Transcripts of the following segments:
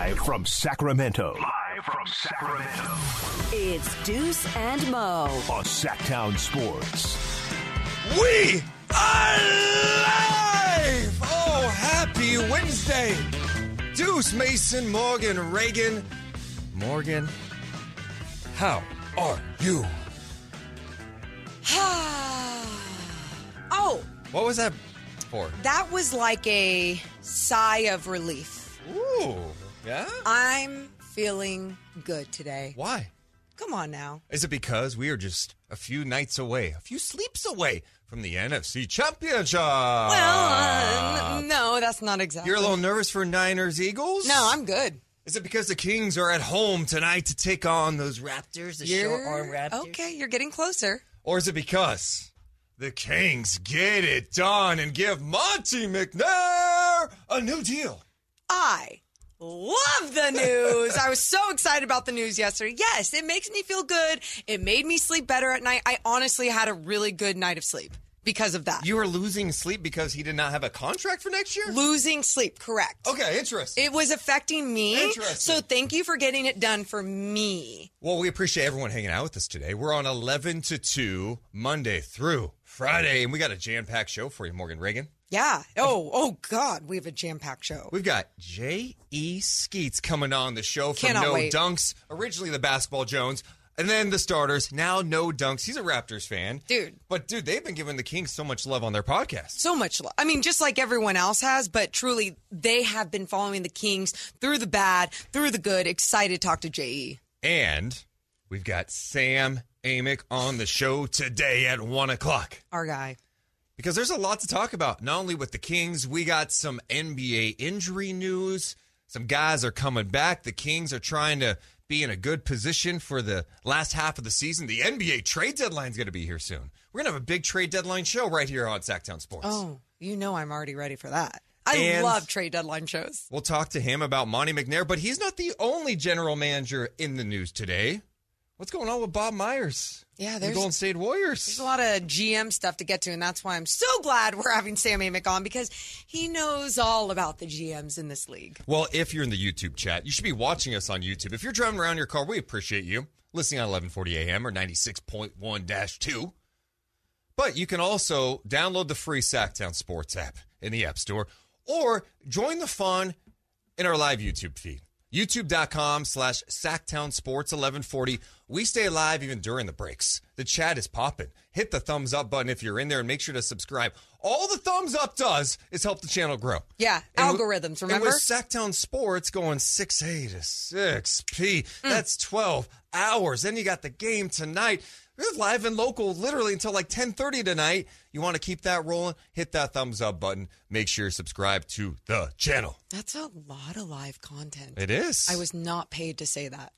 Live from Sacramento. Live from Sacramento. It's Deuce and Mo. On Sactown Sports. We are live! Oh, happy Wednesday! Deuce, Mason, Morgan, Reagan. Morgan, how are you? oh, What was that for? that was like a sigh of relief. Ooh, yeah? I'm feeling good today. Why? Come on now. Is it because we are just a few nights away, a few sleeps away from the NFC Championship? Well, uh, n- no, that's not exactly. You're a little nervous for Niners Eagles? No, I'm good. Is it because the Kings are at home tonight to take on those Raptors, the short arm Raptors? Okay, you're getting closer. Or is it because the Kings get it done and give Monte McNair a new deal? I love the news. I was so excited about the news yesterday. Yes, it makes me feel good. It made me sleep better at night. I honestly had a really good night of sleep because of that. You were losing sleep because he did not have a contract for next year? Losing sleep, correct. Okay, interesting. It was affecting me. Interesting. So thank you for getting it done for me. Well, we appreciate everyone hanging out with us today. We're on 11 to 2, Monday through Friday, and we got a jam packed show for you, Morgan Reagan. Yeah. Oh, oh God, we have a jam packed show. We've got J.E. Skeets coming on the show from Cannot No wait. Dunks, originally the basketball Jones, and then the starters, now No Dunks. He's a Raptors fan. Dude. But, dude, they've been giving the Kings so much love on their podcast. So much love. I mean, just like everyone else has, but truly, they have been following the Kings through the bad, through the good. Excited to talk to E. JE. And we've got Sam Amick on the show today at 1 o'clock. Our guy. Because there's a lot to talk about. Not only with the Kings, we got some NBA injury news. Some guys are coming back. The Kings are trying to be in a good position for the last half of the season. The NBA trade deadline is going to be here soon. We're going to have a big trade deadline show right here on Sactown Sports. Oh, you know I'm already ready for that. I And- love trade deadline shows. We'll talk to him about Monte McNair, but he's not the only general manager in the news today. What's going on with Bob Myers? Yeah, the there's- Golden State Warriors. There's a lot of GM stuff to get to, and that's why I'm so glad we're having Sam Amick on because he knows all about the GMs in this league. Well, if you're in the YouTube chat, you should be watching us on YouTube. If you're driving around your car, we appreciate you listening on 1140 AM or 96.1-2. But you can also download the free Sactown Sports app in the App Store or join the fun in our live YouTube feed. YouTube.com slash Sactown Sports 1140. We stay live even during the breaks. The chat is popping. Hit the thumbs up button if you're in there and make sure to subscribe. All the thumbs up does is help the channel grow. Yeah, And with- algorithms, And remember? with Sactown Sports going 6A to 6P, Mm. that's 12 hours. Then you got the game tonight. Live and local literally until like 1030 tonight. You want to keep that rolling? Hit that thumbs up button. Make sure you subscribe to the channel. That's a lot of live content. It is. I was not paid to say that.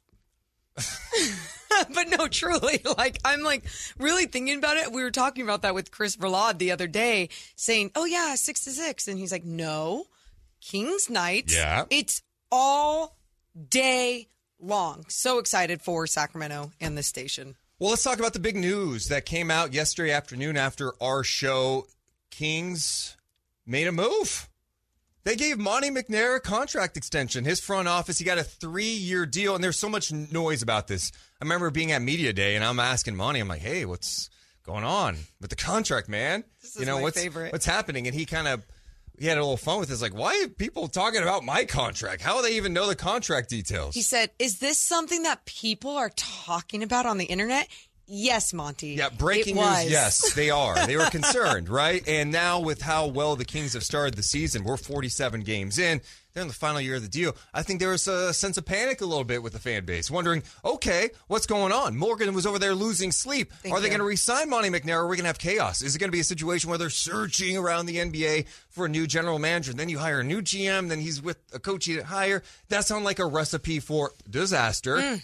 but no, truly, like I'm like really thinking about it. We were talking about that with Chris Verlad the other day, saying, "Oh yeah, six to six. and he's like, "No, King's Night. Yeah. it's all day long." So excited for Sacramento and this station. Well, let's talk about the big news that came out yesterday afternoon after our show. Kings made a move. They gave Monte McNair a contract extension. His front office, he got a three year deal, and there's so much noise about this. I remember being at Media Day, and I'm asking Monte, I'm like, hey, what's going on with the contract, man? This you know, my what's, favorite. what's happening? And he kind of he had a little fun with this, like, why are people talking about my contract? How do they even know the contract details? He said, "Is this something that people are talking about on the internet?" Yes, Monte. Yeah, breaking news. Yes, they are. They were concerned, right? And now, with how well the Kings have started the season, we're 47 games in. They're in the final year of the deal. I think there was a sense of panic a little bit with the fan base, wondering, okay, what's going on? Morgan was over there losing sleep. Thank are they going to re-sign Monte McNair? Or are we going to have chaos? Is it going to be a situation where they're searching around the NBA for a new general manager? Then you hire a new GM. Then he's with a coach you didn't hire. That sounds like a recipe for disaster. Mm.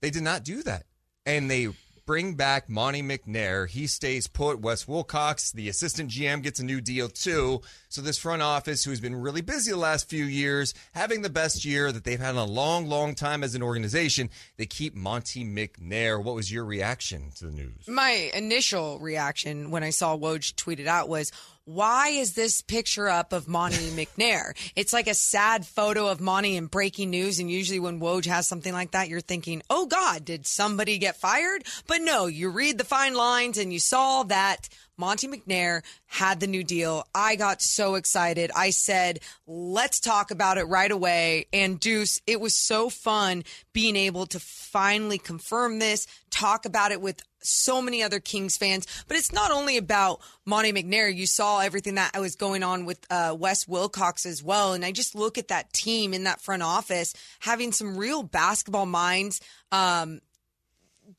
They did not do that. And they bring back Monte McNair. He stays put. Wes Wilcox, the assistant GM, gets a new deal too. So this front office, who's been really busy the last few years, having the best year that they've had in a long, long time as an organization, they keep Monte McNair. What was your reaction to the news? My initial reaction when I saw Woj tweet it out was, why is this picture up of Monte McNair? It's like a sad photo of Monte in breaking news. And usually when Woj has something like that, you're thinking, oh God, did somebody get fired? But no, you read the fine lines and you saw that Monte McNair had the new deal. I got so excited. I said, let's talk about it right away. And Deuce, it was so fun being able to finally confirm this, talk about it with so many other Kings fans. But it's not only about Monte McNair. You saw everything that was going on with uh, Wes Wilcox as well. And I just look at that team in that front office having some real basketball minds um,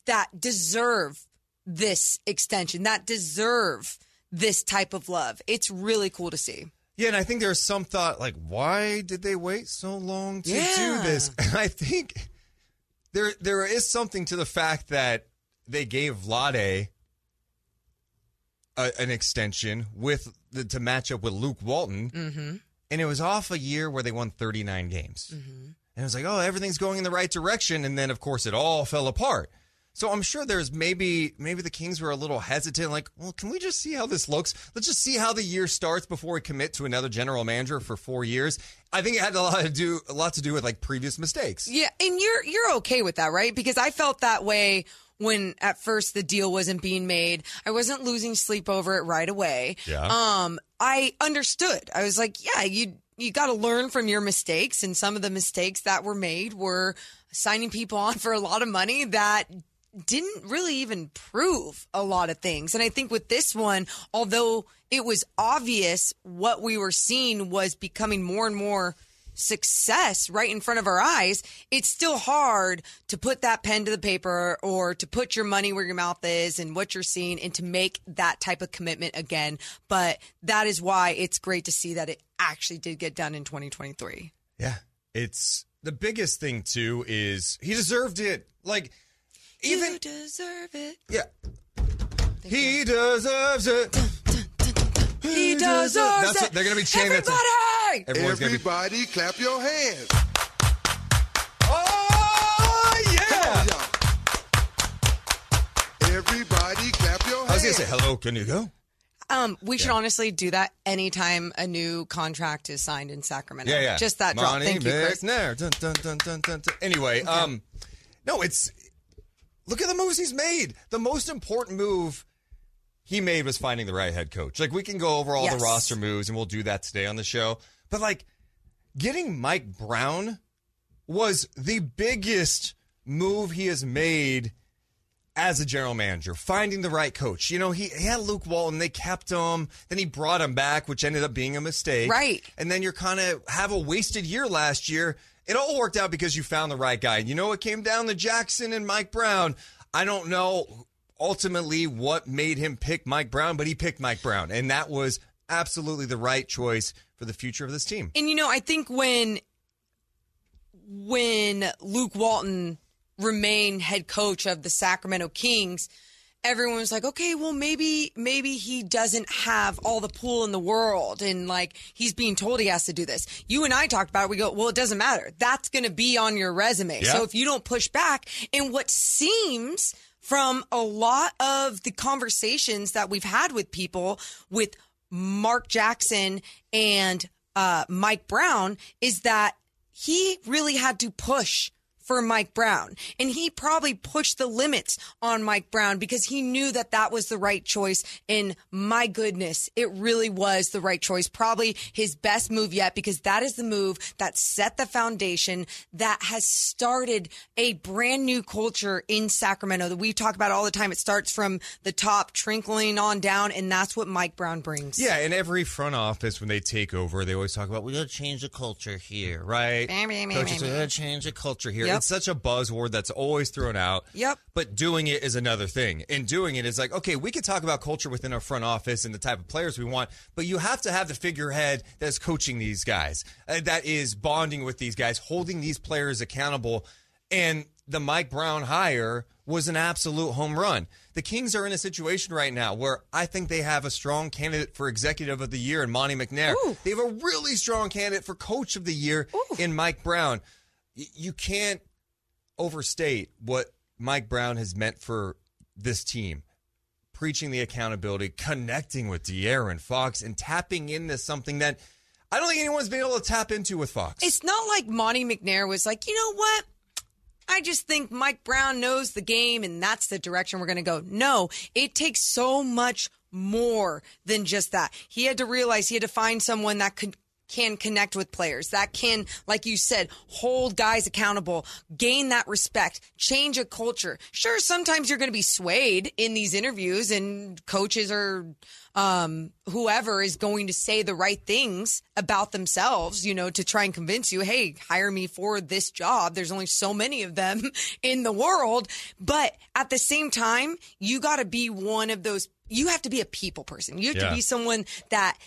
that deserve this extension, that deserve this type of love. It's really cool to see. Yeah, and I think there's some thought like, why did they wait so long to do this? And I think there there is something to the fact that they gave Vlade a, an extension with the, to match up with Luke Walton, mm-hmm. and it was off a year where they won 39 games, mm-hmm. and it was like, oh, everything's going in the right direction, and then of course it all fell apart. So I'm sure there's maybe maybe the Kings were a little hesitant, like, well, can we just see how this looks? Let's just see how the year starts before we commit to another general manager for four years. I think it had a lot to do a lot to do with like previous mistakes. Yeah, and you're you're okay with that, right? Because I felt that way when at first the deal wasn't being made. I wasn't losing sleep over it right away. Yeah. Um, I understood. I was like, yeah, you you got to learn from your mistakes, and some of the mistakes that were made were signing people on for a lot of money that didn't really even prove a lot of things. And I think with this one, although it was obvious what we were seeing was becoming more and more success right in front of our eyes, it's still hard to put that pen to the paper or to put your money where your mouth is and what you're seeing and to make that type of commitment again. But that is why it's great to see that it actually did get done in 2023. Yeah. It's the biggest thing too is he deserved it. Like even you deserve it. yeah. He deserves it. He deserves That's it. what they're gonna be chanting that to- Everybody! Everyone's gonna be Everybody, clap your hands. Oh yeah! Everybody, clap your hands. I was gonna say hello, can you go? Um, we should honestly do that anytime a new contract is signed in Sacramento. Yeah, yeah. Just that drop. Monte Thank you, Chris. McNair. Dun, dun, dun, dun, dun, dun. Anyway, um, no, it's look at the moves he's made. The most important move he made was finding the right head coach. Like we can go over all Yes. the roster moves, and we'll do that today on the show. But like getting Mike Brown was the biggest move he has made as a general manager, finding the right coach. You know, he, he had Luke Walton, they kept him, then he brought him back, which ended up being a mistake. Right. And then you're kind of have a wasted year last year. It all worked out because you found the right guy. You know, it came down to Jackson and Mike Brown. I don't know ultimately what made him pick Mike Brown, but he picked Mike Brown. And that was absolutely the right choice for the future of this team. And you know, I think when when Luke Walton remained head coach of the Sacramento Kings, everyone was like, okay, well maybe maybe he doesn't have all the pull in the world and like he's being told he has to do this. You and I talked about it. We go, well, it doesn't matter. That's going to be on your resume. Yeah. So if you don't push back, and what seems from a lot of the conversations that we've had with people with Mark Jackson and uh, Mike Brown is that he really had to push for Mike Brown. And he probably pushed the limits on Mike Brown because he knew that that was the right choice. And my goodness, it really was the right choice. Probably his best move yet because that is the move that set the foundation that has started a brand new culture in Sacramento that we talk about all the time. It starts from the top, trickling on down. And that's what Mike Brown brings. Yeah, in every front office when they take over, they always talk about we got to change the culture here, right? Coaches "We gotta change the culture here. Yep. It's such a buzzword that's always thrown out. Yep. But doing it is another thing. And doing it is like, okay, we can talk about culture within our front office and the type of players we want, but you have to have the figurehead that's coaching these guys, uh, that is bonding with these guys, holding these players accountable. And the Mike Brown hire was an absolute home run. The Kings are in a situation right now where I think they have a strong candidate for executive of the year in Monte McNair. Ooh. They have a really strong candidate for coach of the year in Mike Brown. You can't overstate what Mike Brown has meant for this team. preaching the accountability, connecting with De'Aaron Fox, and tapping into something that I don't think anyone's been able to tap into with Fox. It's not like Monte McNair was like, you know what? I just think Mike Brown knows the game and that's the direction we're going to go. No, it takes so much more than just that. He had to realize he had to find someone that could can connect with players that can like you said hold guys accountable gain that respect change a culture sure sometimes you're going to be swayed in these interviews and coaches or um, whoever is going to say the right things about themselves, you know, to try and convince you, hey, hire me for this job. There's only so many of them in the world. But at the same time, you got to be one of those, you have to be a people person. You have Yeah. to be someone that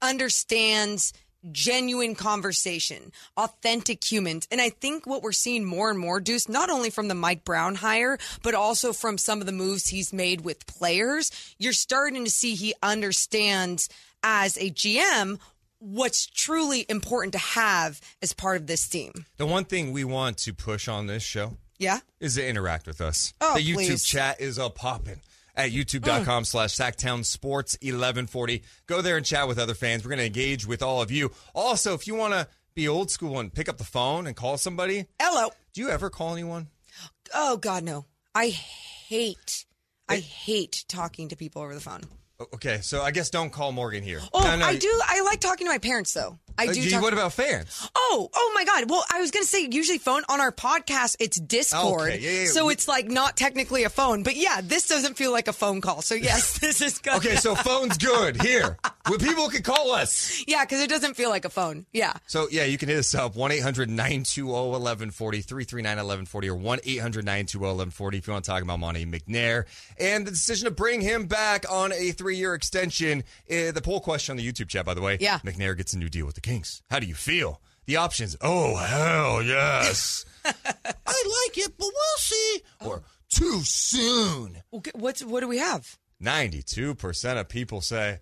understands genuine conversation, authentic humans. And I think what we're seeing more and more, Deuce, not only from the Mike Brown hire, but also from some of the moves he's made with players, you're starting to see he understands as a GM what's truly important to have as part of this team. the one thing we want to push on this show Yeah? is to interact with us. Oh, the YouTube please. chat is up popping at youtube.com slash Sactown Sports 1140. Go there and chat with other fans. We're going to engage with all of you. Also, if you want to be old school and pick up the phone and call somebody, Hello. do you ever call anyone? Oh, God, no. I hate, I hate talking to people over the phone. Okay, so I guess don't call Morgan here. Oh, No, no, I do. I like talking to my parents, though. I Uh, do. talk- what about fans? Oh, oh my God. Well, I was going to say, usually phone on our podcast, it's Discord. Okay, yeah, yeah, So it's like not technically a phone. But yeah, this doesn't feel like a phone call. So yes, this is good. Okay, so phone's good here. Well, people can call us. yeah, because it doesn't feel like a phone. Yeah. So, yeah, you can hit us up 1 800 920 1140, 339 1140, or 1 800 920 1140 if you want to talk about Monte McNair and the decision to bring him back on a three year extension. Uh, the poll question on the YouTube chat, by the way. Yeah. McNair gets a new deal with the How do you feel? The options oh, hell yes. I like it, but we'll see. Or too soon. Okay, What's what do we have? 92% of people say,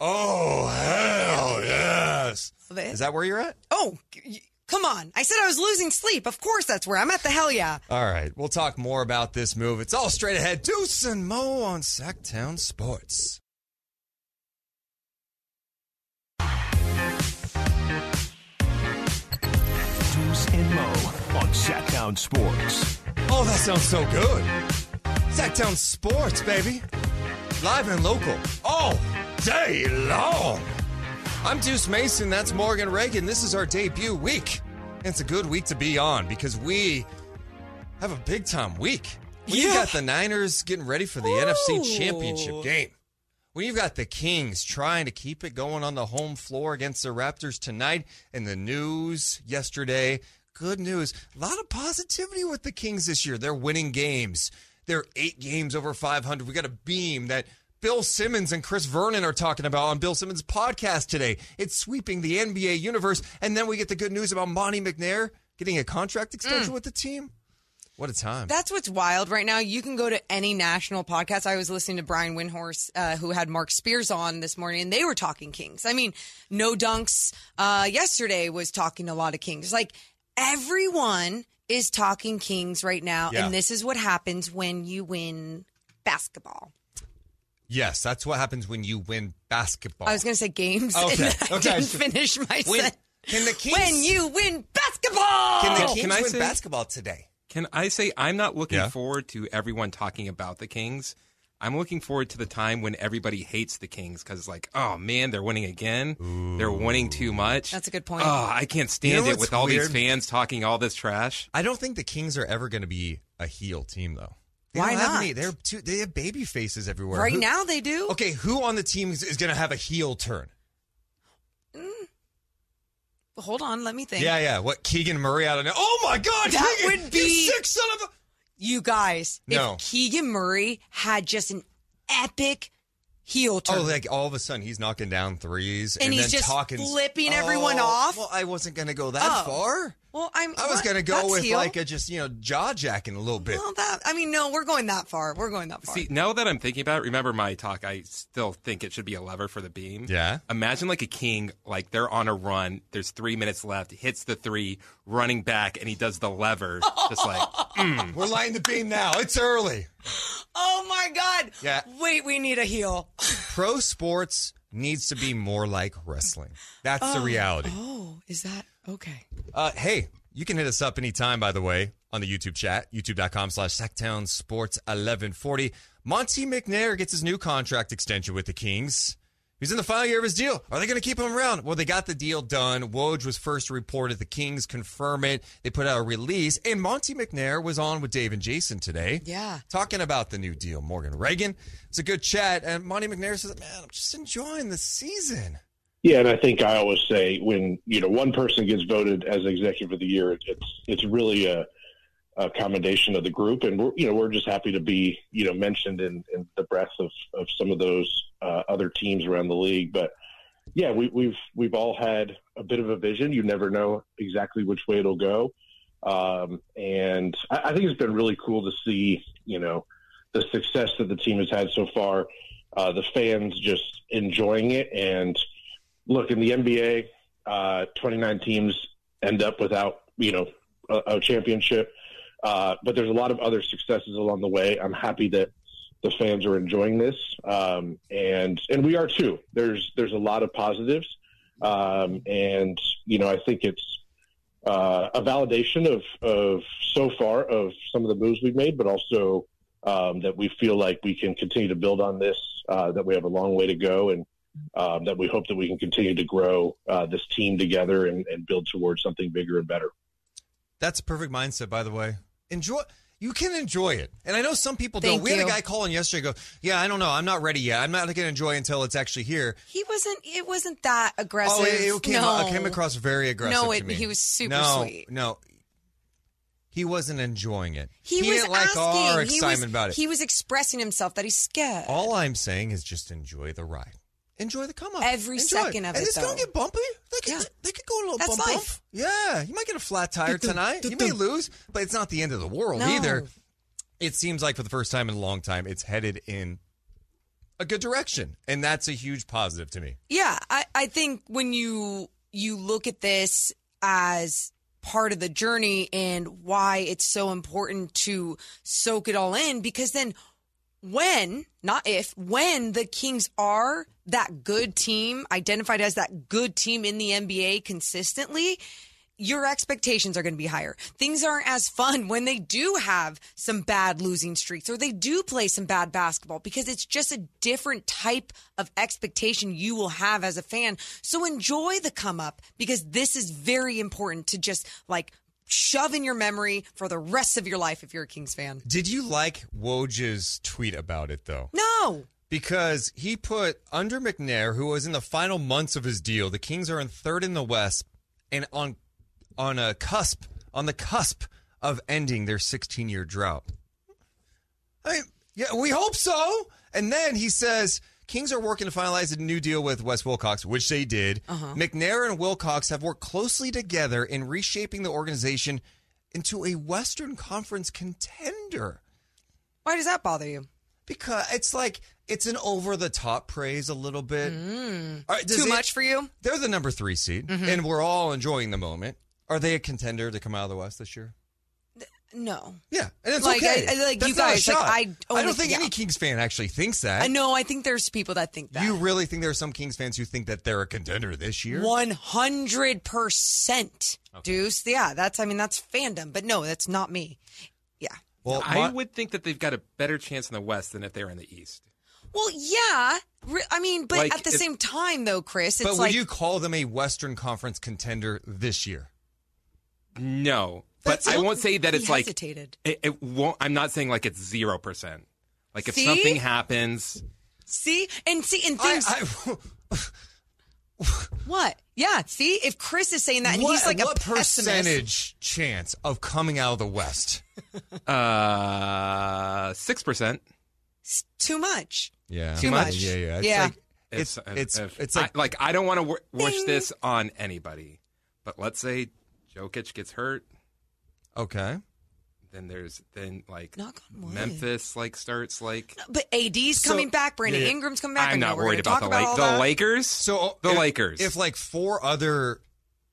oh, hell yes. Is that where you're at? Oh, y- come on! I said I was losing sleep. Of course, that's where I'm at. The hell yeah. All right, we'll talk more about this move. It's all straight ahead. Deuce and Mo on Sactown Sports. And Mo on Sactown Sports. Oh, that sounds so good. Sactown Sports, baby. Live and local. All day long. I'm Deuce Mason. That's Morgan Reagan. This is our debut week. And it's a good week to be on because we have a big time week. When you Yeah. got the Niners getting ready for the NFC Championship game. When you've got the Kings trying to keep it going on the home floor against the Raptors tonight, and the news yesterday, good news. A lot of positivity with the Kings this year. They're winning games. They're eight games over 500. We got a beam that Bill Simmons and Chris Vernon are talking about on Bill Simmons' podcast today. It's sweeping the NBA universe. And then we get the good news about Monte McNair getting a contract extension with the team. What a time. That's what's wild right now. You can go to any national podcast. I was listening to Brian Windhorst, uh, who had Mark Spears on this morning, and they were talking Kings. I mean, No Dunks uh, yesterday was talking a lot of Kings. Like everyone is talking Kings right now, Yeah. and this is what happens when you win basketball. yes, that's what happens when you win basketball. I was going to say games. Okay, and I okay. didn't finish my When- sentence. can the Kings When you win basketball. can the Can I win say- basketball today? Can I say I'm not looking Yeah. forward to everyone talking about the Kings. I'm looking forward to the time when everybody hates the Kings because, it's like, oh man, they're winning again. They're winning too much. That's a good point. Oh, I can't stand You know it with all weird? these fans talking all this trash. I don't think the Kings are ever going to be a heel team, though. They Why don't have they're too, they have baby faces everywhere. right Who- now they do. Okay, who on the team is, is going to have a heel turn? Mm. Hold on, let me think. Yeah, yeah. What Keegan Murray out of now? Oh my God, That Keegan, would you be- sick son of a. You guys, No. if Keegan Murray had just an epic heel oh, turn. Oh, like all of a sudden he's knocking down threes and, And he's just talking flipping everyone Oh, off? Well, I wasn't going to go that Oh. far. Well, I'm. I was going to go with heel. like a just, you know, jaw jacking a little bit. Well, that. I mean, no, we're going that far. We're going that far. See, now that I'm thinking about it, remember my talk, I still think it should be a lever for the beam. Yeah. Imagine like a king, like they're on a run, there's three minutes left, hits the three, running back, and he does the lever. just like, mm. We're lighting the beam now. It's early. oh my God. Yeah. Wait, we need a heel. Pro sports needs to be more like wrestling. That's the oh. reality. Oh, is that okay? Uh, hey, you can hit us up anytime, by the way, on the YouTube chat, youtube.com slash Sactown Sports 1140. Monte McNair gets his new contract extension with the Kings. He's in the final year of his deal. Are they going to keep him around? Well, they got the deal done. Woj was first reported. The Kings confirm it. They put out a release. And Monte McNair was on with Dave and Jason today. Yeah. Talking about the new deal. Morgan Reagan. It's a good chat. And Monte McNair says, man, I'm just enjoying the season. Yeah, and I think I always say when you know one person gets voted as executive of the year, it's it's really a, a commendation of the group, and we're you know we're just happy to be you know mentioned in, in the breath of, of some of those uh, other teams around the league. But yeah, we, we've we've all had a bit of a vision. You never know exactly which way it'll go, um, and I, I think it's been really cool to see you know the success that the team has had so far. Uh, the fans just enjoying it and look in the NBA, uh, 29 teams end up without you know a, a championship, uh, but there's a lot of other successes along the way. I'm happy that the fans are enjoying this, um, and and we are too. There's there's a lot of positives, um, and you know I think it's uh, a validation of of so far of some of the moves we've made, but also um, that we feel like we can continue to build on this. Uh, that we have a long way to go, and um, that we hope that we can continue to grow uh, this team together and, and build towards something bigger and better. That's a perfect mindset, by the way. Enjoy. You can enjoy it, and I know some people Thank don't. We had a guy calling yesterday. Go, yeah, I don't know. I'm not ready yet. I'm not going to enjoy until it's actually here. He wasn't. It wasn't that aggressive. Oh, it, it came, no. it came across very aggressive. No, to it- me. he was super no, sweet. No, he wasn't enjoying it. He, was didn't like asking. our he excitement was, about it. He was expressing himself that he's scared. All I'm saying is just enjoy the ride. Enjoy the come up. Every Enjoy second of and it, it's gonna get bumpy. They could, Yeah. they could go a little That's bump life. off. Yeah, you might get a flat tire tonight. You may lose, but it's not the end of the world No. either. It seems like for the first time in a long time, it's headed in a good direction, and that's a huge positive to me. Yeah, I, I think when you you look at this as part of the journey and why it's so important to soak it all in, because then when, not if, when the Kings are that good team, identified as that good team in the NBA consistently, your expectations are going to be higher. Things aren't as fun when they do have some bad losing streaks or they do play some bad basketball because it's just a different type of expectation you will have as a fan. So enjoy the come up because this is very important to just like shove in your memory for the rest of your life if you're a Kings fan. Did you like Woj's tweet about it though? No. because he put under McNair, who was in the final months of his deal. The Kings are in third in the West, and on on a cusp on the cusp of ending their 16 year drought. I mean, yeah, we hope so. And then he says. Kings are working to finalize a new deal with Wes Wilcox, which they did. Uh-huh. McNair and Wilcox have worked closely together in reshaping the organization into a Western Conference contender Why does that bother you? because it's like it's an over the top praise a little bit. Hmm. All right, Too it- much for you? They're the number three seed, mm-hmm. and we're all enjoying the moment. Are they a contender to come out of the West this year? No. Yeah, and it's Like, okay. I- I- like, That's you not a guys, like, shot. I I don't think yeah. any Kings fan actually thinks that. I know. I think there's people that think that. You really think there are some Kings fans who think that they're a contender this year? One hundred percent, Deuce. Yeah, that's. I mean, that's fandom, but no, that's not me. Yeah. Well, I my- would think that they've got a better chance in the West than if they were in the East. Well, yeah. Re- I mean, but Like, at the if- same time, though, Chris, it's but like would you call them a Western Conference contender this year? No, but I won't say that he it's like hesitated. it, it won't. I'm not saying like it's zero percent. Like if See? something happens, see and see and things. I, what? Yeah. See, if Chris is saying that, and what, he's like what a pessimist. percentage chance of coming out of the West? uh, six percent. Too much. Yeah, Too much. Yeah, yeah. It's Yeah. like it's it's it's, if- like I, like I don't want to w- wish this on anybody, but let's say Jokic gets hurt. Okay. Then there's then like Knock on wood. Memphis like starts like But AD's So- coming back. Brandon Yeah, yeah. Ingram's coming back. I I'm know not we're worried gonna about talk the about Lake, all the that. Lakers. So the if- Lakers. If like four other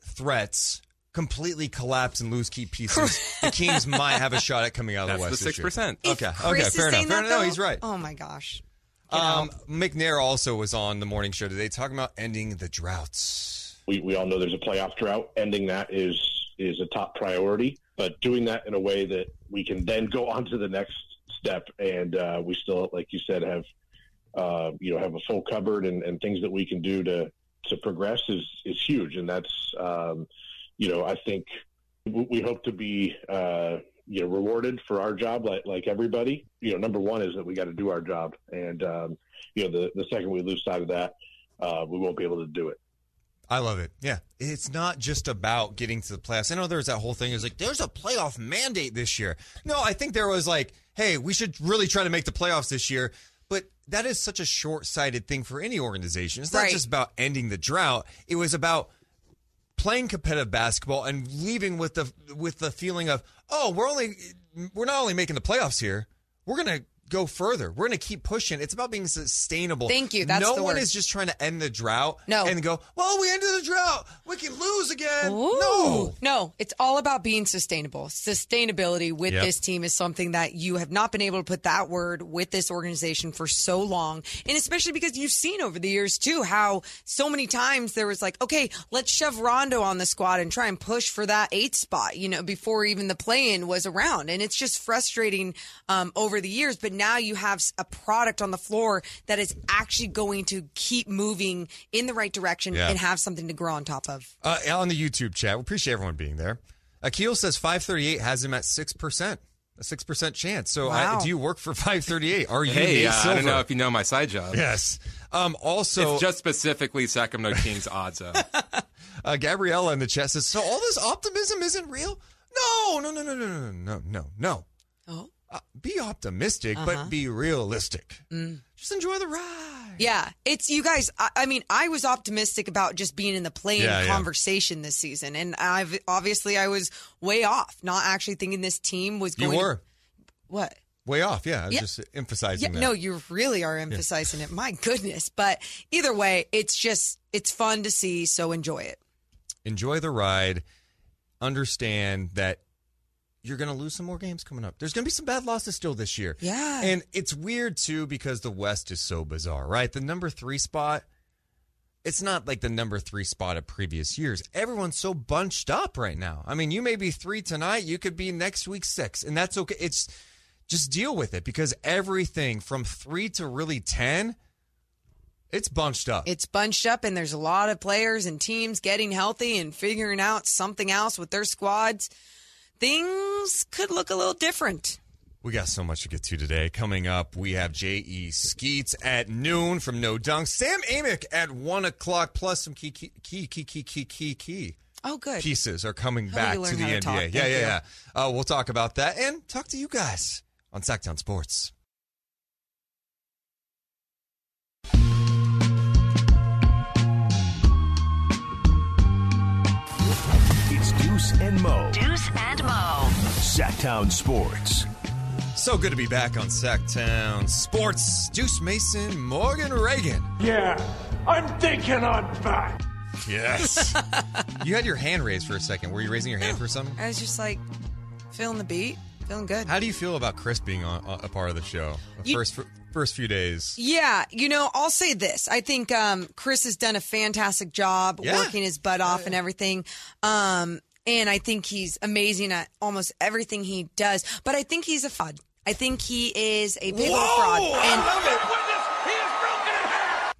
threats completely collapse and lose key pieces, the Kings might have a shot at coming out of That's the the West. this year. 6%. If Okay, Chris okay, is fair enough. saying Fair that, enough. No, though- he's right. Oh my gosh. Um, McNair also was on the morning show today talking about ending the droughts. we, we all know there's a playoff drought. Ending that is is a top priority, but doing that in a way that we can then go on to the next step, and uh, we still, like you said, have uh, you know have a full cupboard and, and things that we can do to to progress is is huge, and that's um, you know I think we hope to be. Uh, you know, rewarded for our job, like like everybody. You know, number one is that we got to do our job, and um, you know, the the second we lose sight of that, uh, we won't be able to do it. I love it. Yeah. It's not just about getting to the playoffs. I know there's that whole thing is like, there's a playoff mandate this year. No, I think there was like, hey, we should really try to make the playoffs this year. But that is such a short sighted thing for any organization. It's not Right. just about ending the drought. It was about playing competitive basketball and leaving with the with the feeling of, oh, we're only we're not only making the playoffs here, we're gonna go further. We're gonna keep pushing. It's about being sustainable. Thank you. That's no one word. is just trying to end the drought No. and go, well, we ended the drought. We can lose again. Ooh. No. No, it's all about being sustainable. Sustainability with Yep. this team is something that you have not been able to put that word with this organization for so long. And especially because you've seen over the years too how so many times there was like, okay, let's shove Rondo on the squad and try and push for that eighth spot, you know, before even the play in was around. And it's just frustrating um, over the years. But now you have a product on the floor that is actually going to keep moving in the right direction Yeah. and have something to grow on top of. Uh, on the YouTube chat, we appreciate everyone being there. Akil says 538 has him at 6%. A 6% chance. So I, do you work for 538? Are you hey, uh, I Silver? don't know if you know my side job. Yes. Um, also, It's just specifically Sacramento Kings odds. Of. uh, Gabriella in the chat says, so all this optimism isn't real? No, no, no, no, no, no, no, no, no. Oh. Uh, be optimistic, Uh-huh. but be realistic. Mm. Just enjoy the ride. Yeah, it's you guys. I, I mean, I was optimistic about just being in the playing Yeah, yeah. conversation this season, and I've obviously I was way off, not actually thinking this team was going. You were what? way off. Yeah, I was Yeah. just emphasizing Yeah, that. no, you really are emphasizing it. My goodness, but either way, it's just it's fun to see. So enjoy it. enjoy the ride. Understand that you're going to lose some more games coming up. There's going to be some bad losses still this year. Yeah. And it's weird too because the West is so bizarre, right? The number three spot, it's not like the number three spot of previous years. Everyone's so bunched up right now. I mean, you may be three tonight, you could be next week six, and that's okay. It's just deal with it because everything from three to really 10, it's bunched up. It's bunched up, and there's a lot of players and teams getting healthy and figuring out something else with their squads. Things could look a little different. We got so much to get to today. Coming up, we have J.E. Skeets at noon from No Dunk. Sam Amick at 1 o'clock, plus some key, key, key, key, key, key, key, key Oh, good. pieces are coming How back to the to NBA. talk? Yeah, Thank yeah, you. yeah. Uh, we'll talk about that and talk to you guys on Sactown Sports. Deuce and Mo. Deuce and Mo. Sactown Sports. So good to be back on Sactown Sports. Deuce Mason, Morgan Reagan. Yeah, I'm thinking I'm back. Yes. you had your hand raised for a second. Were you raising your hand for something? I was just like feeling the beat, feeling good. How do you feel about Chris being on, a part of the show? The You- first first few days. Yeah, you know, I'll say this. I think um, Chris has done a fantastic job Yeah. working his butt off and everything. Um, and I think he's amazing at almost everything he does. But I think he's a fraud. I think he is a big old fraud. And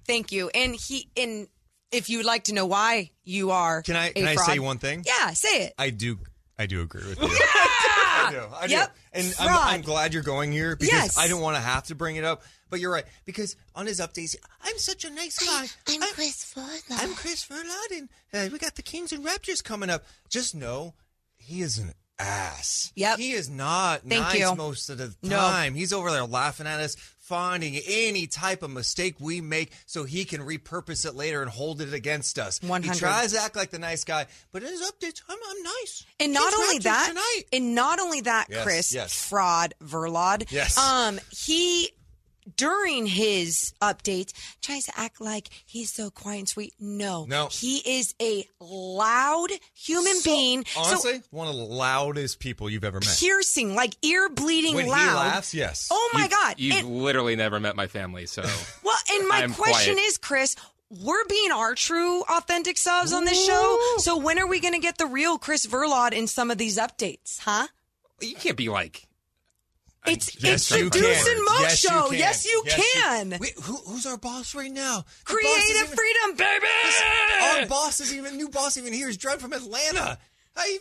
thank you. And he and if you would like to know why you are, Can I can I fraud- say one thing? Yeah, say it. I do I do agree with you. I do. I do. Yep. And I'm, Fraud. I'm glad you're going here because Yes. I don't want to have to bring it up. But you're right. Because on his updates, I'm such a nice guy. I'm Chris Furlow. I'm Chris Verladen. Uh, we got the Kings and Raptors coming up. Just know he is an ass. Yep. He is not Thank nice you. most of the No. time. He's over there laughing at us, finding any type of mistake we make so he can repurpose it later and hold it against us. 100. He tries to act like the nice guy, but in his updates, I'm, I'm nice. And not only that, tonight. and not only that, Yes, Chris, yes. fraud, Verlod. Yes. Um, he during his updates tries to act like he's so quiet and sweet. No, No. he is a loud human So, being. honestly, so one of the loudest people you've ever met. piercing, like ear bleeding when loud. he laughs, yes. Oh my You've- god! You've And- literally never met my family, so Well, and my I'm question quiet. is, Chris, we're being our true, authentic selves on this show. So when are we going to get the real Chris Verlod in some of these updates, huh? you can't be like. It's Yes, it's the you Deuce and Mo Yes, you show. can. Yes, you Yes, you- can. Wait, who, who's our boss right now? The Creative even- freedom, baby. Our boss is even new boss even here. He's driving from Atlanta. Hey,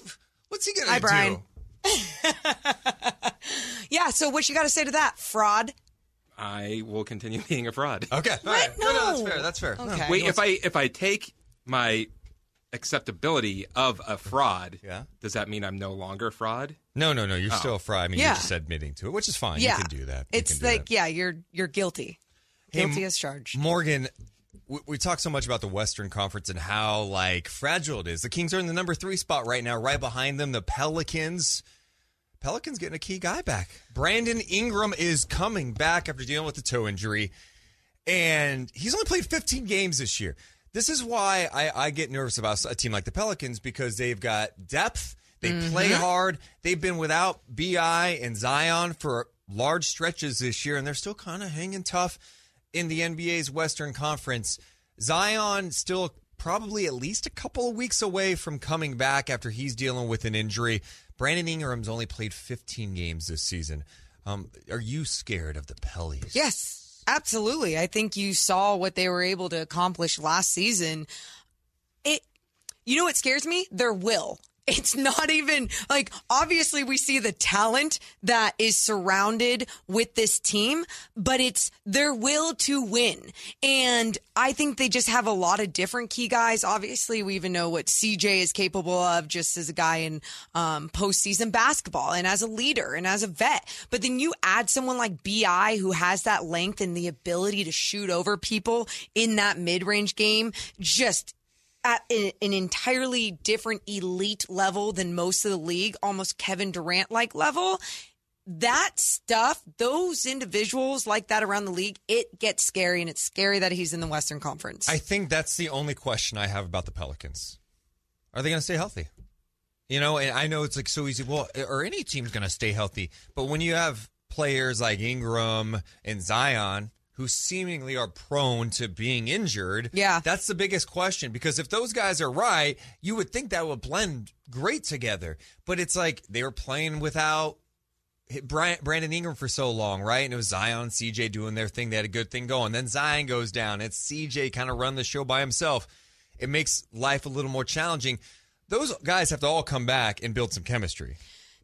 what's he gonna Hi, do? Brian. Yeah. So what you got to say to that, fraud? I will continue being a fraud. Okay, all right. No, no, that's fair. That's fair. No. Okay. Wait, if I if I take my acceptability of a fraud, Yeah. does that mean I'm no longer a fraud? No, no, no. You're oh. still a fry. I mean, Yeah. you're just admitting to it, which is fine. yeah. You can do that. You It's can do like that. yeah, you're you're guilty. Hey, Guilty M- as charged. Morgan, we, we talk so much about the Western Conference and how like fragile it is. The Kings are in the number three spot right now. Right behind them, the Pelicans. Pelicans getting a key guy back. Brandon Ingram is coming back after dealing with the toe injury, and he's only played 15 games this year. This is why I, I get nervous about a team like the Pelicans because they've got depth. They play hard. They've been without Bi and Zion for large stretches this year, and they're still kind of hanging tough in the NBA's Western Conference. Zion still probably at least a couple of weeks away from coming back after he's dealing with an injury. Brandon Ingram's only played 15 games this season. Um, are you scared of the Pellies? Yes, absolutely. I think you saw what they were able to accomplish last season. It, you know, what scares me? Their will. It's not even like obviously we see the talent that is surrounded with this team, but it's their will to win. And I think they just have a lot of different key guys. Obviously, we even know what CJ is capable of just as a guy in um, postseason basketball and as a leader and as a vet. But then you add someone like BI who has that length and the ability to shoot over people in that mid range game. Just at an entirely different elite level than most of the league, almost Kevin Durant like level. That stuff, those individuals like that around the league, it gets scary, and it's scary that he's in the Western Conference. I think that's the only question I have about the Pelicans. Are they going to stay healthy? You know, and I know it's like so easy. Well, or any team's going to stay healthy, but when you have players like Ingram and Zion who seemingly are prone to being injured, Yeah. that's the biggest question. Because if those guys are right, you would think that would blend great together. But it's like they were playing without Brandon Ingram for so long, right? And it was Zion, CJ doing their thing. They had a good thing going. Then Zion goes down. It's CJ kind of run the show by himself. It makes life a little more challenging. Those guys have to all come back and build some chemistry.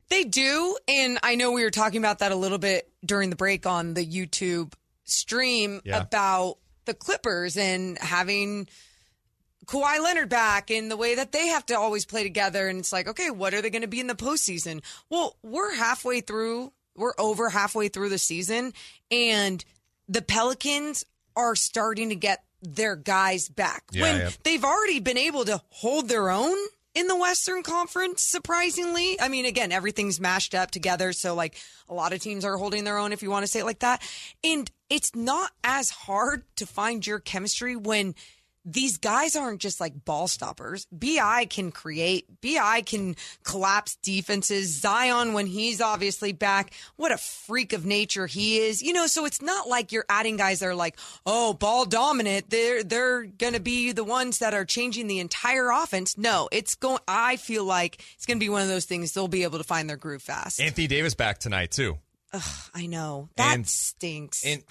They do. And I know we were talking about that a little bit during the break on the YouTube stream Yeah. about the Clippers and having Kawhi Leonard back and the way that they have to always play together. And it's like, okay, what are they going to be in the postseason? Well, we're halfway through, we're over halfway through the season, and the Pelicans are starting to get their guys back. Yeah, when yeah. they've already been able to hold their own in the Western Conference, surprisingly. I mean, again, everything's mashed up together. So, like, a lot of teams are holding their own, if you want to say it like that. And it's not as hard to find your chemistry when these guys aren't just like ball stoppers. BI can create, BI can collapse defenses. Zion, when he's obviously back, what a freak of nature he is. You know, so it's not like you're adding guys that are like, oh, ball dominant. They're they're gonna be the ones that are changing the entire offense. No, it's going I feel like it's gonna be one of those things they'll be able to find their groove fast. Anthony Davis back tonight too. I know. That And- stinks. And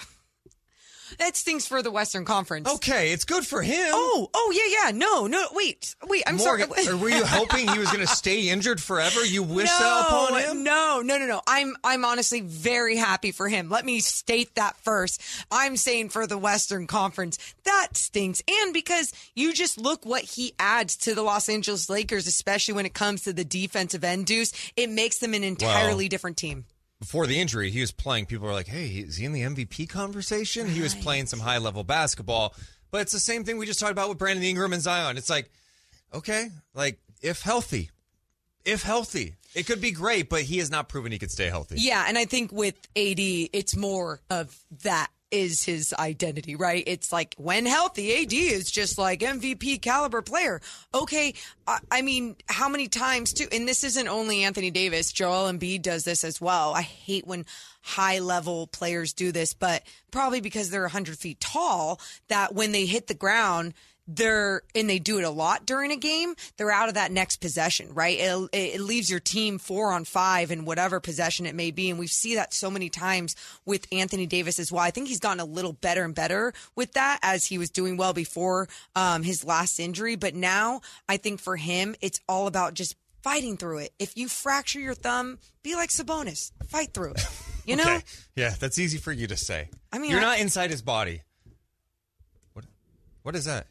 that stinks for the Western Conference. Okay, it's good for him. Oh, oh yeah, yeah. No, no. Wait, wait. I'm Morgan, sorry. were you hoping he was going to stay injured forever? You wish no, that upon him? No, no, no, no. I'm I'm honestly very happy for him. Let me state that first. I'm saying for the Western Conference, that stinks. And because you just look what he adds to the Los Angeles Lakers, especially when it comes to the defensive end deuce, it makes them an entirely different team. Before the injury, he was playing. People were like, "Hey, is he in the MVP conversation?" He was playing some high level basketball, but it's the same thing we just talked about with Brandon Ingram and Zion. It's like, okay, like if healthy, if healthy, it could be great, but he has not proven he could stay healthy. Yeah, and I think with AD, it's more of that is his identity, right? It's like when healthy, AD is just like MVP caliber player. Okay, I, I mean, how many times too? And this isn't only Anthony Davis. Joel Embiid does this as well. I hate when high level players do this, but probably because they're 100 feet tall, that when they hit the ground, they're and they do it a lot during a game they're out of that next possession right it, it leaves your team four on five in whatever possession it may be and we see that so many times with anthony davis as well i think he's gotten a little better and better with that as he was doing well before um, his last injury but now i think for him it's all about just fighting through it if you fracture your thumb be like sabonis fight through it you know Okay. Yeah, that's easy for you to say. I mean, you're I- not inside his body. What? What is that?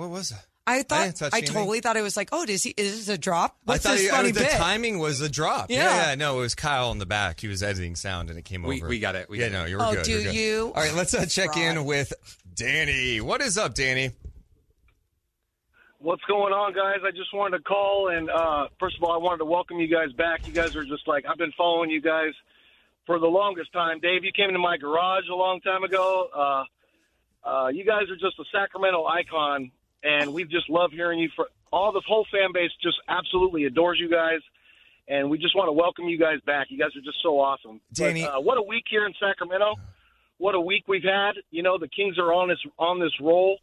What was that? I thought didn't I, totally thought it was like, oh, does he? Is this a drop? What's I thought this you- funny the bit? timing was a drop. Yeah. Yeah. yeah, no, it was Kyle in the back. He was editing sound and it came We- over. we got it. We yeah, got no, you were Oh, good. do you're good. you? All right, let's uh, check in with Danny. What is up, Danny? What's going on, guys? I just wanted to call and uh, first of all, I wanted to welcome you guys back. You guys are just like I've been following you guys for the longest time. Dave, you came into my garage a long time ago. Uh, uh, you guys are just a Sacramento icon, and we just love hearing you. For all the whole fan base, just absolutely adores you guys, and we just want to welcome you guys back. You guys are just so awesome. But, Danny- uh, what a week here in Sacramento! What a week we've had. You know, the Kings are on this on this roll.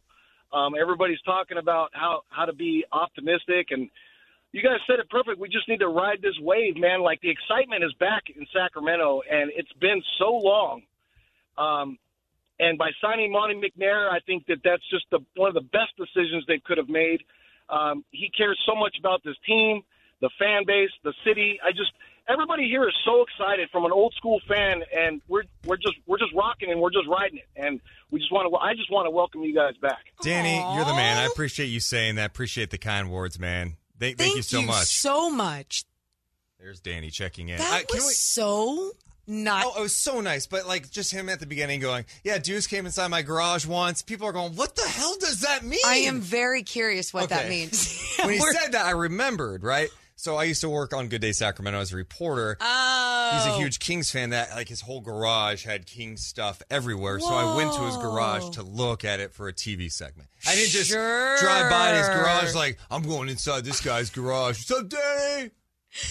Um, everybody's talking about how how to be optimistic, and you guys said it perfect. We just need to ride this wave, man. Like the excitement is back in Sacramento, and it's been so long. Um, and by signing Monte McNair, I think that that's just the, one of the best decisions they could have made. Um, he cares so much about this team, the fan base, the city. I just everybody here is so excited from an old school fan, and we're we're just we're just rocking and we're just riding it, and we just want to. I just want to welcome you guys back. Danny, you're the man. I appreciate you saying that. Appreciate the kind words, man. Thank, thank you so much. so much. There's Danny checking in. That I- can was we- so not. Oh, it was so nice, but like just him at the beginning going, "Yeah, Deuce came inside my garage once." People are going, "What the hell does that mean?" I am very curious what that means. when he said that, I remembered, right? So I used to work on Good Day Sacramento as a reporter. oh, He's a oh. huge Kings fan. That like his whole garage had Kings stuff everywhere. So I went to his garage to look at it for a TV segment. I didn't just Sure. drive by his garage like I'm going inside this guy's garage. What's up, Danny?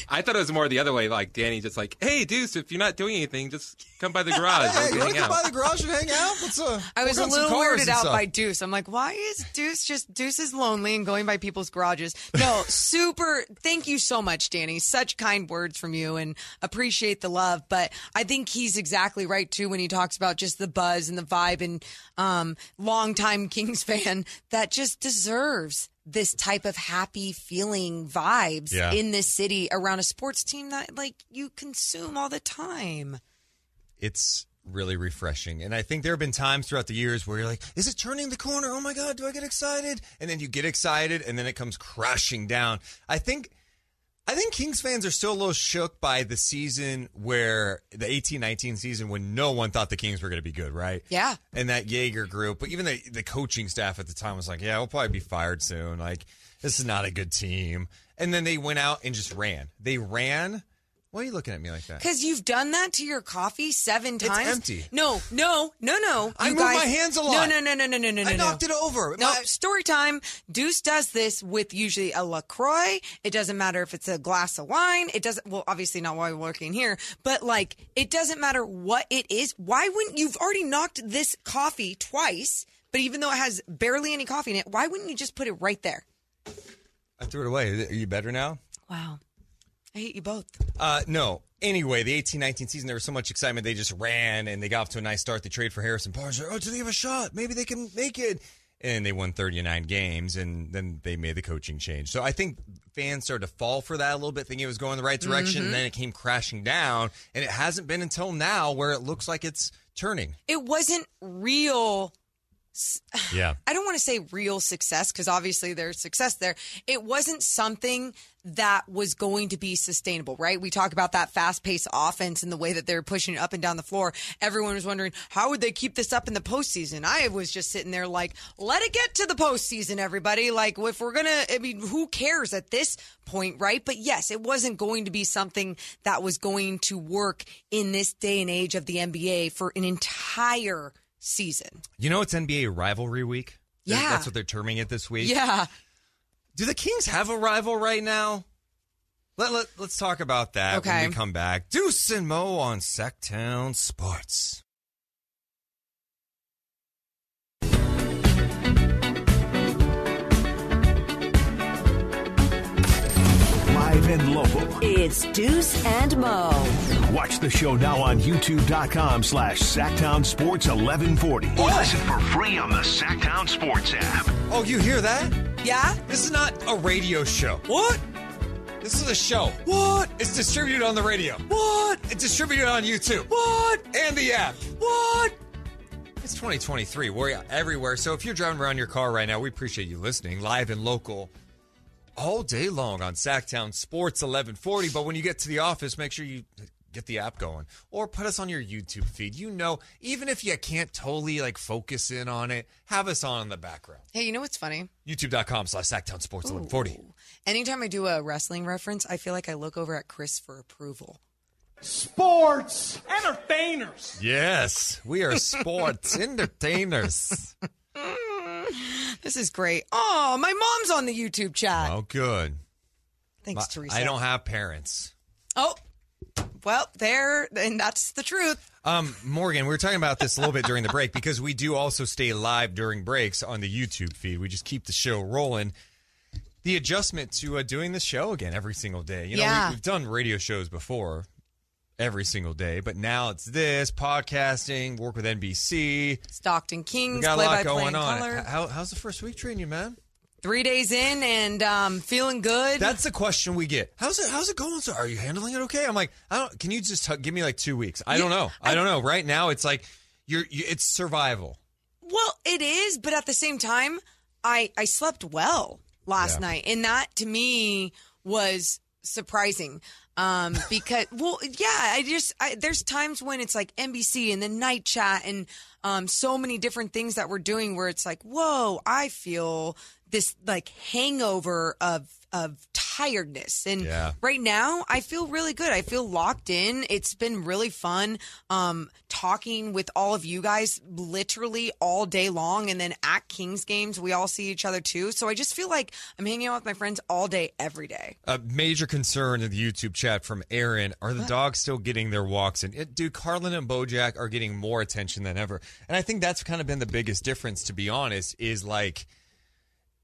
I thought it was more the other way. Like Danny, just like, hey, Deuce, if you're not doing anything, just come by the garage. Hey, We'll you want hang to come by the garage and hang out? Let's uh. I was a work on some little weirded out stuff. by Deuce. I'm like, why is Deuce just Deuce is lonely and going by people's garages? No, super. Thank you so much, Danny. Such kind words from you, and appreciate the love. But I think he's exactly right too when he talks about just the buzz and the vibe and um, longtime Kings fan that just deserves this type of happy feeling vibes Yeah. in this city around a sports team that like you consume all the time. it's really refreshing. And I think there have been times throughout the years where you're like, is it turning the corner? Oh my God, do I get excited? And then you get excited and then it comes crashing down. I think I think Kings fans are still a little shook by the season where the 18 19 season when no one thought the Kings were going to be good, right? Yeah. And that Joerger group, but even the, the coaching staff at the time was like, yeah, we'll probably be fired soon. Like, this is not a good team. And then they went out and just ran. They ran. Why are you looking at me like that? Because you've done that to your coffee seven times. It's empty. No, no, no, no. I You move guys- my hands a lot. no, no, no, no, no, no, no. I no. knocked it over. No, My- story time. Deuce does this with usually a LaCroix. It doesn't matter if it's a glass of wine. It doesn't, well, obviously not while we're working here, but like, it doesn't matter what it is. Why wouldn't, you've already knocked this coffee twice, but even though it has barely any coffee in it, why wouldn't you just put it right there? I threw it away. Are you better now? Wow. I hate you both. Uh, no. Anyway, the 18-19 season, there was so much excitement. They just ran and they got off to a nice start. They trade for Harrison Barnes. Oh, do they have a shot? Maybe they can make it. And they won 39 games, and then they made the coaching change. So I think fans started to fall for that a little bit, thinking it was going the right direction, and then it came crashing down. And it hasn't been until now where it looks like it's turning. It wasn't real. Yeah. I don't want to say real success because obviously there's success there. It wasn't something that was going to be sustainable, right? We talk about that fast paced offense and the way that they're pushing it up and down the floor. Everyone was wondering, how would they keep this up in the postseason? I was just sitting there like, let it get to the postseason, everybody. Like, if we're going to, I mean, who cares at this point, right? But yes, it wasn't going to be something that was going to work in this day and age of the NBA for an entire season. You know it's NBA rivalry week? They're- Yeah. That's what they're terming it this week. Yeah. Do the Kings have a rival right now? Let, let, let's talk about that when we come back. Deuce and Mo on Sactown Sports. Live and local. It's Deuce and Mo. Watch the show now on youtube.com slash Sactown Sports 1140. Or listen for free on the Sactown Sports app. Oh, you hear that? Yeah? This is not a radio show. What? This is a show. What? It's distributed on the radio. What? It's distributed on YouTube. What? And the app. What? It's 2023. We're everywhere. So if you're driving around your car right now, we appreciate you listening live and local all day long on Sactown Sports 1140. But when you get to the office, make sure you get the app going or put us on your YouTube feed. You know, even if you can't totally like focus in on it, have us on in the background. Hey, you know what's funny? YouTube.com slash Sactown Sports 1140. Anytime I do a wrestling reference, I feel like I look over at Chris for approval. Sports entertainers. Yes, we are sports entertainers. This is great. Oh, my mom's on the YouTube chat. Oh, good. Thanks, My- Teresa. I don't have parents. Oh, well, there, and that's the truth. Um, Morgan, we were talking about this a little bit during the break because we do also stay live during breaks on the YouTube feed. We just keep the show rolling. The adjustment to uh, doing the show again every single day. You know, Yeah. we, we've done radio shows before every single day, but now it's this podcasting, work with NBC. Stockton We Kings, got a play lot going in on. color. How, how's the first week treating you, man? Three days in and um, feeling good. That's the question we get. How's it? How's it going? So, are you handling it okay? I'm like, I don't. Can you just give me like two weeks? I don't know. I, don't know. Right now, it's like you're. You, it's survival. Well, it is, but at the same time, I I slept well last Yeah. night, and that to me was surprising. Um, because well, yeah, I just I, there's times when it's like NBC and then night chat and um, so many different things that we're doing where it's like, whoa, I feel this like hangover of of tiredness and Yeah. right now i feel really good i feel locked in it's been really fun um talking with all of you guys literally all day long and then at kings games we all see each other too so i just feel like i'm hanging out with my friends all day every day A major concern in the YouTube chat from Aaron: Are the dogs still getting their walks? And it, dude, Carlin and Bojack are getting more attention than ever. And I think that's kind of been the biggest difference, to be honest. Is like.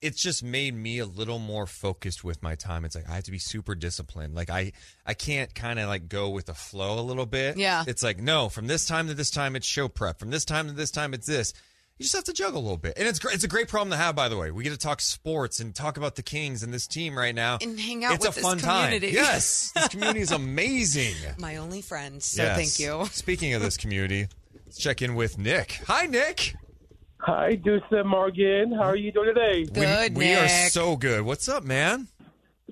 It's just made me a little more focused with my time. It's like I have to be super disciplined. Like I, I can't kind of like go with the flow a little bit. Yeah. It's like no, from this time to this time it's show prep. From this time to this time it's this. You just have to juggle a little bit, and it's great. It's a great problem to have, by the way. We get to talk sports and talk about the Kings and this team right now, And hang out It's with a fun community. time. Yes, this community is amazing. my only friends so Yes. thank you Speaking of this community, let's check in with Nick. Hi, Nick. Hi, Deuce and Morgan. How are you doing today? Good, we, we are so good. What's up, man?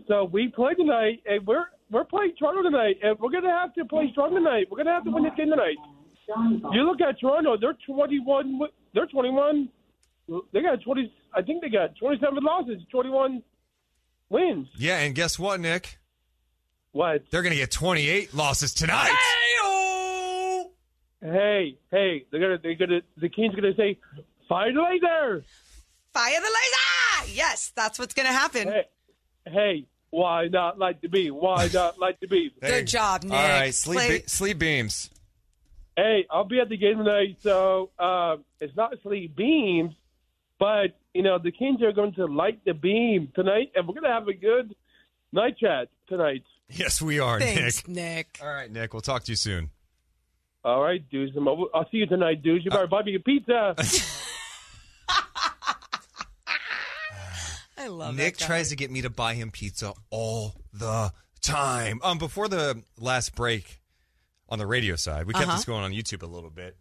So we play tonight, and we're we're playing Toronto tonight, and we're gonna have to play strong tonight. We're gonna have to win this game tonight. You look at Toronto; they're twenty-one. They're twenty-one. They got twenty. I think they got twenty-seven losses, twenty-one wins. Yeah, and guess what, Nick? What? They're going to get 28 losses tonight. Hey, hey! They're gonna they're gonna the Kings gonna say, "Fire the laser!" fire the laser yes that's what's gonna happen Hey, hey! Why not light the beam? Why not light the beam? good job nick All right, sleep, Play- be- sleep beams. Hey, I'll be at the game tonight, so uh, it's not sleep beams, but you know the Kings are going to light the beam tonight, and we're going to have a good Night chat tonight. Yes, we are, Thanks, Nick. Nick. All right, Nick. We'll talk to you soon. All right, dudes. I'm over- I'll see you tonight, dudes. You better buy me a pizza. I love Nick tries to get me to buy him pizza all the time. Um, before the last break on the radio side, we kept Uh-huh. this going on YouTube a little bit.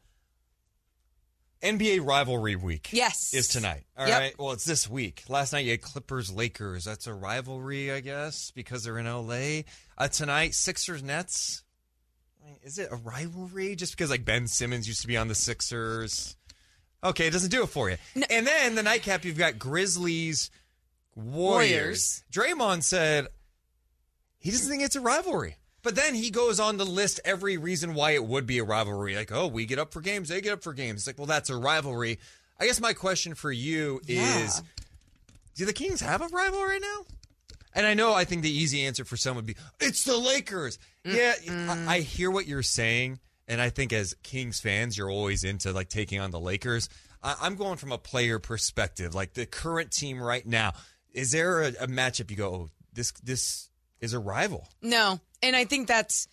NBA rivalry week. Yes. Is tonight. All Yep. right. Well, it's this week. Last night you had Clippers Lakers. That's a rivalry, I guess, because they're in LA. Uh, tonight, Sixers Nets. I mean, Is it a rivalry just because like Ben Simmons used to be on the Sixers? Okay, it doesn't do it for you. And then the nightcap, you've got Grizzlies, Warriors. Draymond said he doesn't think it's a rivalry. But then he goes on to list every reason why it would be a rivalry. Like, oh, we get up for games, they get up for games. It's like, well, that's a rivalry. I guess my question for you is do the Kings have a rival right now? And I know I think the easy answer for some would be it's the Lakers. Yeah, I, I hear what you're saying, and I think as Kings fans, you're always into like taking on the Lakers. I, I'm going from a player perspective, like the current team right now. Is there a, a matchup you go, oh, this this is a rival? No, and I think that's,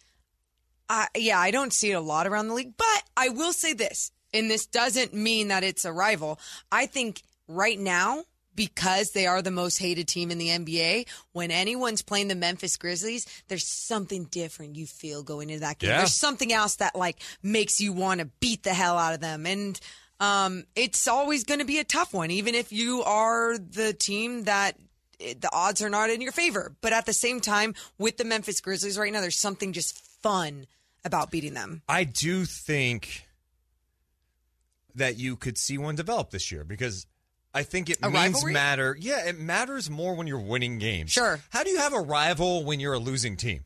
uh, yeah, I don't see it a lot around the league, but I will say this, and this doesn't mean that it's a rival. I think right now, because they are the most hated team in the NBA, when anyone's playing the Memphis Grizzlies, there's something different you feel going into that game. Yeah. There's something else that like makes you want to beat the hell out of them, and um, it's always going to be a tough one, even if you are the team that it- the odds are not in your favor. But at the same time, with the Memphis Grizzlies right now, there's something just fun about beating them. I do think that you could see one develop this year because I think it A means rivalry? matter. Yeah, it matters more when you're winning games. Sure. How do you have a rival when you're a losing team?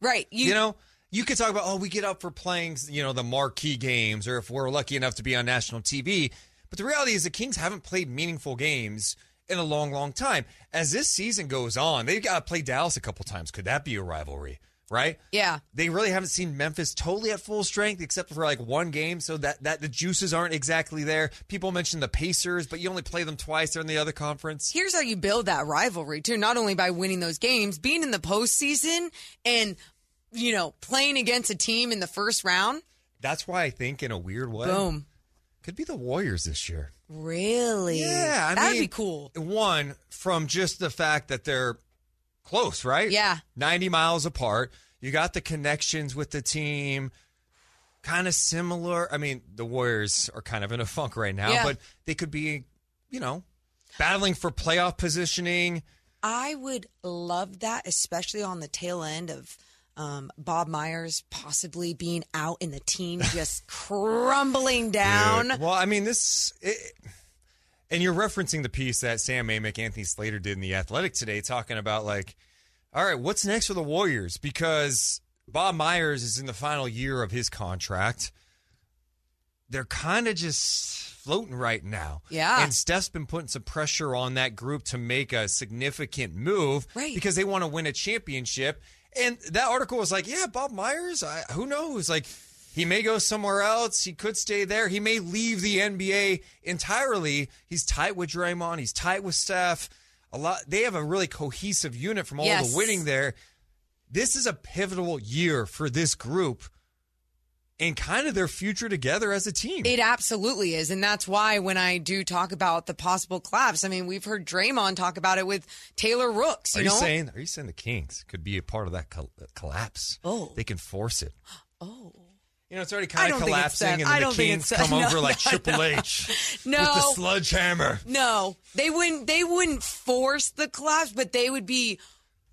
Right. You, know, you could talk about, oh, we get up for playing, you know, the marquee games, or if we're lucky enough to be on national TV. But the reality is the Kings haven't played meaningful games in a long, long time. As this season goes on, they've got to play Dallas a couple times. Could that be a rivalry? Right? Yeah. They really haven't seen Memphis totally at full strength, except for like one game, so that that the juices aren't exactly there. People mention the Pacers, but you only play them twice. They're in the other conference. Here's how you build that rivalry too. Not only by winning those games, being in the postseason, and you know playing against a team in the first round. That's why I think, in a weird way, Boom. could be the Warriors this year. Really? Yeah, I that'd mean, be cool. One from just the fact that they're close, right? Yeah. 90 miles apart. You got the connections with the team, kind of similar. I mean, the Warriors are kind of in a funk right now, Yeah. but they could be, you know, battling for playoff positioning. I would love that, especially on the tail end of um, Bob Myers possibly being out and the team just crumbling down. Dude. Well, I mean, this. It, and you're referencing the piece that Sam Amick, Anthony Slater did in The Athletic today, talking about, like, all right, what's next for the Warriors? Because Bob Myers is in the final year of his contract. They're kind of just floating right now. Yeah. And Steph's been putting some pressure on that group to make a significant move Right. because they want to win a championship. And that article was like, yeah, Bob Myers, I, who knows? Like, he may go somewhere else. He could stay there. He may leave the NBA entirely. He's tight with Draymond. He's tight with Steph. A lot. They have a really cohesive unit from all Yes. the winning there. This is a pivotal year for this group and kind of their future together as a team. It absolutely is. And that's why when I do talk about the possible collapse, I mean, we've heard Draymond talk about it with Taylor Rooks. are You you know? saying? Are you saying the Kings could be a part of that col- uh, collapse? Oh. they can force it. Oh. You know, it's already kind of collapsing, and then the Kings come no, over like no, Triple no. H No. with the sledgehammer. No, they wouldn't. They wouldn't force the collapse, but they would be.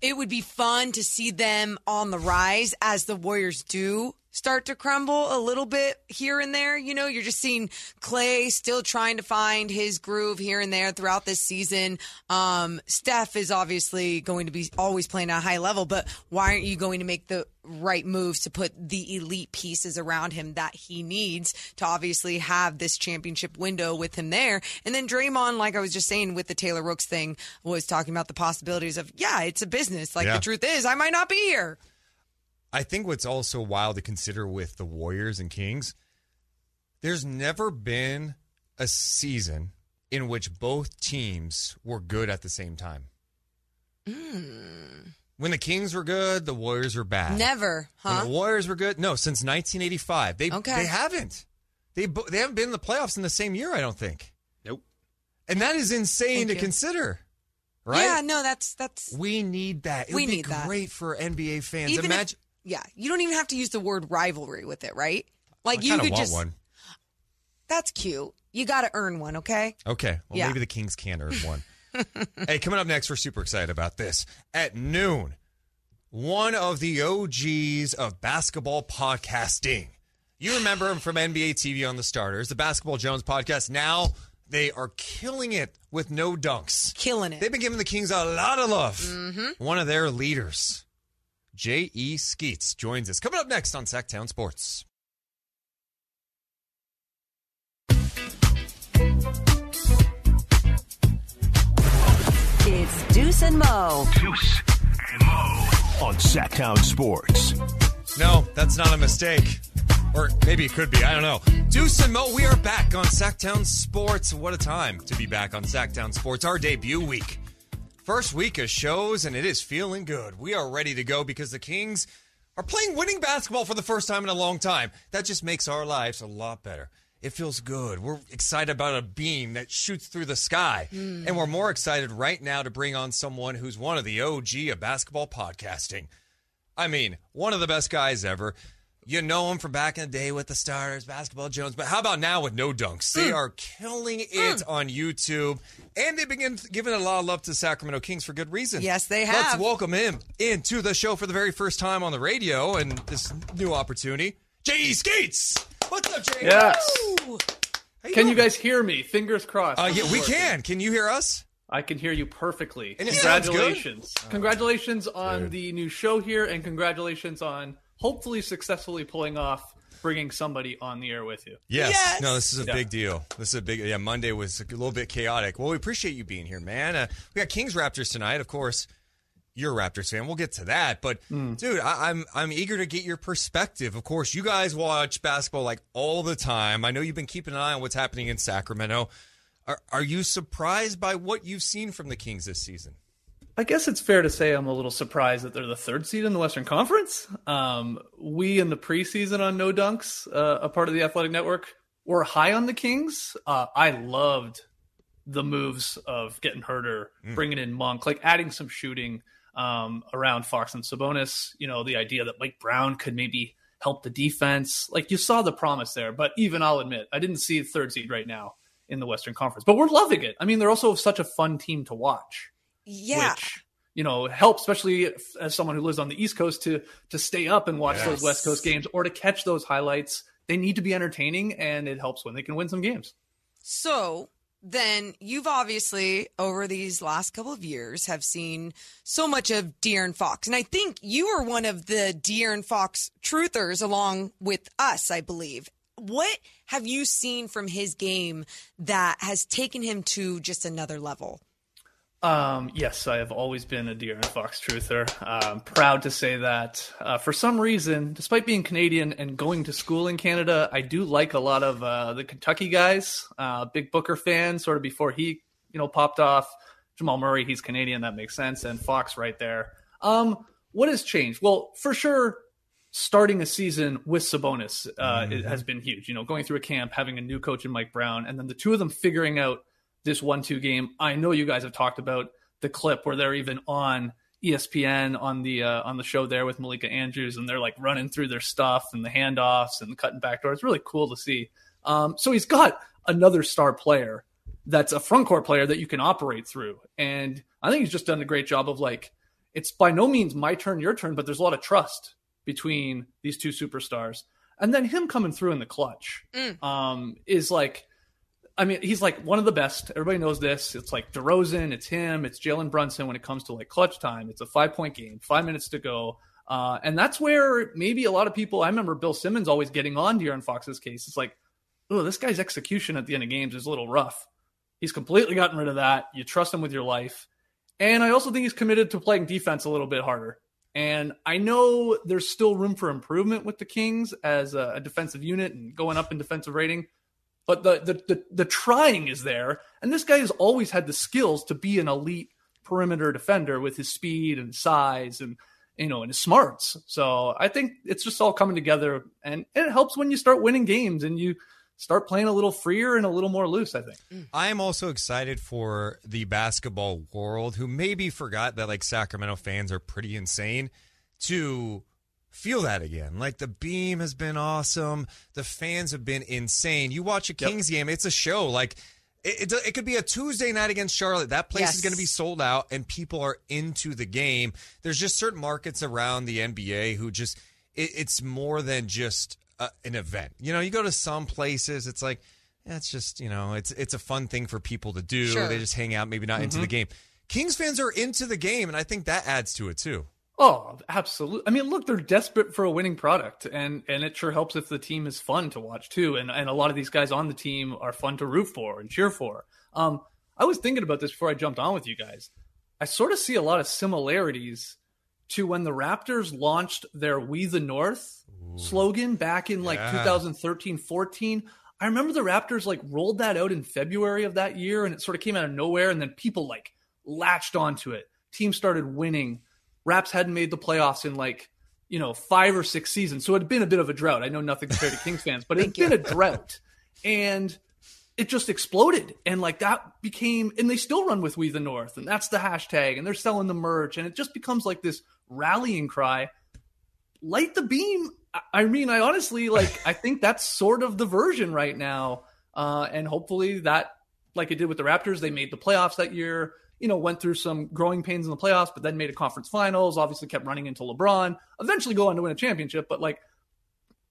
It would be fun to see them on the rise as the Warriors do start to crumble a little bit here and there. You know, you're just seeing Clay still trying to find his groove here and there throughout this season. Um, Steph is obviously going to be always playing at a high level, but why aren't you going to make the right moves to put the elite pieces around him that he needs to obviously have this championship window with him there? And then Draymond, like I was just saying with the Taylor Rooks thing, was talking about the possibilities of, yeah, it's a business. Like Yeah. the truth is, I might not be here. I think what's also wild to consider with the Warriors and Kings, there's never been a season in which both teams were good at the same time. Hmm. When the Kings were good, the Warriors were bad. Never, When huh? the Warriors were good, no, since 1985. They Okay. they haven't. They they haven't been in the playoffs in the same year. I don't think. Nope. And that is insane Thank to you. consider, right? Yeah, no, that's that's We need that. It We would be need that. great for NBA fans. even if- Imagine. Yeah. You don't even have to use the word rivalry with it, right? Like I you could want just. one. That's cute. You got to earn one, okay? Okay. Well, Yeah. maybe the Kings can earn one. hey, coming up next, we're super excited about this. At noon, one of the OGs of basketball podcasting. You remember him from NBA TV on the starters, the Basketball Jones podcast. Now they are killing it with no dunks. Killing it. They've been giving the Kings a lot of love. Mm-hmm. One of their leaders, J.E. Skeets, joins us. Coming up next on Sactown Sports. It's Deuce and Mo. Deuce and Mo on Sactown Sports. No, that's not a mistake. Or maybe it could be. I don't know. Deuce and Mo, we are back on Sactown Sports. What a time to be back on Sactown Sports, our debut week. First week of shows, and it is feeling good. We are ready to go because the Kings are playing winning basketball for the first time in a long time. That just makes our lives a lot better. It feels good. We're excited about a beam that shoots through the sky. Hmm. And we're more excited right now to bring on someone who's one of the OG of basketball podcasting. I mean, one of the best guys ever. You know him from back in the day with the Stars, Basketball Jones. But how about now with no dunks? They are killing it on YouTube, and they begin giving a lot of love to the Sacramento Kings for good reason. Yes, they have. Let's welcome him into the show for the very first time on the radio and this new opportunity. J.E. Skeets. What's up, J.E.? Yes. Ooh. You Can you guys hear me? Fingers crossed. Uh, yeah, we can. Can you hear us? I can hear you perfectly. And it sounds good? congratulations. Congratulations on the new show here, and congratulations on hopefully successfully pulling off bringing somebody on the air with you. Yes. Yes. No, this is a Yeah. big deal. This is a big. Yeah, Monday was a little bit chaotic. Well, we appreciate you being here, man. Uh, we got Kings Raptors tonight, of course. You're a Raptors fan. We'll get to that, but dude, I, I'm I'm eager to get your perspective. Of course, you guys watch basketball like all the time. I know you've been keeping an eye on what's happening in Sacramento. Are are you surprised by what you've seen from the Kings this season? I guess it's fair to say I'm a little surprised that they're the third seed in the Western Conference. Um, we in the preseason on No Dunks, uh, a part of the Athletic Network, were high on the Kings. Uh, I loved the moves of getting Huerter, bringing in Monk, like adding some shooting um, around Fox and Sabonis. You know, the idea that Mike Brown could maybe help the defense. Like you saw the promise there, but even I'll admit, I didn't see the third seed right now in the Western Conference. But we're loving it. I mean, they're also such a fun team to watch Yeah. which you know help especially as someone who lives on the east coast to to stay up and watch those west coast games or to catch those highlights they need to be entertaining and it helps when they can win some games So then you've obviously over these last couple of years have seen so much of De'Aaron Fox. And I think you are one of the De'Aaron Fox truthers along with us, I believe. What have you seen from his game that has taken him to just another level? Um, yes, I have always been a De'Aaron Fox truther. Um, proud to say that. Uh, for some reason, despite being Canadian and going to school in Canada, I do like a lot of uh, the Kentucky guys. Uh, big Booker fan, sort of before he, you know, popped off. Jamal Murray, he's Canadian, that makes sense, and Fox right there. Um, what has changed? Well, for sure, starting a season with Sabonis uh, it has been huge. You know, going through a camp, having a new coach in Mike Brown, and then the two of them figuring out this one-two game. I know you guys have talked about the clip where they're even on ESPN on the uh, on the show there with Malika Andrews, and they're like running through their stuff and the handoffs and the cutting back door. It's really cool to see. Um, so he's got another star player that's a front court player that you can operate through, and I think he's just done a great job of like it's by no means my turn, your turn, but there's a lot of trust between these two superstars. And then him coming through in the clutch um, is like, I mean, he's like one of the best. Everybody knows this. It's like DeRozan, it's him, it's Jalen Brunson when it comes to like clutch time. It's a five point game, five minutes to go. Uh, and that's where maybe a lot of people, I remember Bill Simmons always getting on De'Aaron Fox's case. It's like, oh, this guy's execution at the end of games is a little rough. He's completely gotten rid of that. You trust him with your life. And I also think he's committed to playing defense a little bit harder. And I know there's still room for improvement with the Kings as a defensive unit and going up in defensive rating, but the, the the the trying is there. And this guy has always had the skills to be an elite perimeter defender with his speed and size and you know and his smarts. So I think it's just all coming together, and, and it helps when you start winning games and you start playing a little freer and a little more loose. I think. Mm. I am also excited for the basketball world who maybe forgot that like Sacramento fans are pretty insane to feel that again. Like the beam has been awesome. The fans have been insane. You watch a Kings game, it's a show. Like it, it, it could be a Tuesday night against Charlotte. That place is going to be sold out and people are into the game. There's just certain markets around the NBA who just, it, it's more than just a, an event. You know, you go to some places, it's like, yeah, it's just, you know, it's it's a fun thing for people to do. Sure. They just hang out, maybe not into Mhm. the game. Kings fans are into the game, and I think that adds to it too. Oh, absolutely. I mean, look, they're desperate for a winning product, and and it sure helps if the team is fun to watch too. And and a lot of these guys on the team are fun to root for and cheer for. Um, I was thinking about this before I jumped on with you guys. I sort of see a lot of similarities to when the Raptors launched their "We the North" slogan back in like Yeah. 2013, 14. I remember the Raptors like rolled that out in February of that year, and it sort of came out of nowhere, and then people like latched onto it. Teams started winning. Raps hadn't made the playoffs in like you know five or six seasons, so it had been a bit of a drought. I know nothing compared to Kings fans, but it had been a drought, and it just exploded, and like that became, and they still run with We the North, and that's the hashtag, and they're selling the merch, and it just becomes like this rallying cry. Light the beam. I- I mean, I honestly like. I think that's sort of the version right now, uh, and hopefully that, like it did with the Raptors, they made the playoffs that year you know, went through some growing pains in the playoffs, but then made a conference finals, obviously kept running into LeBron, eventually go on to win a championship. But like,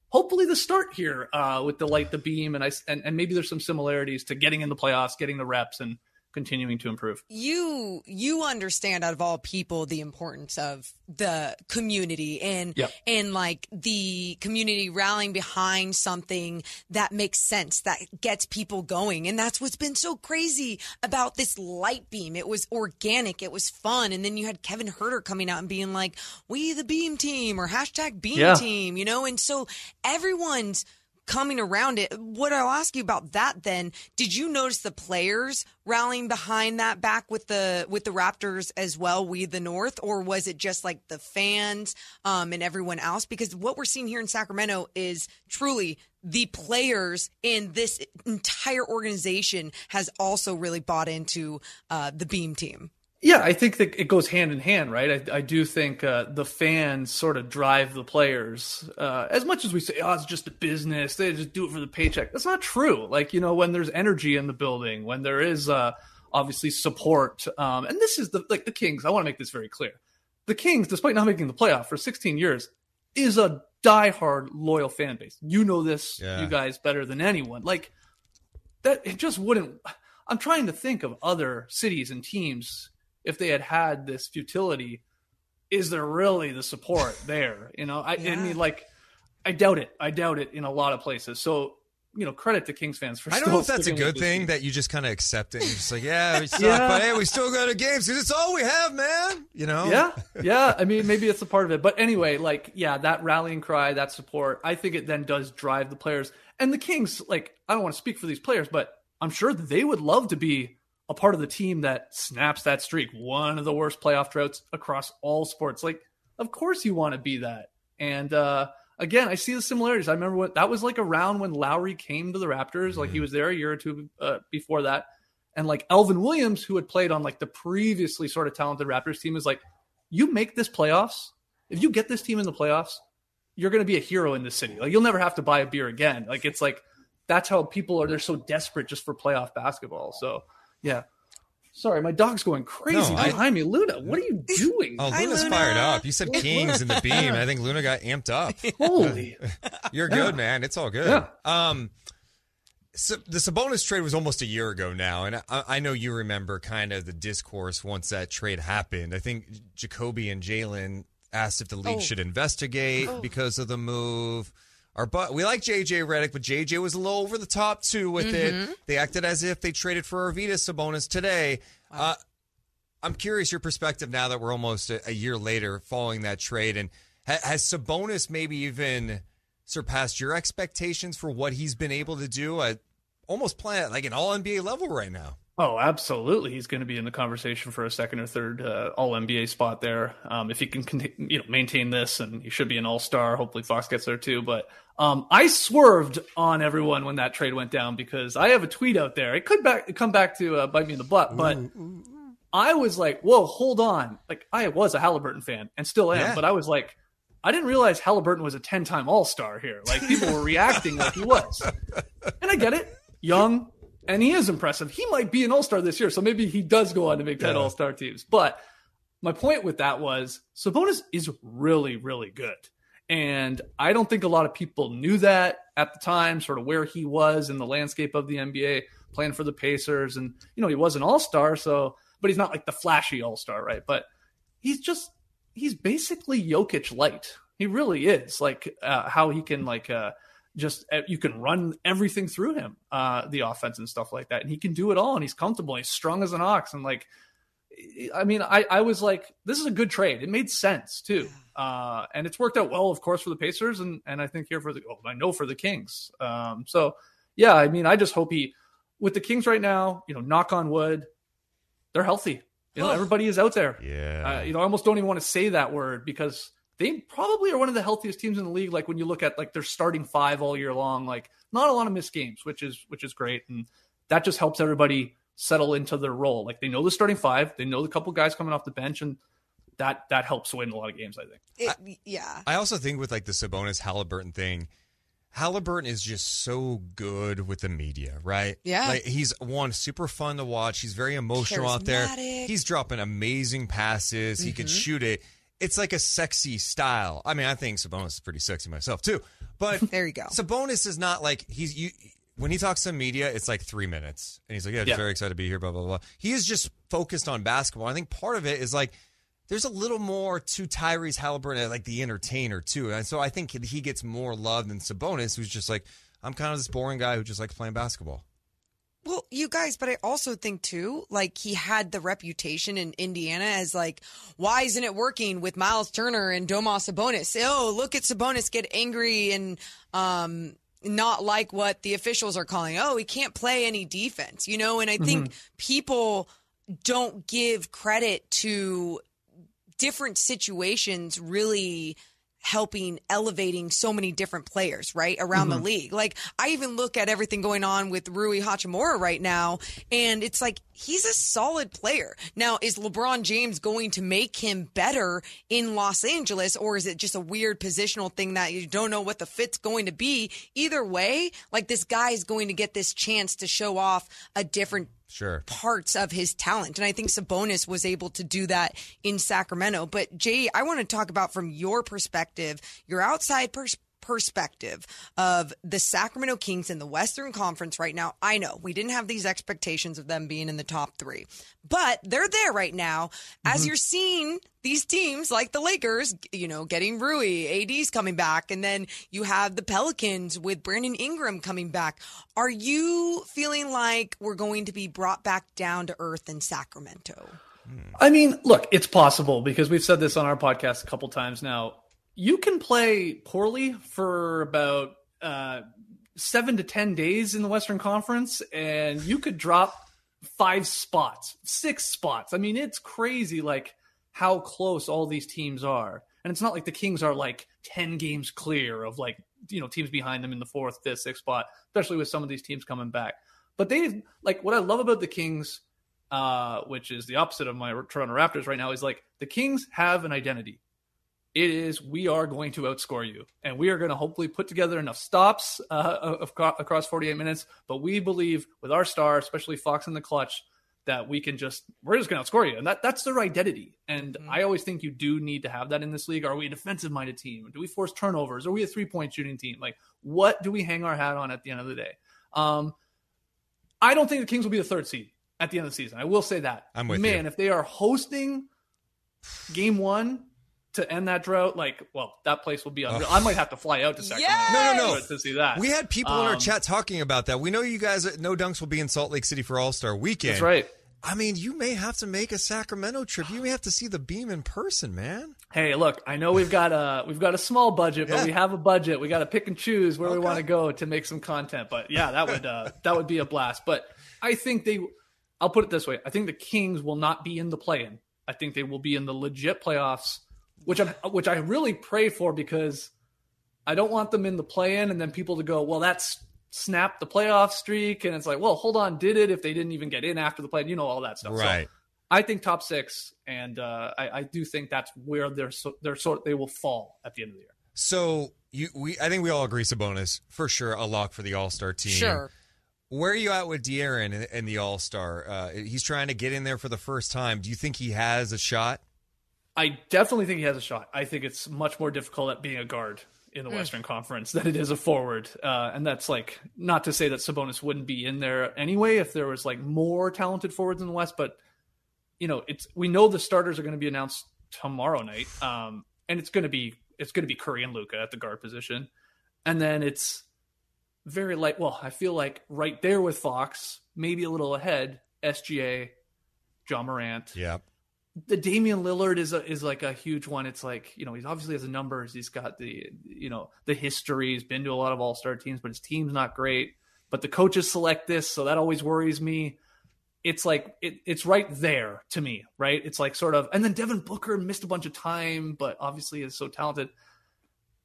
hopefully the start here uh, with the light, the beam, and I and, and maybe there's some similarities to getting in the playoffs, getting the reps, and continuing to improve. you you understand out of all people the importance of the community and Yep. and like the community rallying behind something that makes sense that gets people going and that's what's been so crazy about this light beam it was organic it was fun and then you had kevin huerter coming out and being like we the beam team or hashtag beam Yeah. team you know and so everyone's coming around it. What I'll ask you about that then, did you notice the players rallying behind that back with the with the Raptors as well, we the North, or was it just like the fans um, and everyone else? Because what we're seeing here in Sacramento is truly the players in this entire organization has also really bought into uh, the Beam team. Yeah, I think that it goes hand in hand, right? I, I do think uh, the fans sort of drive the players. Uh, as much as we say, oh, it's just a business, they just do it for the paycheck. That's not true. Like, you know, when there's energy in the building, when there is uh, obviously support, um, and this is the like the Kings. I want to make this very clear. The Kings, despite not making the playoff for 16 years, is a diehard loyal fan base. You know this, Yeah. you guys, better than anyone. Like that, it just wouldn't. I'm trying to think of other cities and teams if they had had this futility. Is there really the support there? You know, I, I mean, like, I doubt it. I doubt it in a lot of places. So, you know, credit to Kings fans for. I don't still know if that's a good thing team. that you just kind of accept it. And you're just like, yeah, we suck, Yeah. but hey, we still go to games because it's all we have, man. You know? Yeah, yeah. I mean, maybe it's a part of it, but anyway, like, yeah, that rallying cry, that support, I think it then does drive the players and the Kings. Like, I don't want to speak for these players, but I'm sure they would love to be a part of the team that snaps that streak. One of the worst playoff droughts across all sports. Like, of course you want to be that. And uh, again, I see the similarities. I remember what that was like around when Lowry came to the Raptors. Like, he was there a year or two uh, before that. And like Alvin Williams, who had played on like the previously sort of talented Raptors team, is like, you make this playoffs. If you get this team in the playoffs, you're going to be a hero in this city. Like you'll never have to buy a beer again. Like it's like that's how people are. They're so desperate just for playoff basketball. So yeah. Sorry, my dog's going crazy No, I- behind me. Luna, what are you doing? Oh, Luna's fired up. You said Kings in the beam, I think Luna got amped up. Holy. You're Yeah. good, man. It's all good. Yeah. Um, so the Sabonis trade was almost a year ago now, and I, I know you remember kind of the discourse once that trade happened. I think Jacoby and Jalen asked if the league Oh. should investigate Oh. because of the move. Our but we like JJ Redick, but JJ was a little over the top too with Mhm. it. They acted as if they traded for Arvydas Sabonis today. Uh, I'm curious your perspective now that we're almost a, a year later following that trade, and ha- has Sabonis maybe even surpassed your expectations for what he's been able to do at almost playing like an All NBA level right now? Oh, absolutely. He's going to be in the conversation for a second or third uh, All NBA spot there. Um, if he can, you know, maintain this, and he should be an All Star. Hopefully, Fox gets there too. But um, I swerved on everyone when that trade went down because I have a tweet out there. It could back, come back to uh, bite me in the butt, but I was like, "Whoa, hold on!" Like I was a Halliburton fan and still am, Yeah. but I was like, I didn't realize Halliburton was a ten-time All Star here. Like people were reacting like he was, and I get it. Young, and he is impressive. He might be an All Star this year, so maybe he does go on to make ten Yeah. All Star teams. But my point with that was Sabonis is really, really good. And I don't think a lot of people knew that at the time, sort of where he was in the landscape of the NBA, playing for the Pacers. And, you know, he was an all star, so, but he's not like the flashy all star, right? But he's just, he's basically Jokic light. He really is. Like, uh, how he can, like, uh, just uh, you can run everything through him, uh, the offense and stuff like that, and he can do it all, and he's comfortable. He's strong as an ox, and like I mean, I, I was like, this is a good trade. It made sense too, uh, and it's worked out well, of course, for the Pacers, and and I think here for the, oh, I know for the Kings. Um, so yeah, I mean, I just hope he, with the Kings right now, you know, knock on wood, they're healthy. You know, everybody is out there. Yeah. Uh, you know, I almost don't even want to say that word because they probably are one of the healthiest teams in the league. Like when you look at like their starting five all year long, like not a lot of missed games, which is which is great, and that just helps everybody settle into their role. Like they know the starting five, they know the couple guys coming off the bench, and that that helps win a lot of games. I think. It, yeah. I also think with like the Sabonis Halliburton thing, Halliburton is just so good with the media, right? Yeah. Like he's one super fun to watch. He's very emotional out there. Charismatic. He's dropping amazing passes. He can mm-hmm. shoot it. It's like a sexy style. I mean, I think Sabonis is pretty sexy myself too. But There you go. Sabonis is not like he's you when he talks to media, it's like three minutes. And he's like, Yeah, just Yeah. very excited to be here, blah, blah, blah. He is just focused on basketball. I think part of it is like there's a little more to Tyrese Halliburton, like the entertainer too. And so I think he gets more love than Sabonis, who's just like, I'm kind of this boring guy who just likes playing basketball. Well, you guys, but I also think too, like he had the reputation in Indiana as like, why isn't it working with Miles Turner and Domas Sabonis? Oh, look at Sabonis get angry and um not like what the officials are calling. Oh, he can't play any defense, you know. And I think people don't give credit to different situations really helping elevating so many different players right around the mm-hmm. league. Like i even look at everything going on with rui hachimura right now and it's like he's a solid player. Now is lebron james going to make him better in los angeles or is it just a weird positional thing that you don't know what the fit's going to be? Either way like this guy is going to get this chance to show off a different Sure. parts of his talent. And I think Sabonis was able to do that in Sacramento. But Jay, I want to talk about from your perspective, your outside pers- perspective of the Sacramento Kings in the Western Conference right now. I know we didn't have these expectations of them being in the top three, but they're there right now. As mm-hmm. you're seeing these teams like the Lakers, you know, getting Rui, AD's coming back, and then you have the Pelicans with Brandon Ingram coming back. Are you feeling like we're going to be brought back down to earth in Sacramento? I mean, look, it's possible because we've said this on our podcast a couple times now. You can play poorly for about uh, seven to 10 days in the Western Conference, and you could drop five spots, six spots. I mean, it's crazy, like how close all these teams are. And it's not like the Kings are like 10 games clear of like, you know, teams behind them in the fourth, fifth, sixth spot, especially with some of these teams coming back. But they, like, what I love about the Kings uh, which is the opposite of my Toronto Raptors right now, is like the Kings have an identity. It is we are going to outscore you, and we are going to hopefully put together enough stops uh, of, across 48 minutes. But we believe with our star, especially Fox in the clutch, that we can just we're just going to outscore you, and that that's their identity. And I always think you do need to have that in this league. Are we a defensive minded team? Do we force turnovers? Are we a three point shooting team? Like what do we hang our hat on at the end of the day? Um, I don't think the Kings will be the third seed at the end of the season. I will say that. I'm with you. Man, you. if they are hosting game one to end that drought, like, well, that place will be unreal. I might have to fly out to Sacramento No, no, no. to see that. We had people in our Um, chat talking about that. We know you guys at No Dunks will be in Salt Lake City for All Star Weekend. That's right. I mean, you may have to make a Sacramento trip. You may have to see the beam in person, man. Hey, look, I know we've got a we've got a small budget, but Yeah. we have a budget. We got to pick and choose where we want to go to make some content. But yeah, that would uh, that would be a blast. But I think they I'll put it this way: I think the Kings will not be in the play-in. I think they will be in the legit playoffs, which I which I really pray for because I don't want them in the play-in and then people to go, well, that's snapped the playoff streak, and it's like, well, hold on, did it if they didn't even get in after the play? You know all that stuff. So Right. I think top six, and uh, I, I do think that's where they're so, they're sort they will fall at the end of the year. So you, we, I think we all agree Sabonis for sure a lock for the All Star team. Sure. Where are you at with De'Aaron and, and the All Star? Uh, he's trying to get in there for the first time. Do you think he has a shot? I definitely think he has a shot. I think it's much more difficult at being a guard in the Mm. Western Conference than it is a forward. Uh, and that's like not to say that Sabonis wouldn't be in there anyway if there was like more talented forwards in the West, but you know, it's we know the starters are going to be announced tomorrow night, um, and it's going to be it's going to be Curry and Luka at the guard position, and then it's very light. Well, I feel like right there with Fox, maybe a little ahead. SGA, Ja Morant, Yeah. The Damian Lillard is a, is like a huge one. It's like you know he's obviously has the numbers. He's got the you know the history. He's been to a lot of All Star teams, but his team's not great. But the coaches select this, so that always worries me. It's like it, it's right there to me, right? It's like sort of, and then Devin Booker missed a bunch of time, but obviously is so talented.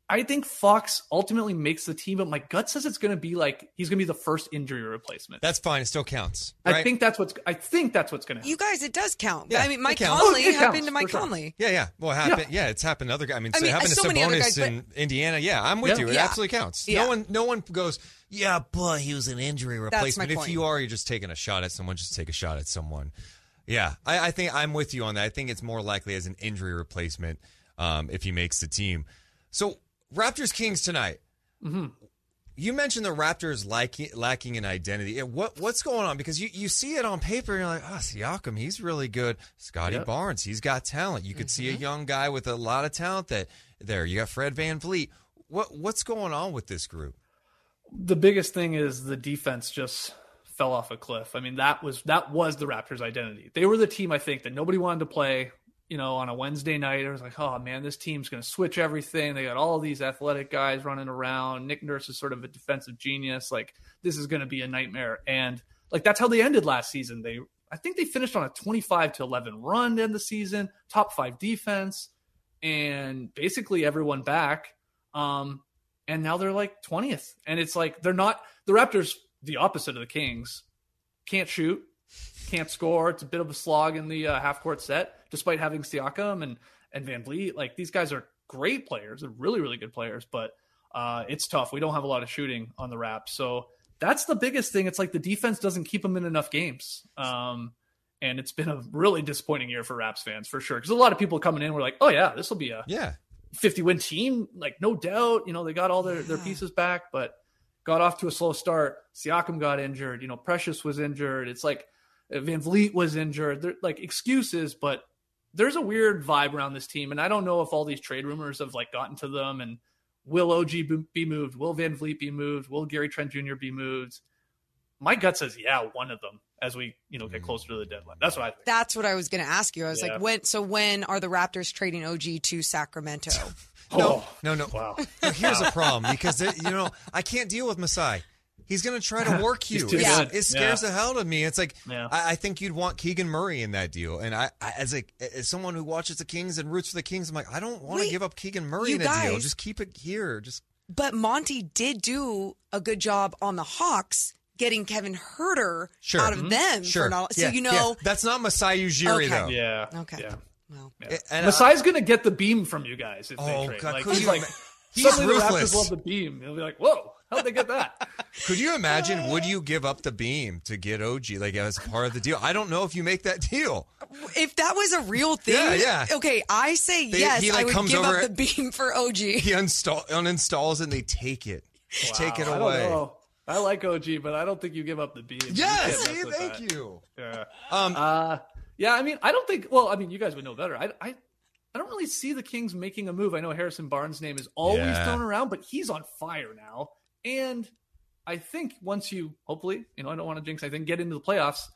I think Fox ultimately makes the team, but my gut says it's going to be like he's going to be the first injury replacement. That's fine. It still counts. I think that's what's. I think that's what's going to happen. You guys, it does count. Yeah, I mean, it Mike. Conley Oh, it happened counts, to Mike for sure. Conley. Yeah, yeah. Well, it happened. Yeah, it's happened. to Other guys. I mean, I so mean, it happened so to many other Sabonis guys, but- in Indiana. Yeah, I'm with Yeah. you. It Yeah. absolutely counts. Yeah. No one, no one goes. Yeah, but he was an injury my replacement. If you are, you're just taking a shot at someone. Just take a shot at someone. Yeah, I, I think I'm with you on that. I think it's more likely as an injury replacement um, if he makes the team. So Raptors Kings tonight. Mm-hmm. You mentioned the Raptors lacking lacking an identity. What what's going on? Because you, you see it on paper, and you're like, oh, Siakam, he's really good. Scotty Yep. Barnes, he's got talent. You could see a young guy with a lot of talent that there. You got Fred VanVleet. What what's going on with this group? the biggest thing is the defense just fell off a cliff. I mean, that was that was the Raptors' identity. They were the team I think that nobody wanted to play. You know, on a Wednesday night, it was like, oh man, this team's going to switch everything. They got all these athletic guys running around. Nick Nurse is sort of a defensive genius. Like this is going to be a nightmare. And like that's how they ended last season. They, I think they finished on a twenty-five to eleven run to end the season, top five defense, and basically everyone back. Um, and now they're like 20th and it's like they're not the raptors the opposite of the kings can't shoot can't score. It's a bit of a slog in the uh, half court set despite having Siakam and and VanVleet. Like these guys are great players. They're really really good players but uh, it's tough. We don't have a lot of shooting on the Raps so that's the biggest thing. It's like the defense doesn't keep them in enough games. Um, and it's been a really disappointing year for Raps fans for sure. Because a lot of people coming in were like oh yeah this will be a Yeah, 50 win team, like no doubt. You know, they got all their, their pieces back, but got off to a slow start. Siakam got injured. You know, Precious was injured. It's like Uh, VanVleet was injured. They're like excuses, but there's a weird vibe around this team. And I don't know if all these trade rumors have like gotten to them and will OG be- be moved? Will VanVleet be moved? Will Gary Trent Jr. be moved? My gut says, yeah, one of them as we, you know, get hmm. closer to the deadline. That's what I think. That's what I was going to ask you. I was Yeah. like, when? So when are the Raptors trading OG to Sacramento? Oh. no, no, no. Wow. No, here's a problem because they- you know I can't deal with Masai. He's going to try to work you. He's too It's- good. It scares Yeah. the hell out of me. It's like Yeah. I, I think you'd want Keegan Murray in that deal, and I, I as a as someone who watches the Kings and roots for the Kings, I'm like I don't want to give up Keegan Murray you in a deal. guys- Just keep it here. Just But Monte did do a good job on the Hawks getting Kevin Huerter Sure. out of mm-hmm. them. sure. For not, so Yeah, you yeah. know, that's not Masai Ujiri Okay. though. Yeah. Okay. Yeah. well, Yeah. And I- Masai's going to get the beam from you guys if Oh, they trade. God, like, he's like, He's suddenly the ruthless. Love the beam. He'll be like, whoa, how'd they get that? Could you imagine? Would you give up the beam to get OG like as part of the deal? I don't know if you make that deal. if that was a real thing, Yeah, yeah. Okay, I say They- yes. he, like, I would comes give over up the beam for OG. He uninstall uninstalls and they take it. Take it away. I don't know. I like OG, but I don't think you give up the beam. You Yes, can't see, thank that. you. Yeah. Um, Uh, yeah, I mean, I don't think. Well, I mean, you guys would know better. I, I, I don't really see the Kings making a move. I know Harrison Barnes' name is always Yeah. thrown around, but he's on fire now. And I think once you, hopefully, you know, I don't want to jinx. I think get into the playoffs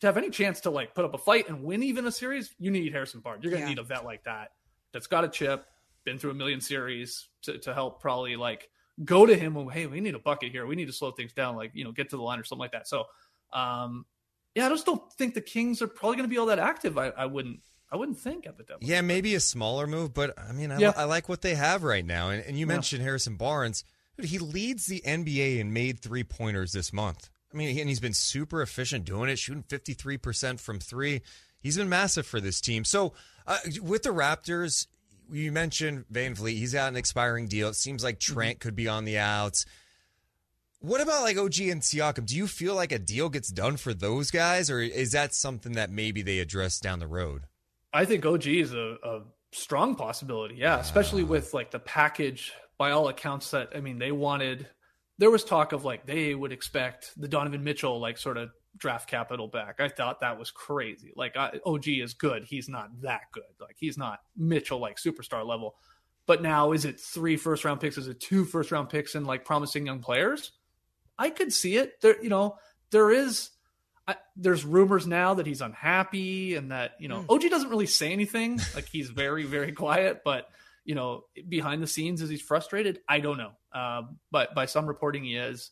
to have any chance to like put up a fight and win even a series. You need Harrison Barnes. You're gonna Yeah. need a vet like that that's got a chip, been through a million series to to help probably like go to him. when, Hey, we need a bucket here. We need to slow things down. Like you know, get to the line or something like that. So. um yeah, I just don't think the Kings are probably going to be all that active. I, I wouldn't. I wouldn't think at the deadline. Yeah, maybe a smaller move, but I mean, I, Yeah. I like what they have right now. And, and you Yeah. mentioned Harrison Barnes. He leads the NBA in made three pointers this month. I mean, and he's been super efficient doing it, shooting 53% from three. He's been massive for this team. So, uh, with the Raptors, you mentioned VanVleet. He's got an expiring deal. It seems like Trent could be on the outs. What about like OG and Siakam? Do you feel like a deal gets done for those guys, or is that something that maybe they address down the road? I think OG is a, a strong possibility. Yeah, especially with like the package. By all accounts, that I mean, they wanted. There was talk of like they would expect the Donovan Mitchell like sort of draft capital back. I thought that was crazy. Like I, OG is good, he's not that good. Like he's not Mitchell like superstar level. But now is it three first round picks? Is it two first round picks and like promising young players? I could see it. There, you know, there is. I, there's rumors now that he's unhappy and that you know hmm. OG doesn't really say anything. Like he's very very quiet, but you know behind the scenes is he's frustrated. I don't know, um, but by some reporting he is.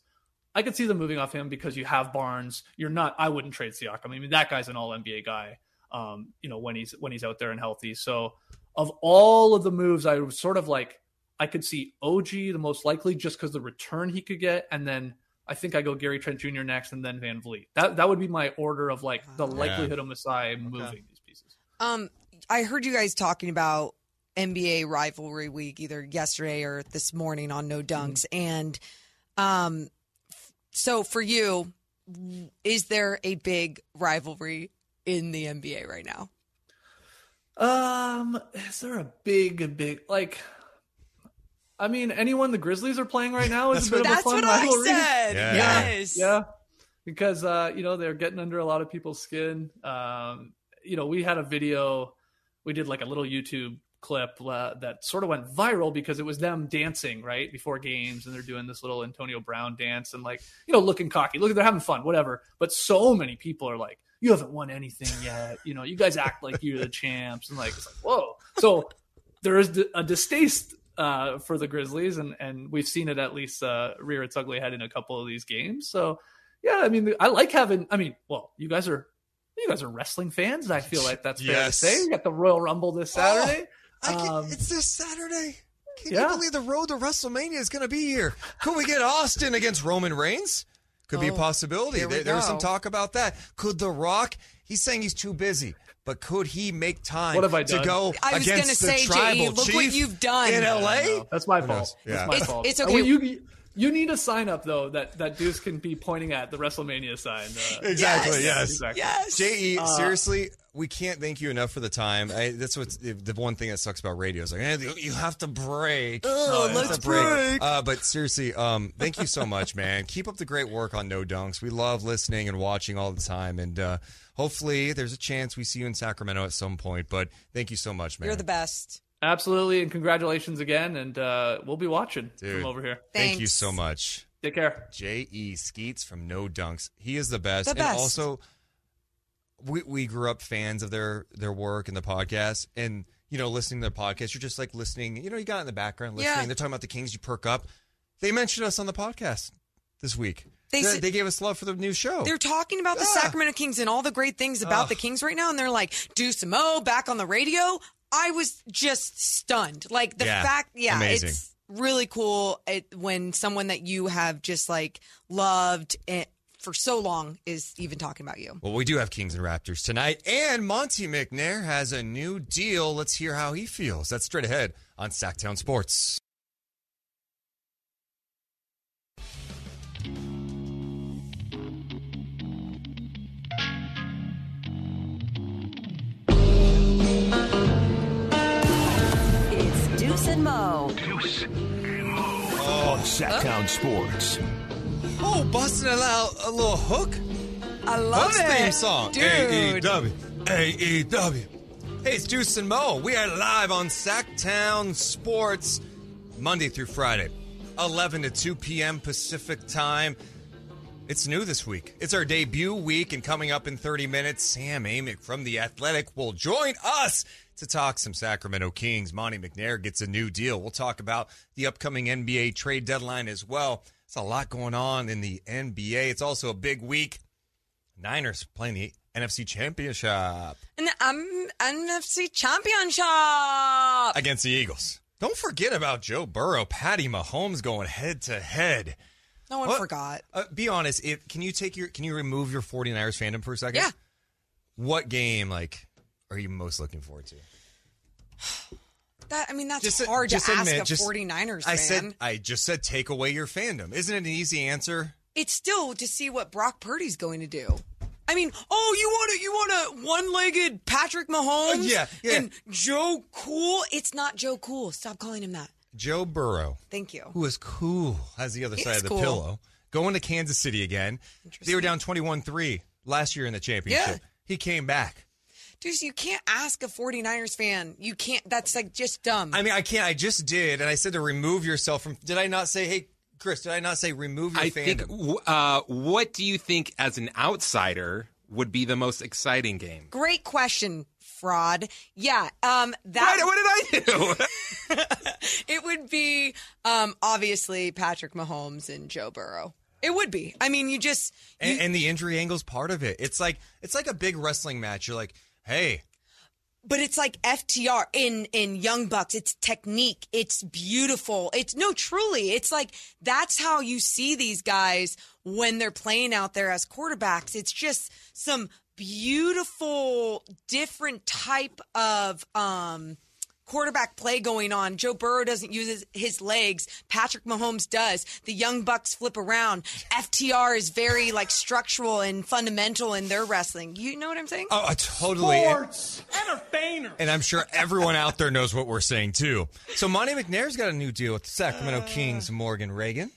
I could see them moving off him because you have Barnes. You're not. I wouldn't trade Siakam. I mean that guy's an All NBA guy. Um, you know when he's when he's out there and healthy. So of all of the moves, I was sort of like I could see OG the most likely just because the return he could get, and then I think I go Gary Trent Jr. next, and then VanVleet. That that would be my order of like the likelihood of Masai moving these pieces. Um, I heard you guys talking about NBA rivalry week either yesterday or this morning on No Dunks, and um, so for you, is there a big rivalry in the NBA right now? Um, is there a big, a big like? I mean, anyone the Grizzlies are playing right now is a bit of a That's fun what I rivalry. said. Yeah. Yes. Yeah, because uh, you know they're getting under a lot of people's skin. Um, you know, we had a video, we did like a little YouTube clip uh, that sort of went viral because it was them dancing right before games, and they're doing this little Antonio Brown dance and like you know looking cocky, look they're having fun, whatever. But so many people are like, "You haven't won anything yet," you know, you guys act like you're the champs, and like it's like whoa. So there is a distaste uh, for the Grizzlies, and and we've seen it at least uh, rear its ugly head in a couple of these games. So yeah, I mean, I like having. I mean, well, you guys are you guys are wrestling fans. I feel like that's fair Yes. to say. You got the Royal Rumble this Saturday. Can, Um, it's this Saturday. Can yeah. you believe the road to WrestleMania is going to be here? Could we get Austin against Roman Reigns? Could be a Oh, possibility. here There, there was some talk about that. Could The Rock? He's saying he's too busy, but could he make time What have I done? to go I was against gonna the say, tribal J.E., look what you've done. in LA? No, that's my fault. Yeah. That's my It's- fault. it's Uh, okay. well, you you need a sign up though that that Deuce can be pointing at the WrestleMania sign. Uh, Exactly. Yes. Yes. exactly. Yes. Je, Uh, seriously, we can't thank you enough for the time. I, that's what the one thing that sucks about radio is like eh, you have to break. Oh, You let's to break. Uh, but seriously, um, thank you so much, man. Keep up the great work on No Dunks. We love listening and watching all the time, and uh, hopefully, there's a chance we see you in Sacramento at some point. But thank you so much, man. You're the best. Absolutely, and congratulations again. And uh, we'll be watching Dude. from over here. Thank you so much. Take care. J.E. Skeets from No Dunks. He is the best. The And best. also, we, we grew up fans of their, their work and the podcast. And, you know, listening to their podcast, you're just like listening. You know, you got in the background listening. Yeah. They're talking about the Kings. You perk up. They mentioned us on the podcast this week. They They, said- they gave us love for the new show. They're talking about the Yeah. Sacramento Kings and all the great things about the Kings right now, and they're like, Deuce and Mo back on the radio. I was just stunned. Like the Yeah. fact, yeah, Amazing. it's really cool it, when someone that you have just like loved it for so long is even talking about you. Well, we do have Kings and Raptors tonight, and Monte McNair has a new deal. Let's hear how he feels. That's straight ahead on Sactown Sports. It's Deuce and Mo. On oh, Sactown Sports. Oh, busting out a little hook. I love Hook's it. theme song. Dude. AEW. AEW. Hey, it's Deuce and Mo. We are live on Sactown Sports Monday through Friday, 11 to 2 p.m. Pacific time. It's new this week. It's our debut week, and coming up in 30 minutes, Sam Amick from The Athletic will join us to talk some Sacramento Kings. Monte McNair gets a new deal. We'll talk about the upcoming NBA trade deadline as well. There's a lot going on in the NBA. It's also a big week Niners playing the NFC Championship And um, NFC Championship. against the Eagles. Don't forget about Joe Burrow, Patty Mahomes going head to head. No one What? forgot. Uh, be honest. If can you take your can you remove your 49ers fandom for a second? Yeah. What game like are you most looking forward to? That I mean, that's Just- hard just to ask admit, a just- 49ers I said I just said take away your fandom. Isn't it an easy answer? it's still to see what Brock Purdy's going to do. I mean, oh, you want a you want a one-legged Patrick Mahomes? Uh, yeah, yeah. And Joe Cool? It's not Joe Cool. Stop calling him that. Joe Burrow, Thank you. who is cool, has the other He side of the cool. pillow, going to Kansas City again. They were down 21-3 last year in the championship. Yeah. He came back. Dude, you can't ask a 49ers fan. You can't. That's like just dumb. I mean, I can't. I just did, and I said to remove yourself from. Did I not say, hey, Chris? Did I not say remove your fan? I fandom? think. Uh, what do you think, as an outsider, would be the most exciting game? Great question, fraud. Yeah, um, that What, what did I do? it would be um, obviously Patrick Mahomes and Joe Burrow. It would be. I mean, you just and, and the injury angle's part of it. It's like it's like a big wrestling match. You're like, hey, but it's like FTR in in Young Bucks. It's technique. It's beautiful. It's no, truly. It's like that's how you see these guys when they're playing out there as quarterbacks. It's just some beautiful, different type of um quarterback play going on. Joe Burrow doesn't use his, his legs. Patrick Mahomes does. The Young Bucks flip around. FTR is very like structural and fundamental in their wrestling. You know what I'm saying? oh, I totally. Sports entertainers. And I'm sure everyone out there knows what we're saying too. So Monte McNair's got a new deal with the Sacramento Kings. Morgan Reagan.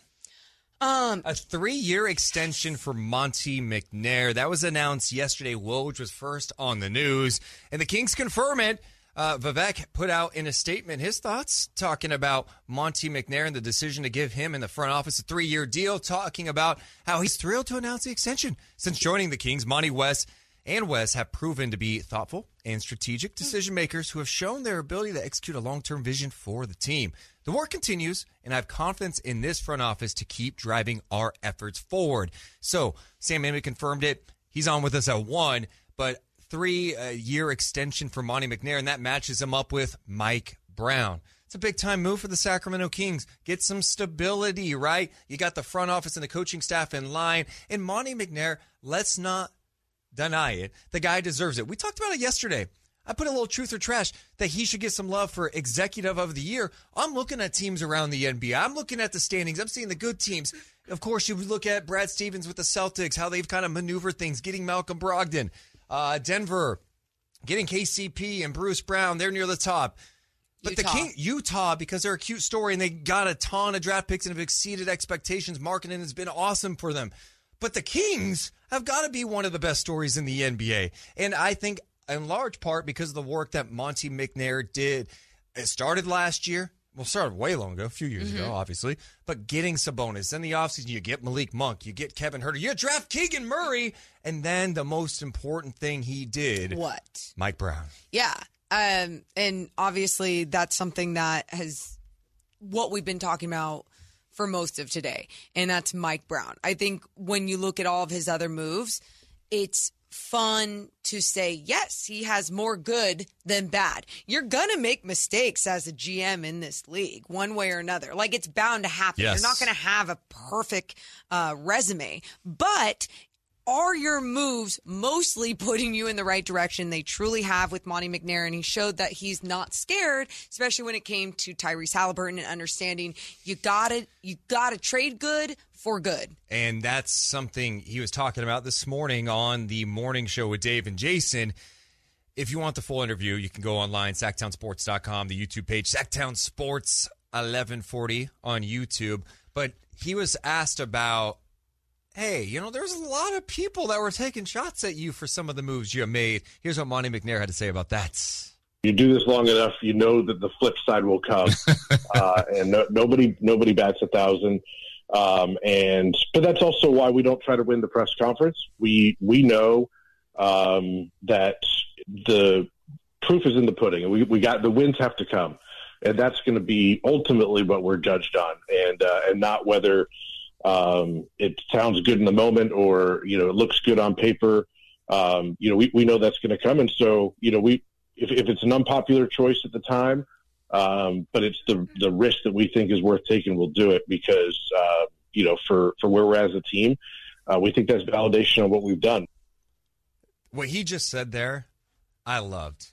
Um, A three-year extension for Monte McNair. That was announced yesterday. Woj was first on the news, and the Kings confirm it. Uh, Vivek put out in a statement his thoughts, talking about Monte McNair and the decision to give him in the front office a three-year deal. Talking about how he's thrilled to announce the extension since joining the Kings. Monte West and Wes have proven to be thoughtful and strategic decision makers who have shown their ability to execute a long term vision for the team. The work continues, and I have confidence in this front office to keep driving our efforts forward. So, Sam Amick confirmed it. He's on with us at one, but three year extension for Monte McNair, and that matches him up with Mike Brown. It's a big time move for the Sacramento Kings. Get some stability, right? You got the front office and the coaching staff in line. And Monte McNair, let's not deny it. The guy deserves it. We talked about it yesterday. I put a little truth or trash that he should get some love for executive of the year. I'm looking at teams around the NBA. I'm looking at the standings. I'm seeing the good teams. Of course, you look at Brad Stevens with the Celtics, how they've kind of maneuvered things, getting Malcolm Brogdon, uh, Denver, getting KCP and Bruce Brown. They're near the top. But Utah. the King Utah, because they're a cute story and they got a ton of draft picks and have exceeded expectations. Marketing has been awesome for them. But the Kings have got to be one of the best stories in the NBA. And I think in large part because of the work that Monte McNair did. It started last year. Well, started way long ago, a few years ago, obviously. But getting Sabonis in the offseason, you get Malik Monk, you get Kevin Huerter, you draft Keegan Murray, and then the most important thing he did, what? Mike Brown. Yeah. Um, and obviously that's something that has what we've been talking about for most of today, and that's Mike Brown. I think when you look at all of his other moves, it's fun to say, yes, he has more good than bad. You're going to make mistakes as a GM in this league, one way or another. Like it's bound to happen. Yes. You're not going to have a perfect uh, resume, but are your moves mostly putting you in the right direction? They truly have with Monte McNair, and he showed that he's not scared, especially when it came to Tyrese Halliburton and understanding you gotta you gotta trade good for good. And that's something he was talking about this morning on the morning show with Dave and Jason. If you want the full interview, you can go online, sactownsports.com, the YouTube page, Sactown Sports 1140 on YouTube. But he was asked about, hey, you know, there's a lot of people that were taking shots at you for some of the moves you made. Here's what Monte McNair had to say about that. You do this long enough, you know that the flip side will come, uh, and no, nobody nobody bats a thousand. Um, and but that's also why we don't try to win the press conference. We we know um, that the proof is in the pudding, and we we got the wins have to come, and that's going to be ultimately what we're judged on, and uh, and not whether um, it sounds good in the moment or you know it looks good on paper. Um, you know, we, we know that's going to come, and so you know we if, if it's an unpopular choice at the time, um, but it's the the risk that we think is worth taking, we'll do it because uh, you know for for where we're at as a team, uh, we think that's validation of what we've done. What he just said there, I loved.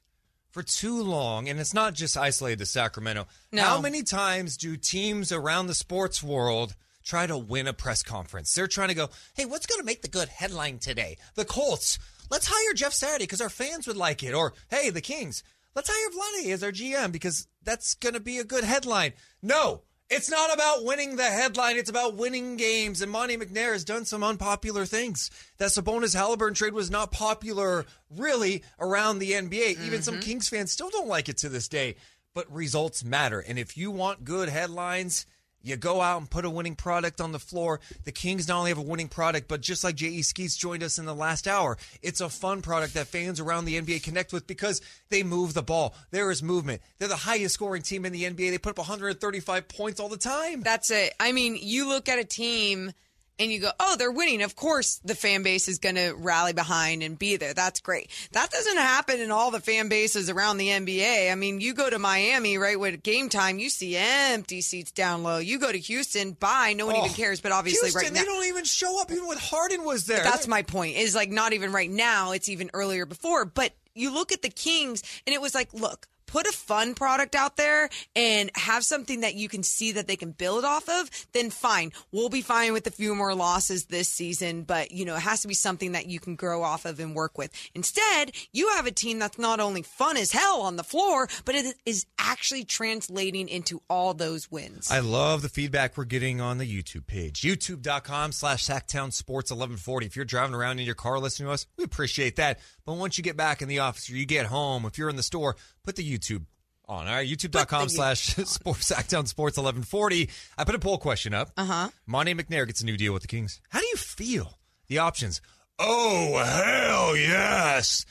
For too long, and it's not just isolated to Sacramento. No. How many times do teams around the sports world try to win a press conference? They're trying to go, hey, what's going to make the good headline today? The Colts. Let's hire Jeff Saturday because our fans would like it. Or, hey, the Kings. Let's hire Vladdy as our GM because that's going to be a good headline. No, it's not about winning the headline. It's about winning games. And Monte McNair has done some unpopular things. That Sabonis Halliburton trade was not popular really around the NBA. Even some mm-hmm. Kings fans still don't like it to this day. But results matter. And if you want good headlines, you go out and put a winning product on the floor. The Kings not only have a winning product, but just like J.E. Skeets joined us in the last hour, it's a fun product that fans around the NBA connect with because they move the ball. There is movement. They're the highest scoring team in the NBA. They put up 135 points all the time. That's it. I mean, you look at a team and you go, oh, they're winning. Of course, the fan base is going to rally behind and be there. That's great. That doesn't happen in all the fan bases around the NBA. I mean, you go to Miami, right, with game time, you see empty seats down low. You go to Houston, bye, no one Oh, even cares. But obviously, Houston, right now, they don't even show up even when Harden was there. That's my point. Is like not even right now. It's even earlier before. But you look at the Kings, and it was like, look. Put a fun product out there and have something that you can see that they can build off of, then fine. We'll be fine with a few more losses this season, but you know, it has to be something that you can grow off of and work with. Instead, you have a team that's not only fun as hell on the floor, but it is actually translating into all those wins. I love the feedback we're getting on the YouTube page. YouTube.com slash Sactown Sports 1140. If you're driving around in your car listening to us, we appreciate that. But once you get back in the office or you get home, if you're in the store, put the YouTube on. All right, youtube.com slash sports Sactown Sports 1140. I put a poll question up. Uh huh. Monte McNair gets a new deal with the Kings. How do you feel? The options. Oh, hell yes.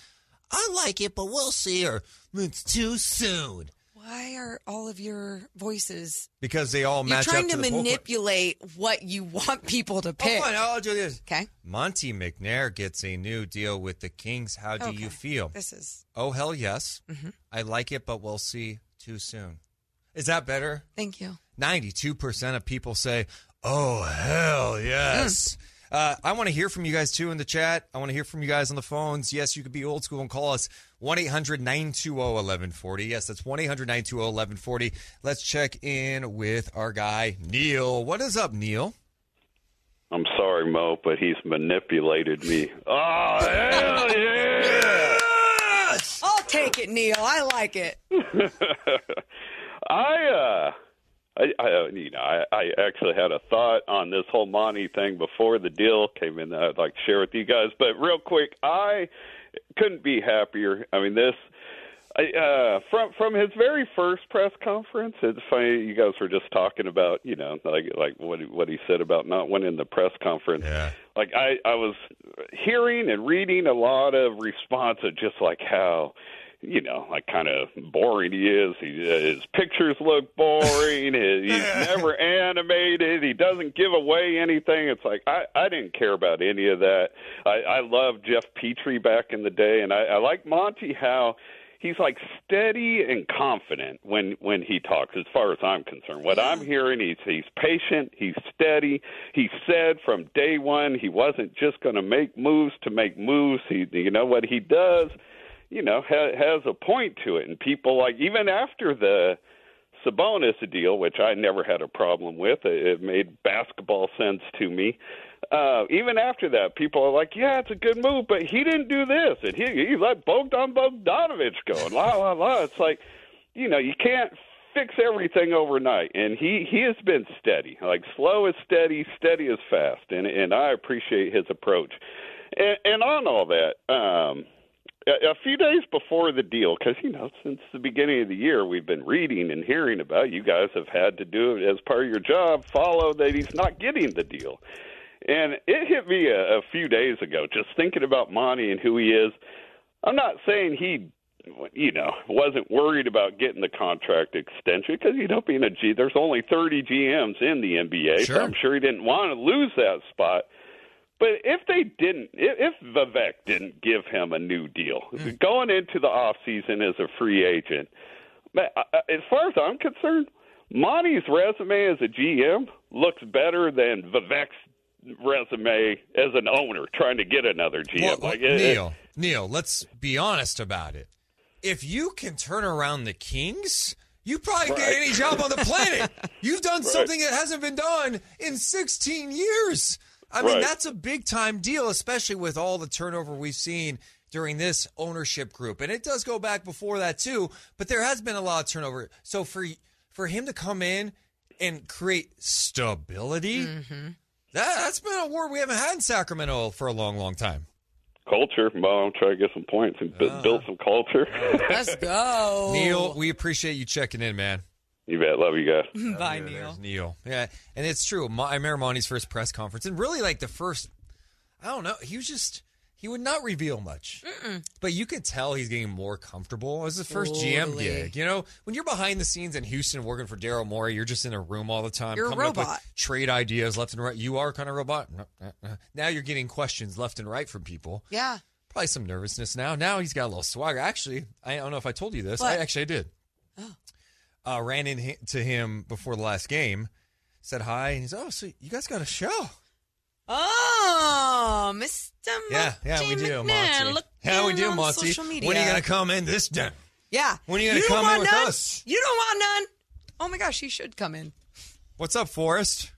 I like it, but we'll see. Or it's too soon. Why are all of your voices Because they all match You're trying up to to, the poll que- manipulate what you want people to pick. Oh, fine. I'll do this. Okay. Monte McNair gets a new deal with the Kings. How do you feel? This is Oh, hell yes. Mhm. I like it, but we'll see too soon. Is that better? thank you. 92% of people say, oh, hell yes. Uh, I want to hear from you guys too in the chat. I want to hear from you guys on the phones. Yes, you could be old school and call us 1 800 920 1140. Yes, that's 1 800 920 1140. Let's check in with our guy, Neil. What is up, Neil? I'm sorry, Mo, but he's manipulated me. Oh, hell yeah! I'll take it, Neil. I like it. I, uh, I, I, uh, you know, I, I actually had a thought on this whole Monte thing before the deal came in that I'd like to share with you guys. But real quick, I couldn't be happier. I mean, this. I, uh, from from his very first press conference, it's funny. You guys were just talking about, you know, like like what he- what he said about not winning the press conference. Yeah. Like I I was hearing and reading a lot of responses, just like how you know, like kind of boring he is. He, his pictures look boring. His, he's never animated. He doesn't give away anything. It's like I, I didn't care about any of that. I, I loved Geoff Petrie back in the day, and I, I like Monte how he's like steady and confident when when he talks as far as i'm concerned what i'm hearing he's he's patient he's steady he said from day one he wasn't just going to make moves to make moves he you know what he does you know ha, has a point to it and people like even after the Sabonis deal, which I never had a problem with, it, it made basketball sense to me. Uh, even after that, people are like, "Yeah, it's a good move," but he didn't do this, and he he let Bogdan Bogdanovich go, and la la la. It's like, you know, you can't fix everything overnight, and he he has been steady, like slow is steady, steady is fast, and and I appreciate his approach. And, and on all that, um, a few days before the deal, because you know, since the beginning of the year, we've been reading and hearing about. You guys have had to do it as part of your job. Follow that he's not getting the deal, and it hit me a, a few days ago. Just thinking about Monte and who he is. I'm not saying he you know, wasn't worried about getting the contract extension because you know, being a G, there's only 30 GMs in the NBA, Sure. so I'm sure he didn't want to lose that spot. But if they didn't, if Vivek didn't give him a new deal hmm. going into the off season as a free agent, I- I- uh, uh, as far as I'm concerned, Monte's resume as a GM looks better than Vivek's resume as an owner trying to get another GM. Well, like it- it- Neil, Neil, let's be honest about it. If you can turn around the Kings, you probably get any job on the planet. You've done Right. something that hasn't been done in 16 years. I mean, Right. that's a big time deal, especially with all the turnover we've seen during this ownership group. And it does go back before that too, but there has been a lot of turnover. So for for him to come in and create stability, Mm-hmm. that, that's been a word we haven't had in Sacramento for a long, long time. culture. Well, I'm trying to get some points and bu- build some culture. Let's go. Neil, we appreciate you checking in, man. You bet. Love you guys. Bye, There- Neil. there's Neil. Yeah, and it's true. Mo- I remember Monte's first press conference, and really like the first. I don't know. He was just he would not reveal much, but you could tell he's getting more comfortable. It was his first GM gig. You know, when you're behind the scenes in Houston working for Daryl Morey, you're just in a room all the time. You're a coming up with robot. trade ideas left and right. You are kind of robot. Now you're getting questions left and right from people. Yeah. Probably some nervousness now. Now he's got a little swagger. Actually, I don't know if I told you this. I actually I did. Oh. Uh, ran into him before the last game, said hi. And he's oh, so you guys got a show? Oh, Mr. Yeah, yeah, we do, McNair, Monte. look Yeah, we in do, Monte. Social media. When are you gonna come in this time? Yeah. When are you gonna don't come in want with none? us? You don't want none. Oh my gosh, he should come in. What's up, Forrest?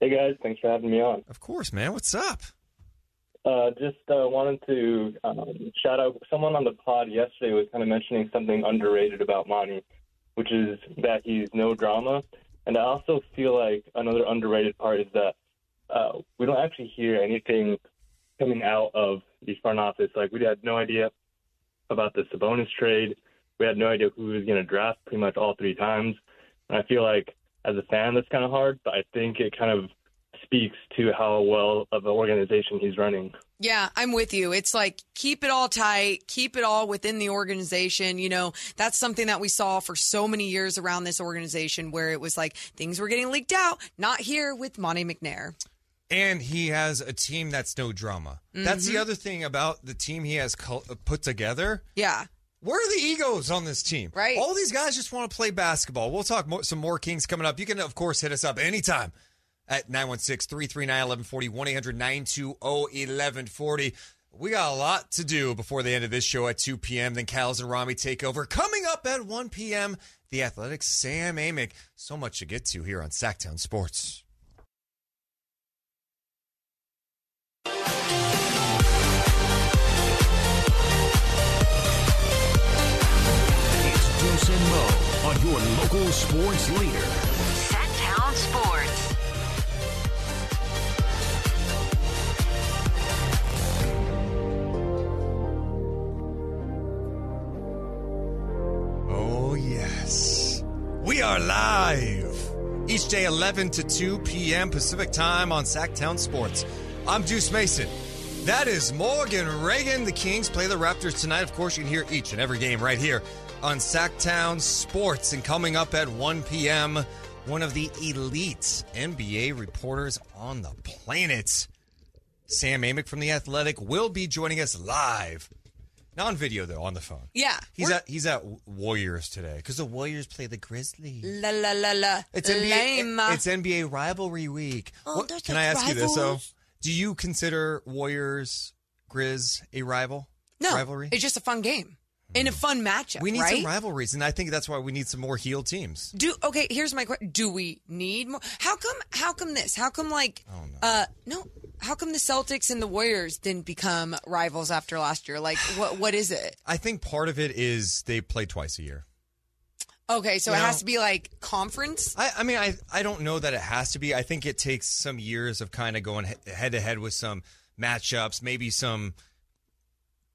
Hey guys, thanks for having me on. Of course, man. What's up? Uh, just uh, wanted to um, shout out someone on the pod yesterday was kind of mentioning something underrated about Monte, which is that he's no drama. And I also feel like another underrated part is that uh, we don't actually hear anything coming out of the front office. Like we had no idea about the Sabonis trade. We had no idea who was going to draft pretty much all three times. And I feel like as a fan, that's kind of hard, but I think it kind of speaks to how well of an organization he's running. Yeah, I'm with you. It's like keep it all tight, keep it all within the organization. You know, that's something that we saw for so many years around this organization where it was like things were getting leaked out. Not here with Monte McNair. And he has a team that's no drama. That's the Mhm. other thing about the team he has uh, put together. Yeah. Where are the egos on this team? Right. All these guys just want to play basketball. We'll talk more, some more Kings coming up. You can, of course, hit us up anytime at 916 339 1140, 1 800 920 1140. We got a lot to do before the end of this show at 2 p.m. Then Cals and Rami take over. Coming up at 1 p.m., the Athletics, Sam Amick. So much to get to here on Sactown Sports. It's Deuce and Mo on your local sports leader. Sactown Sports. We are live each day, 11 to 2 p.m. Pacific time on Sactown Sports. I'm Deuce Mason. That is Morgan Reagan. The Kings play the Raptors tonight. Of course, you can hear each and every game right here on Sactown Sports. And coming up at 1 p.m., one of the elite NBA reporters on the planet, Sam Amick from The Athletic, will be joining us live. Not on video, though, on the phone. Yeah. He's we're- at he's at Warriors today because the Warriors play the Grizzlies. La la la la. It's NBA. Lame. It's NBA rivalry week. Oh, What- can the I ask you this though? rivals. Do you consider Warriors Grizz a rival? no, rivalry. it's just a fun game and a fun matchup. we need right? some rivalries, and I think that's why we need some more heel teams. Do okay. Here's my question: Do we need more? How come? How come this? How come like? Oh, Uh, no. How come the Celtics and the Warriors didn't become rivals after last year? Like, what? What is it? I think part of it is they play twice a year. Okay, so You it know- has to be like conference. I, I mean, I, I don't know that it has to be. I think it takes some years of kind of going head to head with some matchups, maybe some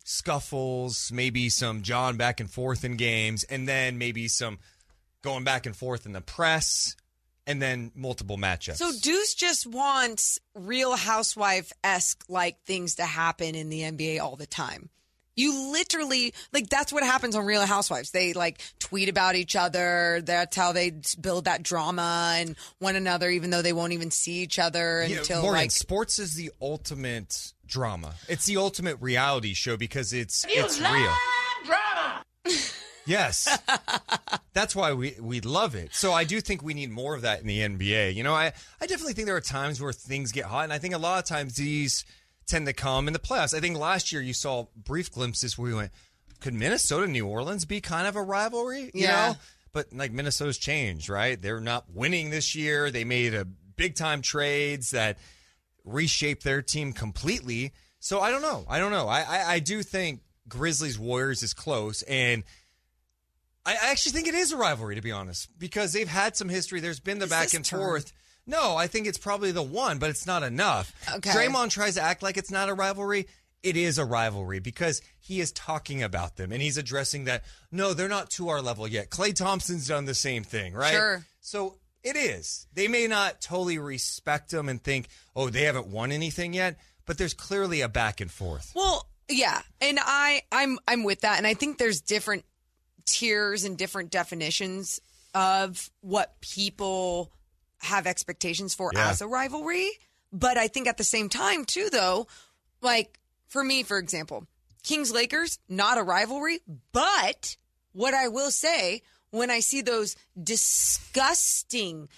scuffles, maybe some John back and forth in games, and then maybe some going back and forth in the press, and then multiple matchups. So Deuce just wants Real Housewife esque like things to happen in the NBA all the time. You literally like that's what happens on Real Housewives. They like tweet about each other. That's how they build that drama and one another, even though they won't even see each other Yeah, until Morgan, like sports is the ultimate drama. It's the ultimate reality show because it's it's real. Yes. That's why we, we love it. So I do think we need more of that in the NBA. You know, I, I definitely think there are times where things get hot, and I think a lot of times these tend to come in the playoffs. I think last year you saw brief glimpses where we went, could Minnesota New Orleans be kind of a rivalry? You Yeah. know? But like Minnesota's changed, right? They're not winning this year. They made a big time trades that reshaped their team completely. So I don't know. I don't know. I, I, I do think Grizzlies Warriors is close, and I I actually think it is a rivalry to be honest, because they've had some history. There's been the Is back this and turn? forth. No, I think it's probably the one, but it's not enough. Okay. Draymond tries to act like it's not a rivalry. It is a rivalry because he is talking about them and he's addressing that. No, they're not to our level yet. Klay Thompson's done the same thing, right? Sure. So it is. They may not totally respect them and think, oh, they haven't won anything yet, but there's clearly a back and forth. Well, yeah, and I I'm I'm with that, and I think there's different tiers and different definitions of what people have expectations for Yeah. as a rivalry. But I think at the same time, too, though, like for me, for example, Kings Lakers not a rivalry, but what I will say when I see those disgusting,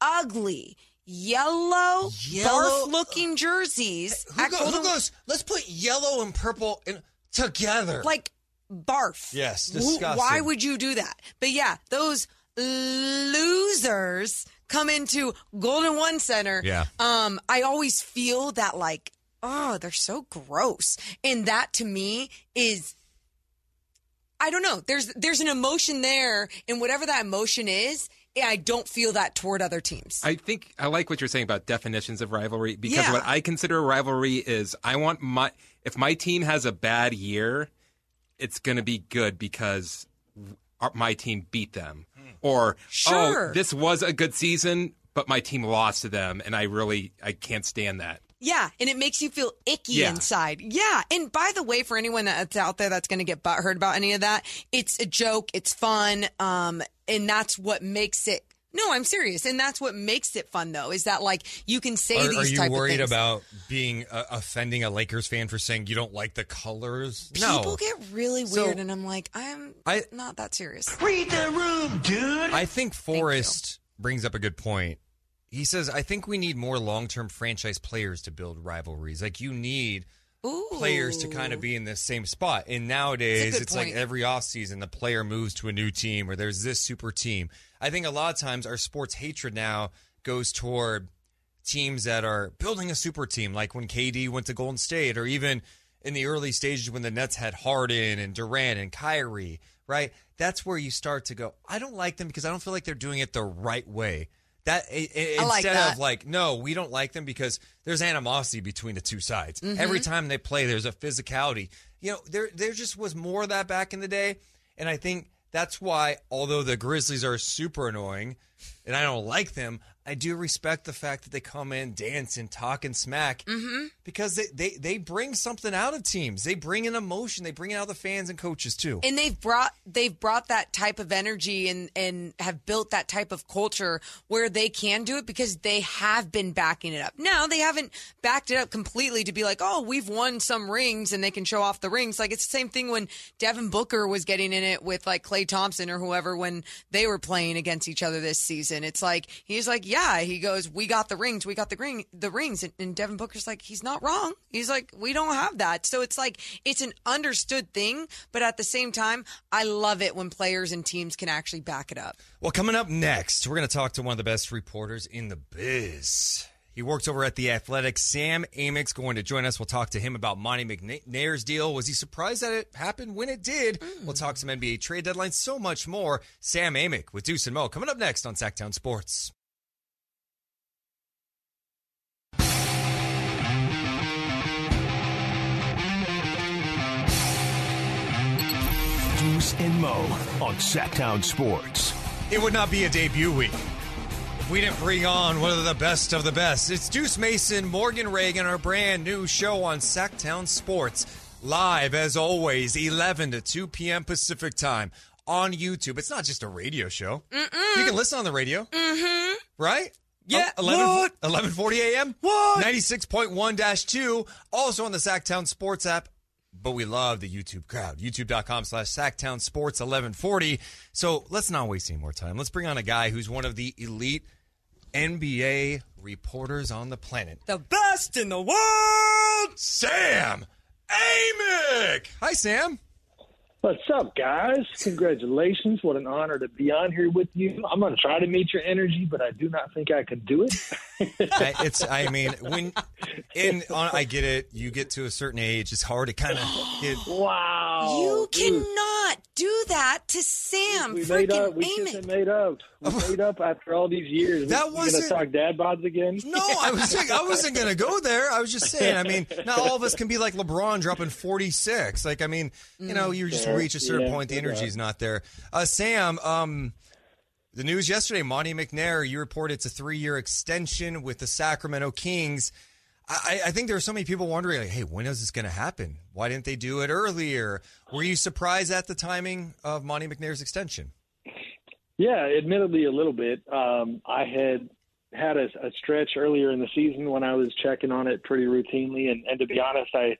ugly. Yellow, Yellow- barf-looking jerseys. Who, go- who goes, let's put yellow and purple in, together? like barf. Yes, Wh- disgusting. Why would you do that? But yeah, those losers come into Golden One Center. Yeah. Um, I always feel that like, oh, they're so gross. And that to me is I don't know. There's there's an emotion there, and whatever that emotion is, I don't feel that toward other teams. I think I like what you're saying about definitions of rivalry because Yeah. what I consider a rivalry is I want my if my team has a bad year, it's going to be good because our- my team beat them. Or Sure. oh, this was a good season, but my team lost to them and I really I can't stand that. Yeah, and it makes you feel icky Yeah. inside. Yeah, and by the way, for anyone that's out there that's going to get butthurt about any of that, it's a joke. It's fun, um, and that's what makes it. No, I'm serious, and that's what makes it fun, though. Is that like you can say Are, these are you type worried of things. about being uh, offending a Lakers fan for saying you don't like the colors? no. People get really So- weird, and I'm like, I'm I- not that serious. Read the room, dude. I think Forrest brings up a good point. He says, I think we need more long term franchise players to build rivalries. Like, you need players to kind of be in the same spot. And nowadays, it's like every offseason, the player moves to a new team or there's this super team. I think a lot of times our sports hatred now goes toward teams that are building a super team, like when KD went to Golden State, or even in the early stages when the Nets had Harden and Durant and Kyrie, right? That's where you start to go, I don't like them because I don't feel like they're doing it the right way. That i- i- I like instead that. of like, no, we don't like them because there's animosity between the two sides. Mhm. Every time they play, there's a physicality. You know, there there just was more of that back in the day, and I think that's why, although the Grizzlies are super annoying, and I don't like them, I do respect the fact that they come in, dance, and talk and smack Mm-hmm. because they, they they bring something out of teams. They bring an emotion. They bring it out the fans and coaches too. and they've brought they've brought that type of energy and and have built that type of culture where they can do it because they have been backing it up. Now they haven't backed it up completely to be like, oh, we've won some rings and they can show off the rings. Like it's the same thing when Devin Booker was getting in it with like Klay Thompson or whoever when they were playing against each other this season. It's like he's like, yeah, he goes, we got the rings, we got the ring, the rings, and, and Devin Booker's like, he's not wrong. He's like, we don't have that. So it's like it's an understood thing, but at the same time, I love it when players and teams can actually back it up. Well, coming up next, we're going to talk to one of the best reporters in the biz. He works over at The Athletic. Sam Amick's going to join us. We'll talk to him about Monte McNair's deal. Was he surprised that it happened when it did? Hmm. We'll talk some NBA trade deadlines, so much more. Sam Amick with Deuce and Mo coming up next on Sactown Sports. Deuce and Mo on Sactown Sports. It would not be a debut week if we didn't bring on one of the best of the best. It's Deuce Mason, Morgan Reagan, our brand new show on Sactown Sports. live as always, 11 to 2 p.m. Pacific time on YouTube. It's not just a radio show. Mm-mm. You can listen on the radio, Mm-hmm. right? Yeah, Oh, 11, what? 1140 a.m. What? 96.1-2. Also on the Sactown Sports app. But we love the YouTube crowd. YouTube.com slash Sactown Sports 1140. So let's not waste any more time. Let's bring on a guy who's one of the elite NBA reporters on the planet. The best in the world, Sam Amick. Hi, Sam. What's up, guys? Congratulations. What an honor to be on here with you. I'm going to try to meet your energy, but I do not think I can do it. I- it's I mean when in on I get it you get to a certain age it's hard to kind of get wow You cannot do that to Sam. We made freaking up. We Amick. just have made up. We made up after all these years. That We're going wasn't- to talk dad bods again. No, I was I wasn't gonna go there. I was just saying. I mean, not all of us can be like LeBron dropping forty six. Like, I mean, you know, you're just Yeah, reach a certain yeah, point, the yeah. energy's not there. Uh, Sam, um, the news yesterday, Monte McNair, you reported it's a three year extension with the Sacramento Kings. I, I think there are so many people wondering, like, hey, when is this going to happen? Why didn't they do it earlier? Were you surprised at the timing of Monte McNair's extension? Yeah, admittedly a little bit. Um, I had had a, a stretch earlier in the season when I was checking on it pretty routinely, and, and to be honest, I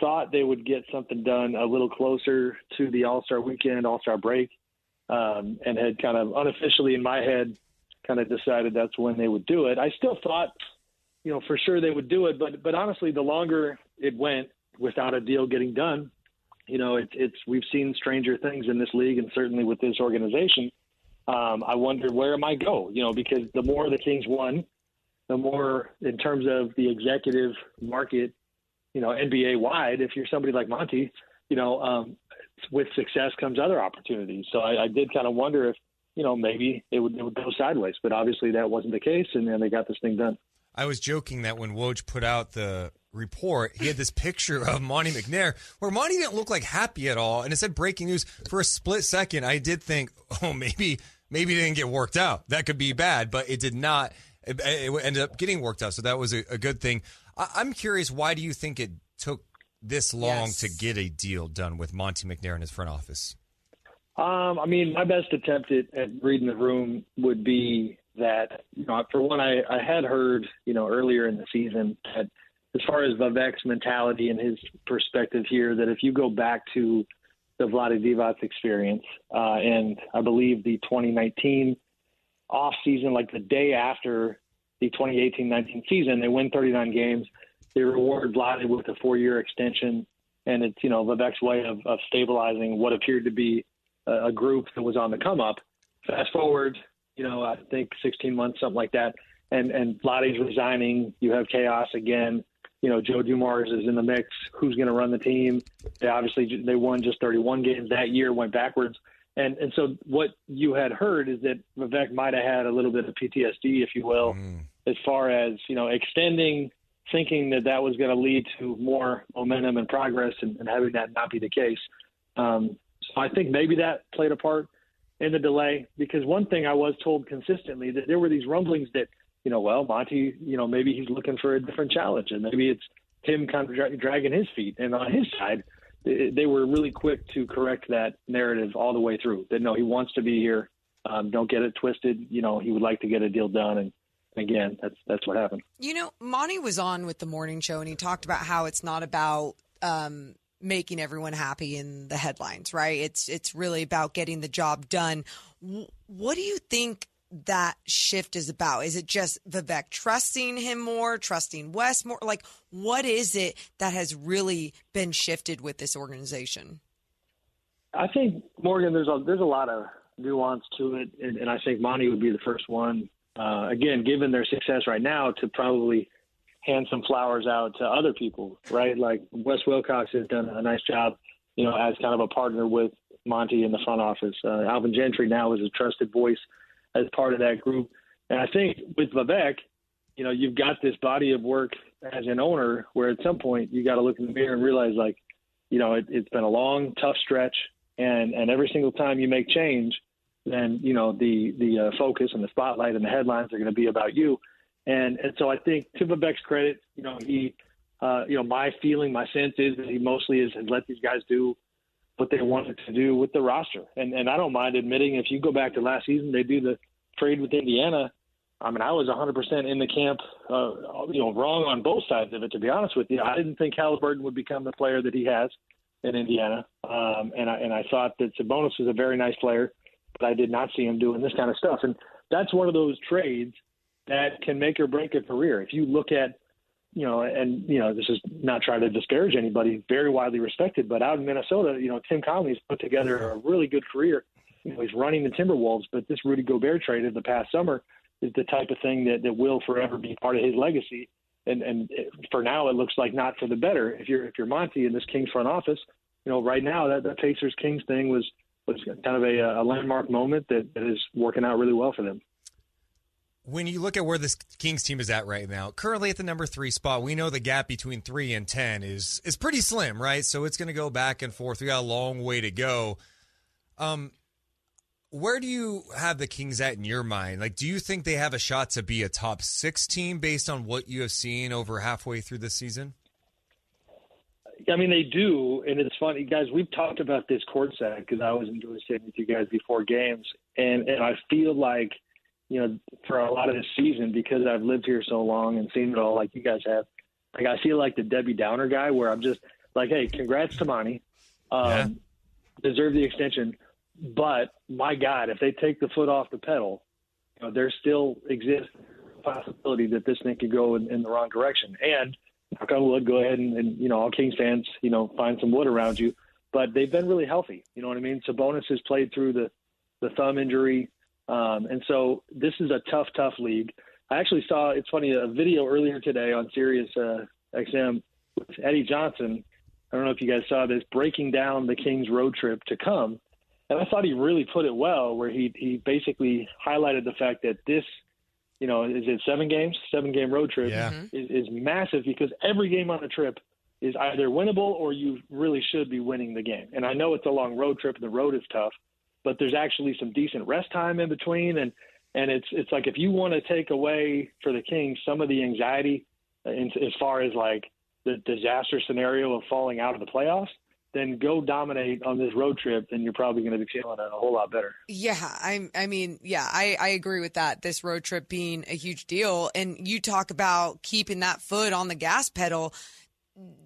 thought they would get something done a little closer to the All Star weekend, All Star break, um, and had kind of unofficially in my head kind of decided that's when they would do it. I still thought, you know, for sure they would do it, but but honestly, the longer it went without a deal getting done, you know, it's it's we've seen stranger things in this league, and certainly with this organization. Um, I wondered where it might go, you know, because the more the Kings won, the more in terms of the executive market, you know, NBA wide. If you're somebody like Monte, you know, um, with success comes other opportunities. So I, I did kind of wonder if, you know, maybe it would it would go sideways, but obviously that wasn't the case, and then they got this thing done. I was joking that when Woj put out the report, he had this picture of Monte McNair where Monte didn't look like happy at all, and it said breaking news. For a split second, I did think, oh, maybe maybe it didn't get worked out. That could be bad, but it did not. It, it ended up getting worked out, so that was a, a good thing. I, I'm curious, why do you think it took this long Yes. to get a deal done with Monte McNair in his front office? Um, I mean, my best attempt at, at reading the room would be that, you know, for one, I, I had heard, you know, earlier in the season that as far as Vivek's mentality and his perspective here, that if you go back to the Vlade Divac experience, uh, and I believe the 2019 off season, like the day after the 2018-19 season, they win 39 games. They reward Vlade with a four-year extension, and it's you know Vivek's way of, of stabilizing what appeared to be a, a group that was on the come up. Fast forward, you know, I think 16 months, something like that, and and Vlade's resigning. You have chaos again. You know, Joe Dumars is in the mix. Who's going to run the team? They obviously they won just 31 games that year, went backwards. And and so what you had heard is that Vivek might have had a little bit of PTSD, if you will, as far as you know extending, thinking that that was going to lead to more momentum and progress, and, and having that not be the case. Um, so I think maybe that played a part in the delay because one thing I was told consistently that there were these rumblings that you know, well, Monte, you know, maybe he's looking for a different challenge, and maybe it's him kind of dra- dragging his feet. And on his side, they, were really quick to correct that narrative all the way through. That no, he wants to be here. Um, don't get it twisted. You know, he would like to get a deal done, and again, that's that's what happened. You know, Monte was on with the morning show and he talked about how it's not about um, making everyone happy in the headlines, right? It's it's really about getting the job done. What do you think that shift is about? Is it just Vivek trusting him more, trusting Wes more? Like, what is it that has really been shifted with this organization? I think Morgan, there's a there's a lot of nuance to it, and, and I think Monte would be the first one. Uh, again, given their success right now, to probably hand some flowers out to other people, right? Like Wes Wilcox has done a nice job, you know, as kind of a partner with Monte in the front office. Uh, Alvin Gentry now is a trusted voice as part of that group, and I think with Vivek, you know, you've got this body of work as an owner where at some point you got to look in the mirror and realize, like, you know, it, it's been a long, tough stretch, and and every single time you make change, then you know the the uh, focus and the spotlight and the headlines are going to be about you, and and so I think to Vivek's credit, you know, he Uh, you know, my feeling, my sense is that he mostly has let these guys do what they wanted to do with the roster. And and I don't mind admitting if you go back to last season, they do the trade with Indiana. I mean, I was 100% in the camp, uh, you know, wrong on both sides of it. To be honest with you, I didn't think Halliburton would become the player that he has in Indiana, um, and I and I thought that Sabonis was a very nice player, but I did not see him doing this kind of stuff. And that's one of those trades that can make or break a career. If you look at you know, and you know, this is not trying to disparage anybody, very widely respected, but out in Minnesota, you know, Tim Connelly's put together a really good career. You know, he's running the Timberwolves, but this Rudy Gobert trade of the past summer is the type of thing that, that will forever be part of his legacy. And and for now, it looks like not for the better. If you're if you're Monte in this Kings front office, you know, right now that the Pacers Kings thing was was kind of a, a landmark moment that, that is working out really well for them when you look at where this Kings team is at right now, currently at the number three spot, we know the gap between three and ten is is pretty slim, right? So it's going to go back and forth. We got a long way to go. Um, where do you have the Kings at in your mind? Like, do you think they have a shot to be a top six team based on what you have seen over halfway through the season? I mean, they do, and it's funny, guys. We've talked about this courtside because I was enjoying sitting with you guys before games, and and I feel like you know, for a lot of this season because I've lived here so long and seen it all like you guys have. Like I feel like the Debbie Downer guy where I'm just like, hey, congrats to Monte. Um, yeah. Deserve the extension. But my God, if they take the foot off the pedal, you know, there still exists a possibility that this thing could go in, in the wrong direction. And knock on wood, go ahead and, and, you know, all Kings fans, you know, find some wood around you. But they've been really healthy. You know what I mean? Sabonis has played through the the thumb injury. Um, and so this is a tough, tough league. I actually saw it's funny a video earlier today on Sirius uh, XM with Eddie Johnson. I don't know if you guys saw this breaking down the Kings road trip to come, and I thought he really put it well, where he he basically highlighted the fact that this, you know, is it seven games, seven game road trip yeah. is, is massive because every game on the trip is either winnable or you really should be winning the game. And I know it's a long road trip, and the road is tough, but there's actually some decent rest time in between and and it's it's like if you want to take away for the Kings some of the anxiety in, as far as like the disaster scenario of falling out of the playoffs, then go dominate on this road trip, and you're probably going to be feeling it a whole lot better. Yeah, I, I mean, yeah, I, I agree with that. This road trip being a huge deal, and you talk about keeping that foot on the gas pedal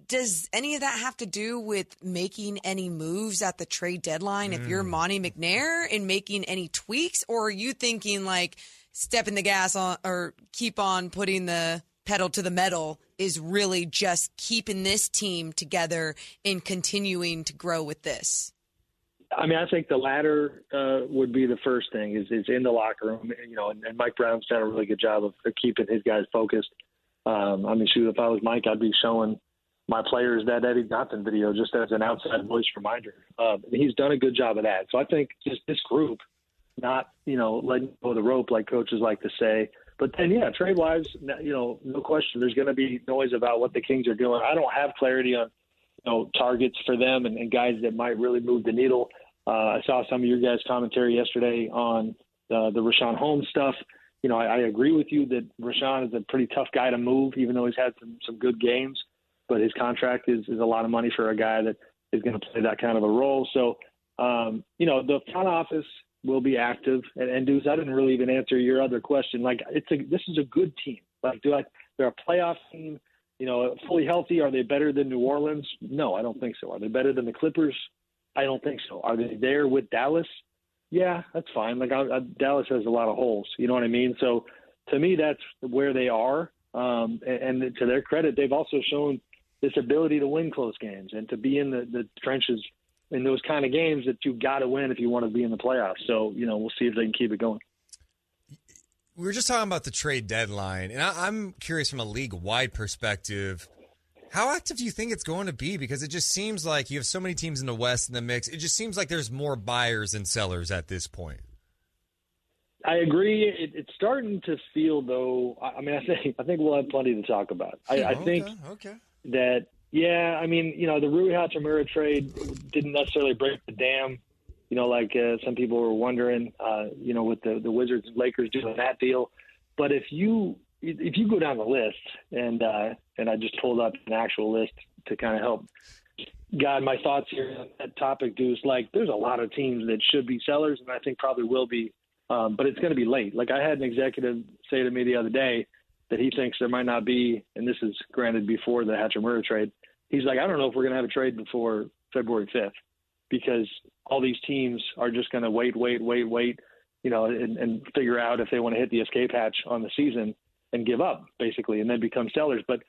does any of that have to do with making any moves at the trade deadline mm. if you're mm. Monte McNair and making any tweaks or are you thinking like stepping the gas on or keep on putting the pedal to the metal is really just keeping this team together and continuing to grow with this? I mean, I think the latter uh, would be the first thing is, is in the locker room, you know, and, and Mike Brown's done a really good job of, of keeping his guys focused. Um, I mean, shoot, if I was Mike, I'd be showing my players that Eddie Johnson video just as an outside voice reminder. Um, he's done a good job of that. So I think just this group, not you know letting go of the rope like coaches like to say. But then yeah, trade wise, you know, no question, there's going to be noise about what the Kings are doing. I don't have clarity on you know targets for them and, and guys that might really move the needle. Uh, I saw some of your guys' commentary yesterday on uh, the Richaun Holmes stuff. You know, I, I agree with you that Rashawn is a pretty tough guy to move, even though he's had some some good games but his contract is, is a lot of money for a guy that is going to play that kind of a role. So, um, you know, the front office will be active. And, and Deuce, I didn't really even answer your other question. Like, it's a this is a good team. Like, do I? They're a playoff team. You know, fully healthy. Are they better than New Orleans? No, I don't think so. Are they better than the Clippers? I don't think so. Are they there with Dallas? Yeah, that's fine. Like I, I, Dallas has a lot of holes. You know what I mean? So to me, that's where they are. Um, and, and to their credit, they've also shown this ability to win close games and to be in the, the trenches in those kind of games that you've got to win if you want to be in the playoffs. So, you know, we'll see if they can keep it going. We were just talking about the trade deadline, and I, am curious from a league wide perspective. How active do you think it's going to be? Because it just seems like you have so many teams in the West in the mix. It just seems like there's more buyers than sellers at this point. I agree. It, it's starting to feel though. I mean, I think I think we'll have plenty to talk about. I, I oh, think okay that yeah, I mean, you know, the Rui Hachimura trade didn't necessarily break the dam, you know, like uh, some people were wondering, uh, you know, with the the Wizards and Lakers doing that deal. But if you if you go down the list, and uh, and I just pulled up an actual list to kind of help guide my thoughts here on that topic, Deuce. Like, there's a lot of teams that should be sellers, and I think probably will be, um, but it's going to be late. Like I had an executive say to me the other day that he thinks there might not be, and this is granted before the Hachimura trade. He's like, I don't know if we're going to have a trade before February 5th because all these teams are just going to wait, wait, wait, wait, you know, and, and figure out if they want to hit the escape hatch on the season and give up basically, and then become sellers. But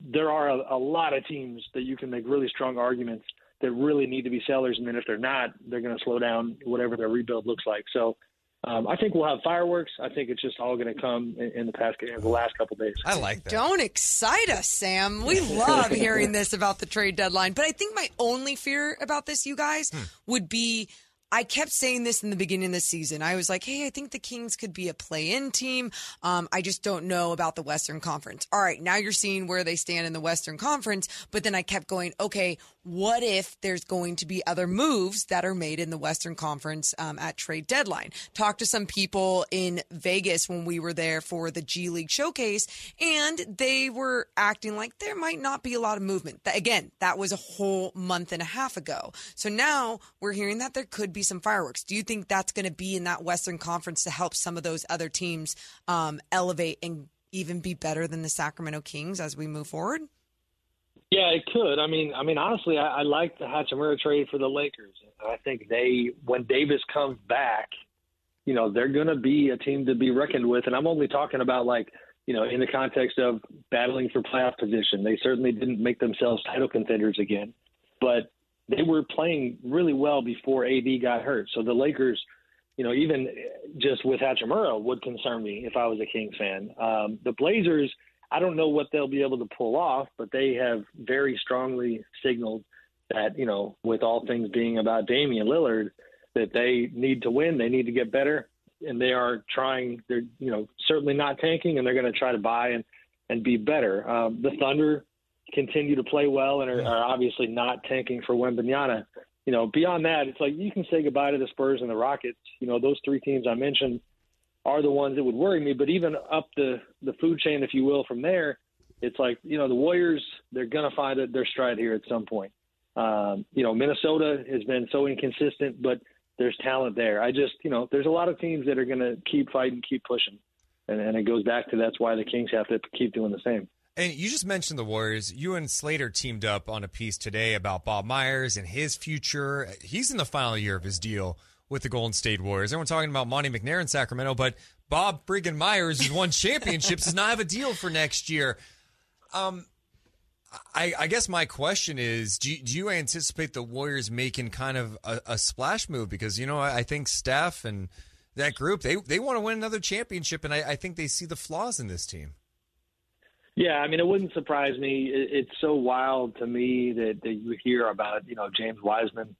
there are a, a lot of teams that you can make really strong arguments that really need to be sellers, and then if they're not, they're going to slow down whatever their rebuild looks like. So. Um, I think we'll have fireworks. I think it's just all going to come in, in the past in the last couple days. I like that. Don't excite us, Sam. We love hearing this about the trade deadline. But I think my only fear about this, you guys, would be I kept saying this in the beginning of the season. I was like, hey, I think the Kings could be a play in team. Um, I just don't know about the Western Conference. All right, now you're seeing where they stand in the Western Conference. But then I kept going, okay, what if there's going to be other moves that are made in the Western Conference um, at trade deadline? Talked to some people in Vegas when we were there for the G League showcase, and they were acting like there might not be a lot of movement. Again, that was a whole month and a half ago. So now we're hearing that there could be some fireworks. Do you think that's going to be in that Western Conference to help some of those other teams um, elevate and even be better than the Sacramento Kings as we move forward? Yeah, it could. I mean, I mean, honestly, I, I like the Hachimura trade for the Lakers. I think they, when Davis comes back, you know, they're going to be a team to be reckoned with. And I'm only talking about like, you know, in the context of battling for playoff position. They certainly didn't make themselves title contenders again, but they were playing really well before AD got hurt. So the Lakers, you know, even just with Hachimura would concern me if I was a Kings fan. Um, the Blazers, I don't know what they'll be able to pull off, but they have very strongly signaled that, you know, with all things being about Damian Lillard, that they need to win, they need to get better, and they are trying. They're, you know, certainly not tanking, and they're going to try to buy and and be better. Um, the Thunder continue to play well and are, are obviously not tanking for Wembanyama. You know, beyond that, it's like you can say goodbye to the Spurs and the Rockets. You know, those three teams I mentioned are the ones that would worry me. But even up the the food chain, if you will, from there, it's like you know the Warriors. They're gonna find it, their stride here at some point. Um, you know, Minnesota has been so inconsistent, but there's talent there. I just, you know, there's a lot of teams that are gonna keep fighting, keep pushing, and, and it goes back to that's why the Kings have to keep doing the same. And you just mentioned the Warriors. You and Slater teamed up on a piece today about Bob Myers and his future. He's in the final year of his deal with the Golden State Warriors. Everyone's talking about Monte McNair in Sacramento, but Bob friggin' Myers, who's won championships, does not have a deal for next year. Um, I, I guess my question is: do you, do you anticipate the Warriors making kind of a, a splash move? Because you know, I, I think Steph and that group they they want to win another championship, and I, I think they see the flaws in this team. Yeah, I mean, it wouldn't surprise me. It's so wild to me that, that you hear about, you know, James Wiseman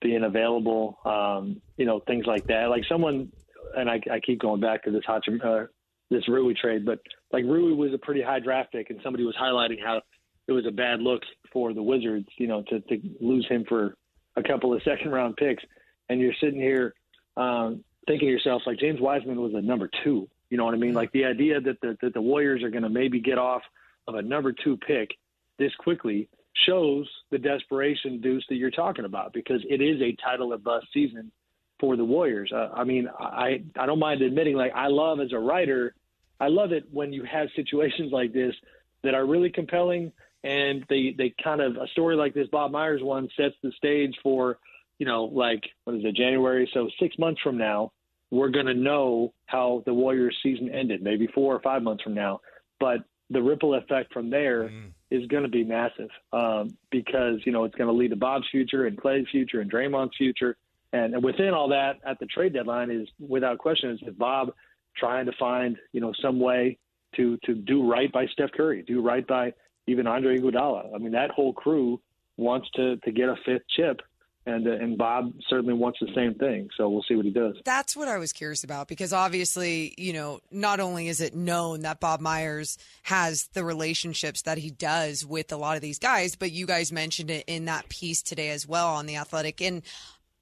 being available, um, you know, things like that. Like someone, and I, I keep going back to this Hachim, uh, this Rui trade, but like Rui was a pretty high draft pick, and somebody was highlighting how it was a bad look for the Wizards, you know, to, to lose him for a couple of second round picks. And you're sitting here um, thinking to yourself, like James Wiseman was a number two. You know what I mean? Like the idea that the, that the Warriors are going to maybe get off of a number two pick this quickly shows the desperation, Deuce, that you're talking about because it is a title or bust season for the Warriors. Uh, I mean, I I don't mind admitting, like I love as a writer, I love it when you have situations like this that are really compelling and they they kind of a story like this Bob Myers one sets the stage for you know like what is it January so six months from now we're going to know how the Warriors season ended maybe four or five months from now. But the ripple effect from there is going to be massive um, because you know it's going to lead to Bob's future and Klay's future and Draymond's future. And, and within all that at the trade deadline is without question is Bob trying to find you know some way to to do right by Steph Curry do right by even Andre Iguodala. I mean, that whole crew wants to to get a fifth chip, and uh, and Bob certainly wants the same thing. So we'll see what he does. That's what I was curious about because obviously, you know, not only is it known that Bob Myers has the relationships that he does with a lot of these guys, but you guys mentioned it in that piece today as well on the Athletic. And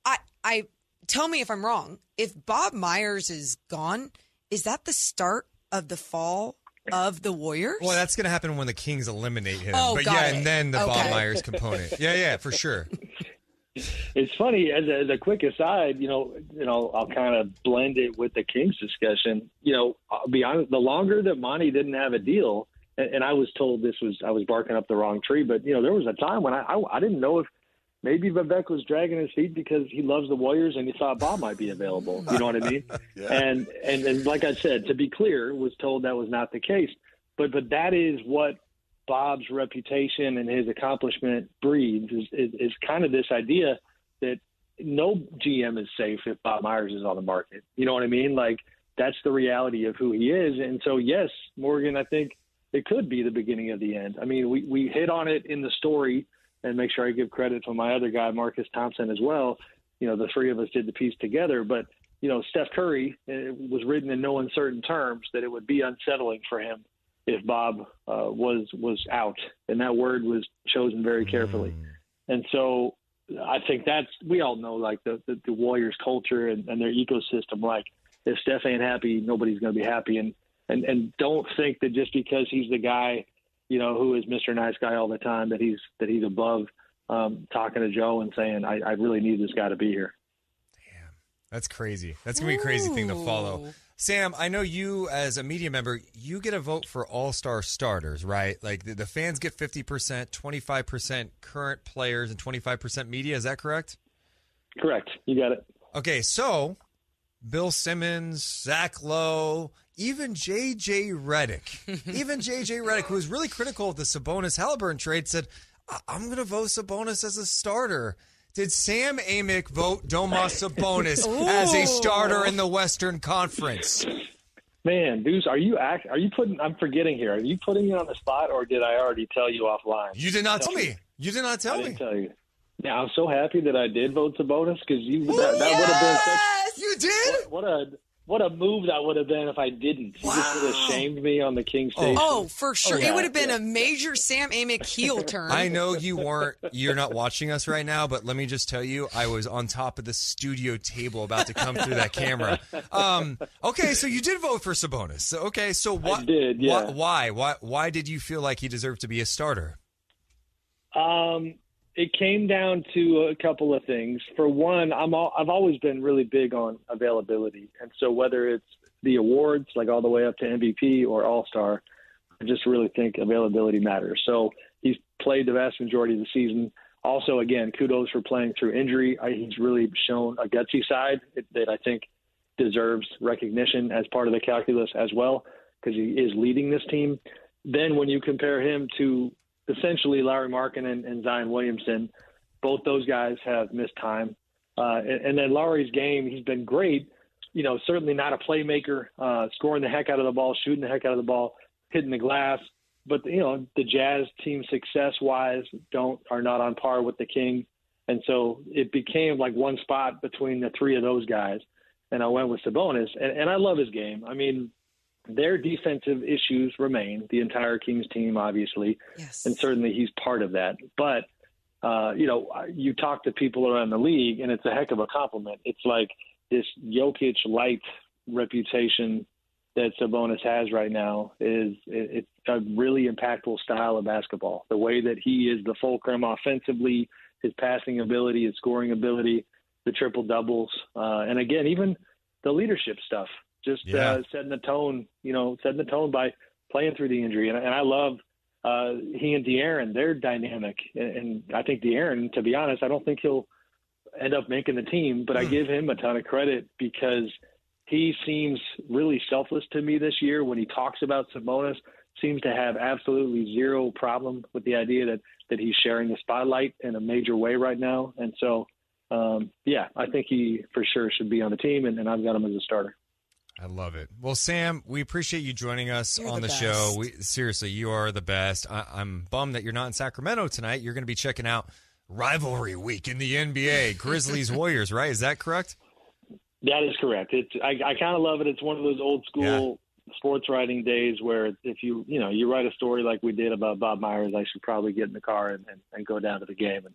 I, I tell me if I'm wrong. If Bob Myers is gone, is that the start of the fall of the Warriors? Well, that's going to happen when the Kings eliminate him. Oh, but got yeah, it. and then the Bob Myers component. Yeah, yeah, for sure. It's funny as a, as a quick aside, you know, you know, I'll kind of blend it with the Kings discussion. You know, I'll be honest, the longer that Monte didn't have a deal, and, and I was told this was I was barking up the wrong tree, but you know, there was a time when I I, I didn't know if maybe Vivek was dragging his feet because he loves the Warriors and he thought Bob might be available. You know what I mean? And and and like I said, to be clear, was told that was not the case. But but that is what Bob's reputation and his accomplishment breeds is, is, is kind of this idea that no GM is safe if Bob Myers is on the market. You know what I mean? Like that's the reality of who he is. And so, yes, Morgan, I think it could be the beginning of the end. I mean, we, we hit on it in the story and make sure I give credit to my other guy, Marcus Thompson, as well. You know, the three of us did the piece together, but you know, Steph Curry it was written in no uncertain terms that it would be unsettling for him if Bob uh, was was out, and that word was chosen very carefully. And so, I think that's we all know like the the, the Warriors culture and, and their ecosystem. Like, if Steph ain't happy, nobody's going to be happy. And and and don't think that just because he's the guy, you know, who is Mr. Nice Guy all the time, that he's that he's above um, talking to Joe and saying, I, I really need this guy to be here. Damn. That's crazy. That's gonna be a crazy thing to follow. Sam, I know you as a media member, you get a vote for all star starters, right? Like the, the fans get fifty percent, twenty five percent current players, and twenty five percent media. Is that correct? Correct. You got it. Okay, so Bill Simmons, Zach Lowe, even JJ Redick, even JJ Redick, who was really critical of the Sabonis Halliburton trade, said, "I'm going to vote Sabonis as a starter." Did Sam Amick vote Domas Sabonis as a starter in the Western Conference? Man, Deuce, are you act? Are you putting? I'm forgetting here. Are you putting me on the spot, or did I already tell you offline? You did not tell me. You did not tell I me. didn't tell you. Yeah, I'm so happy that I did vote Sabonis because you that, that would have been such. You did. What, what a what a move that would have been if I didn't. You just would have shamed me on the King station. Oh, for sure. yeah, it would have been yeah. a major Sam Amick heel turn. I know you weren't, you're not watching us right now, but let me just tell you, I was on top of the studio table about to come through that camera. Um, okay, so you did vote for Sabonis. Okay, so what? did, yeah. Why, why? Why did you feel like he deserved to be a starter? Um, it came down to a couple of things. For one, I'm all, I've always been really big on availability, and so whether it's the awards, like all the way up to MVP or All Star, I just really think availability matters. So he's played the vast majority of the season. Also, again, kudos for playing through injury. I, he's really shown a gutsy side that I think deserves recognition as part of the calculus as well, because he is leading this team. Then, when you compare him to essentially Lauri Markkanen and, and Zion Williamson, both those guys have missed time. Uh, and, and then Lauri's game, he's been great. You know, certainly not a playmaker, uh, scoring the heck out of the ball, shooting the heck out of the ball, hitting the glass. But you know, the Jazz team success wise don't are not on par with the Kings, and so it became like one spot between the three of those guys. And I went with Sabonis, and, and I love his game. I mean, their defensive issues remain. The entire Kings team, obviously, yes. and certainly he's part of that. But uh, you know, you talk to people around the league, and it's a heck of a compliment. It's like this Jokic light reputation that Sabonis has right now is it, it's a really impactful style of basketball. The way that he is the fulcrum offensively, his passing ability, his scoring ability, the triple doubles, uh, and again, even the leadership stuff. Just Yeah. uh, setting the tone, you know, setting the tone by playing through the injury. And, and I love uh, he and De'Aaron, they're dynamic. And, and I think De'Aaron, to be honest, I don't think he'll end up making the team, but I give him a ton of credit because he seems really selfless to me this year when he talks about Sabonis. Seems to have absolutely zero problem with the idea that that he's sharing the spotlight in a major way right now. And so, um, yeah, I think he for sure should be on the team, and, and I've got him as a starter. I love it. Well, Sam, we appreciate you joining us You're on the the, show. We seriously, you are the best. I, I'm bummed that you're not in Sacramento tonight. You're going to be checking out rivalry week in the NBA, Grizzlies Warriors, right? Is that correct? That is correct. It's I, I kind of love it. It's one of those old school sports writing days where if you you know you write a story like we did about Bob Myers, I should probably get in the car and, and, and go down to the game. And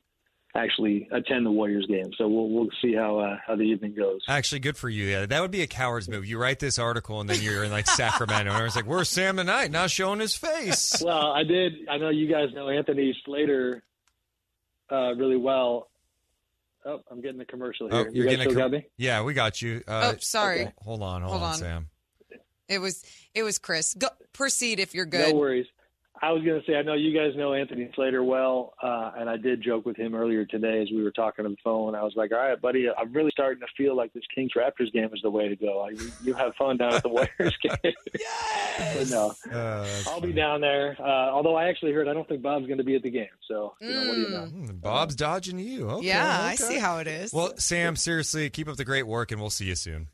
actually attend the Warriors game. So we'll we'll see how uh, how the evening goes. Actually, good for you. Yeah, that would be a coward's move. You write this article and then you're in like Sacramento, and it's like, "Where's Sam tonight?" Not showing his face. Well, I did. I know you guys know Anthony Slater uh, really well. Oh, I'm getting the commercial here. Oh, you you're guys getting a still com- got me? Yeah, we got you. Uh, oh, sorry. okay. Hold on, hold, Hold on, on. Sam. It was it was Chris. Go, proceed if you're good. No worries. I was going to say, I know you guys know Anthony Slater well, uh, and I did joke with him earlier today as we were talking on the phone. I was like, all right, buddy, I'm really starting to feel like this Kings Raptors game is the way to go. Like, you, you have fun down at the Warriors game. but no, Uh, I'll be down there. Uh, although I actually heard I don't think Bob's going to be at the game. So, you know, what do you know? Hmm, Bob's dodging you. Okay, yeah, I see how it is. Well, Sam, seriously, keep up the great work, and we'll see you soon.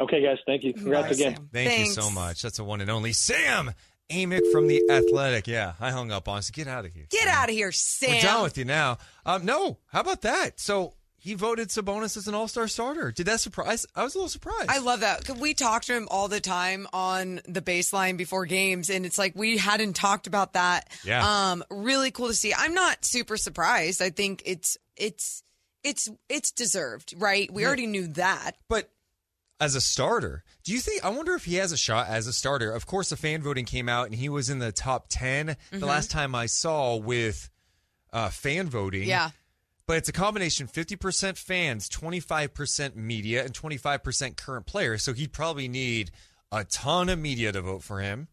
Okay, guys, thank you. Congrats Bye, again. Sam. Thank you so much. That's the one and only Sam Amick from the Athletic. Yeah, I hung up on. us. Get out of here. Get out of here, Sam. We're done with you now. Um, no, how about that? So he voted Sabonis as an All Star starter. Did that surprise? I was a little surprised. I love that. We talk to him all the time on the baseline before games, and it's like we hadn't talked about that. Yeah. Um, really cool to see. I'm not super surprised. I think it's it's it's it's deserved, right? We already knew that. But as a starter, do you think? I wonder if he has a shot as a starter. Of course, the fan voting came out, and he was in the top 10 Mhm. the last time I saw with uh, fan voting. Yeah. But it's a combination 50% fans, 25% media, and 25% current players. So he'd probably need a ton of media to vote for him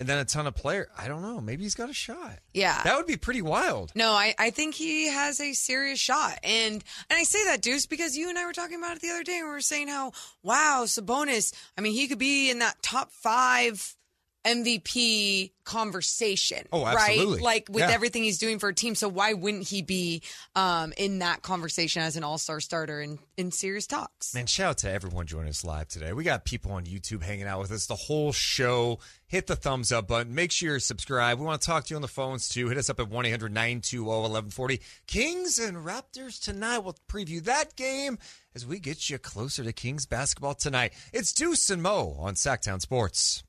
and then a ton of player. I don't know. Maybe he's got a shot. Yeah. That would be pretty wild. No, I, I think he has a serious shot. And and I say that, Deuce, because you and I were talking about it the other day and we were saying how, wow, Sabonis, I mean, he could be in that top five MVP conversation. Oh, Right? Like with Yeah. everything he's doing for a team. So why wouldn't he be um, in that conversation as an all star starter in, in serious talks? Man, shout out to everyone joining us live today. We got people on YouTube hanging out with us the whole show. Hit the thumbs up button. Make sure you're subscribed. We want to talk to you on the phones too. Hit us up at 1 800 920 1140. Kings and Raptors tonight. We'll preview that game as we get you closer to Kings basketball tonight. It's Deuce and Mo on Sactown Sports.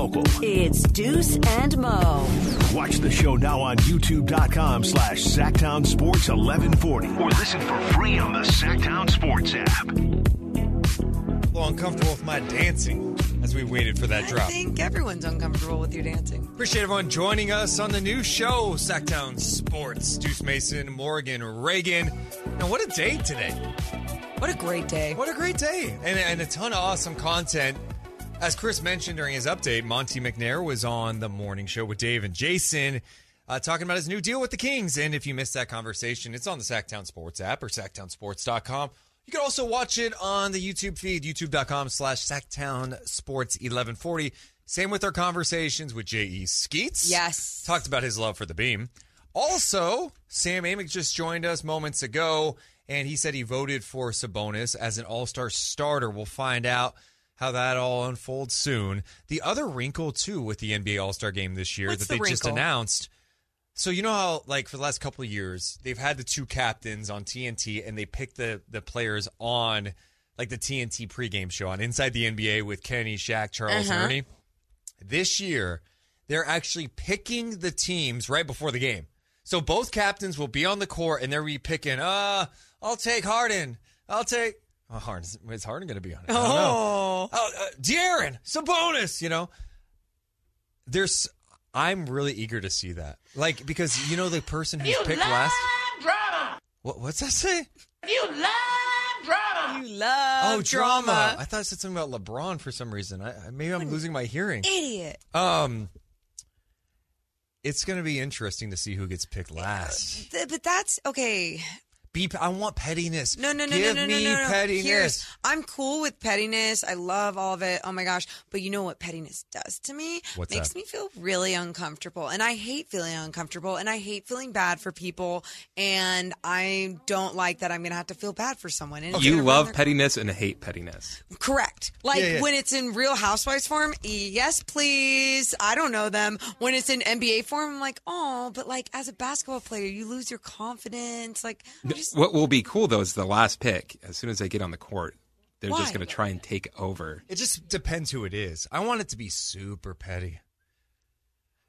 Local. It's Deuce and Mo. Watch the show now on youtube.com slash Sactown Sports 1140 or listen for free on the Sactown Sports app. Little uncomfortable with my dancing as we waited for that drop. I think everyone's uncomfortable with your dancing. Appreciate everyone joining us on the new show, Sactown Sports. Deuce Mason, Morgan, Reagan. And what a day today. What a great day. What a great day. And, and a ton of awesome content. As Chris mentioned during his update, Monte McNair was on the morning show with Dave and Jason uh, talking about his new deal with the Kings. And if you missed that conversation, it's on the Sactown Sports app or sactownsports.com. You can also watch it on the YouTube feed, youtube.com slash Sactown Sports 1140. Same with our conversations with J.E. Skeets. Yes. Talked about his love for the beam. Also, Sam Amick just joined us moments ago, and he said he voted for Sabonis as an all star starter. We'll find out how that all unfolds soon. The other wrinkle, too, with the NBA All Star game this year What's that they the just announced. So you know how, like, for the last couple of years, they've had the two captains on TNT, and they pick the the players on like the TNT pregame show on Inside the NBA with Kenny, Shaq, Charles, Uh-huh. Ernie. This year, they're actually picking the teams right before the game. So both captains will be on the court, and they'll be picking. Uh, I'll take Harden. I'll take. Oh, Harden. Is Harden going to be on it? I don't know. Oh. Oh, uh, De'Aaron, Sabonis. You know, there's. I'm really eager to see that. Like because you know the person who's picked last. drama. What, what's that say? You love drama. You love oh, drama. I thought it said something about LeBron for some reason. I, I- maybe I'm losing my hearing. Idiot. Um, it's going to be interesting to see who gets picked last. But that's okay. Be. I want pettiness. No, no, no, Give no, no, me no, no, no. pettiness. Here's- I'm cool with pettiness. I love all of it. Oh my gosh. But you know what pettiness does to me? What's Makes that? me feel really uncomfortable. And I hate feeling uncomfortable and I hate feeling bad for people. And I don't like that I'm going to have to feel bad for someone. And it's You love their- pettiness and hate pettiness. Correct. Like Yeah, yeah. when it's in Real Housewives form, yes, please. I don't know them. When it's in NBA form, I'm like, oh, but like as a basketball player, you lose your confidence. Like, I'm just, What will be cool though is the last pick. As soon as they get on the court, they're Why? just going to try and take over. It just depends who it is. I want it to be super petty.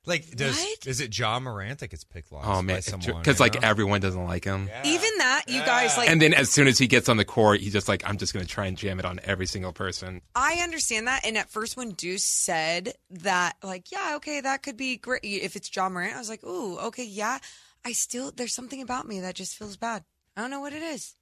Like, does is it Ja Morant that gets picked last? Oh man, because you like know? everyone doesn't like him. even that, you guys like. and then as soon as he gets on the court, he's just like, I'm just going to try and jam it on every single person. I understand that. And at first, when Deuce said that, like, yeah, okay, that could be great. If it's Ja Morant, I was like, ooh, okay, yeah. I still, there's something about me that just feels bad. I don't know what it is.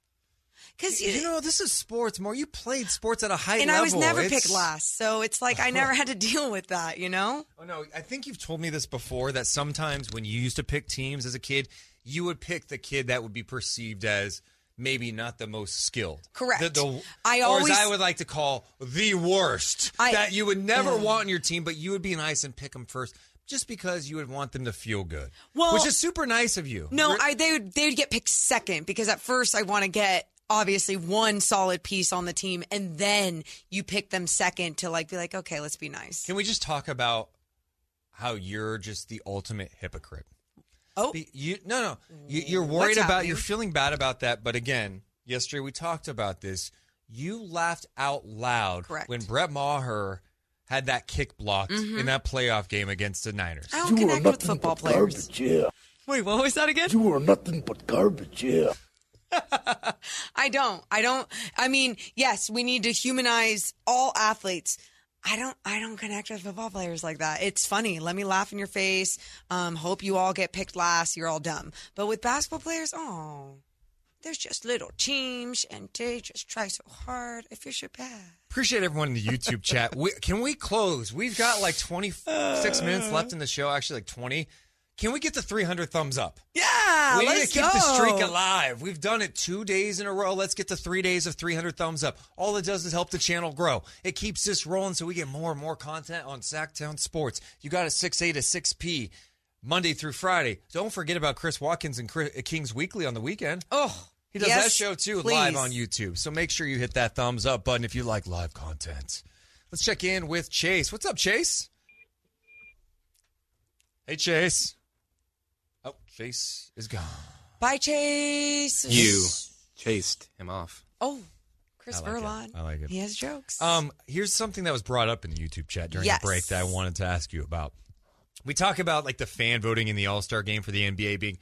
Because you, know, this is sports. More, you played sports at a high and level. I was never It's- picked last. So it's like I never had to deal with that, you know? Oh no, I think you've told me this before that sometimes when you used to pick teams as a kid, you would pick the kid that would be perceived as maybe not the most skilled. Correct. The, the- I or always- as I would like to call the worst I- that you would never Ugh. want in your team, but you would be nice and pick them first. Just because you would want them to feel good, Well- which is super nice of you. No, I they would they would get picked second because at first I want to get obviously one solid piece on the team and then you pick them second to like be like okay let's be nice. Can we just talk about how you're just the ultimate hypocrite? Oh, you no no, you, you're What's worried about happening? you're feeling bad about that. But again, yesterday we talked about this. You laughed out loud Correct. when Brett Maher had that kick blocked Mhm. in that playoff game against the Niners. I don't connect with football players. yeah. Wait, what was that again? You are nothing but garbage, yeah. I don't. I don't. I mean, yes, we need to humanize all athletes. I don't. I don't connect with football players like that. It's funny. Let me laugh in your face. Um, hope you all get picked last. You're all dumb. But with basketball players, oh, there's just little teams, and they just try so hard. I feel so bad. Appreciate everyone in the YouTube chat. We, can we close? We've got like 26 uh. minutes left in the show. Actually, like 20. Can we get the 300 thumbs up? Yeah, we need to keep the streak alive. We've done it two days in a row. Let's get to three days of 300 thumbs up. All it does is help the channel grow. It keeps this rolling so we get more and more content on Sactown Sports. You got a 6A to 6P, Monday through Friday. Don't forget about Chris Watkins and Chris, uh, Kings Weekly on the weekend. Oh, he does that show too please. live on YouTube. So make sure you hit that thumbs up button if you like live content. Let's check in with Chase. What's up, Chase? Hey, Chase. Oh, Chase is gone. Bye, Chase. You chased him off. Oh, Chris I like. Verlon. I like it. He has jokes. Um, here's something that was brought up in the YouTube chat during Yes. the break that I wanted to ask you about. We talk about like the fan voting in the All Star game for the NBA being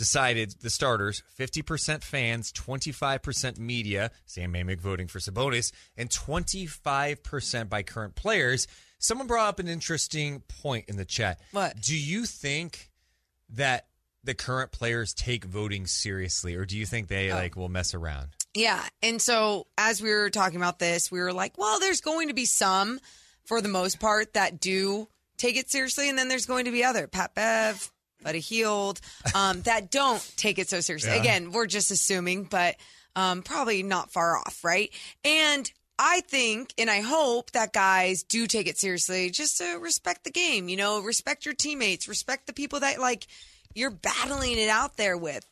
decided the starters 50% fans, 25% media, Sam Amick voting for Sabonis, and 25% by current players. Someone brought up an interesting point in the chat. What? Do you think that the current players take voting seriously, or do you think they oh. like will mess around? Yeah. And so as we were talking about this, we were like, well, there's going to be some for the most part that do take it seriously. And then there's going to be other Pat Bev, Buddy Hield, um, that don't take it so seriously. Yeah. Again, we're just assuming, but um, probably not far off, right? And I think and I hope that guys do take it seriously just to respect the game, you know, respect your teammates, respect the people that like you're battling it out there with.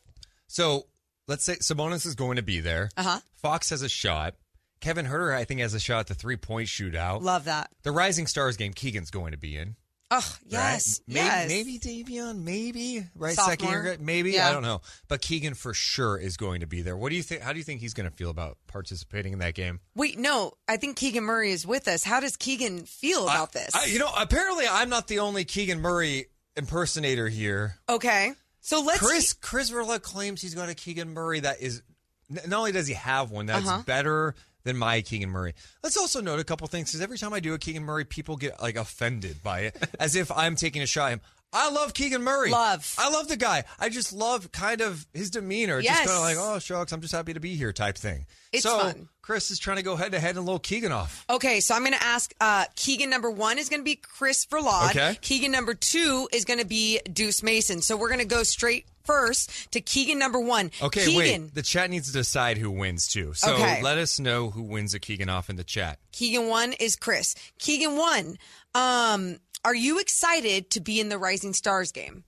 So let's say Sabonis is going to be there. Uh huh. Fox has a shot. Kevin Huerter, I think, has a shot at the three point shootout. Love that. The Rising Stars game, Keegan's going to be in. Oh, yes. Right? Maybe, yes. maybe Davion, maybe right second year, maybe Yeah. I don't know, but Keegan for sure is going to be there. What do you think? How do you think he's going to feel about participating in that game? Wait, no, I think Keegan Murray is with us. How does Keegan feel about this? I, you know, apparently I'm not the only Keegan Murray impersonator here. okay. So let's Chris Chris Verla claims he's got a Keegan Murray that is not only does he have one that's Uh-huh. better than my Keegan Murray. Let's also note a couple things because every time I do a Keegan Murray, people get like offended by it as if I'm taking a shot at him. I love Keegan Murray. Love. I love the guy. I just love kind of his demeanor. Just kind of like, oh shucks, I'm just happy to be here type thing. It's so fun. Chris is trying to go head to head and low Keegan off. Okay, so I'm going to ask uh, Keegan number one is going to be Chris Verlaud. Okay. Keegan number two is going to be Deuce Mason. So we're going to go straight first to Keegan number one. Okay, Keegan, wait. The chat needs to decide who wins too. So Okay. let us know who wins a Keegan off in the chat. Keegan one is Chris. Keegan one. Um, are you excited to be in the Rising Stars game?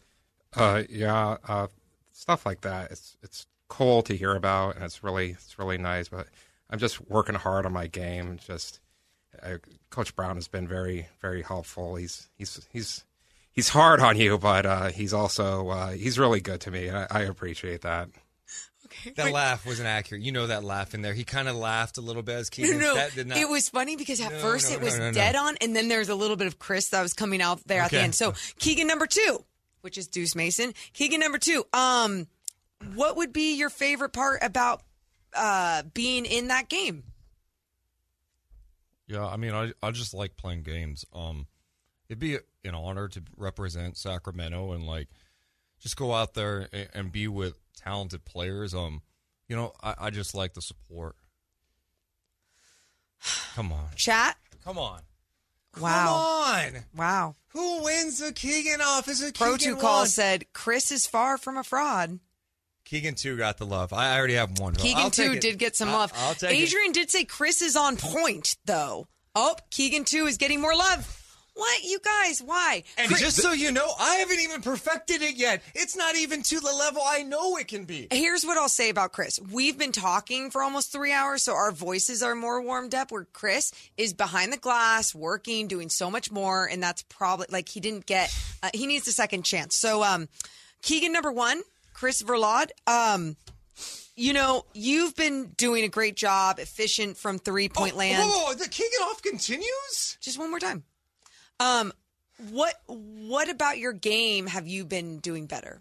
Uh, yeah, uh, stuff like that. It's it's cool to hear about, and it's really it's really nice. But I'm just working hard on my game. Just uh, Coach Brown has been very very helpful. He's he's he's he's hard on you, but uh, he's also uh, he's really good to me, and I, I appreciate that. Okay. That laugh wasn't accurate. You know that laugh in there. He kind of laughed a little bit as No, Keegan. no, That did not. it was funny because at No, first no, it was no, no. dead on, and then there's a little bit of Chris that was coming out there at the end. So Keegan number two, which is Deuce Mason. Keegan number two. Um, what would be your favorite part about uh being in that game? Yeah, I mean, I I just like playing games. Um, it'd be an honor to represent Sacramento and like just go out there and, and be with talented players. Um, you know, I, I just like the support. Come on, Chat. Come on. Wow. Come on. Wow. Who wins the Keegan off? Is it Pro Keegan Call said Chris is far from a fraud. Keegan two got the love. I already have one. Keegan I'll two did get some I'll- love. I'll take it. Adrian did say Chris is on point though. Oh, Keegan two is getting more love. What you guys? Why? And Chris- just so you know, I haven't even perfected it yet. It's not even to the level I know it can be. Here's what I'll say about Chris. We've been talking for almost three hours, so our voices are more warmed up. Where Chris is behind the glass, working, doing so much more, and that's probably like he didn't get. Uh, he needs a second chance. So, um, Keegan number one, Chris Verlaud. Um, you know you've been doing a great job, efficient from three point land. Whoa, whoa, the Keegan off continues. Just one more time. Um, what what about your game have you been doing better?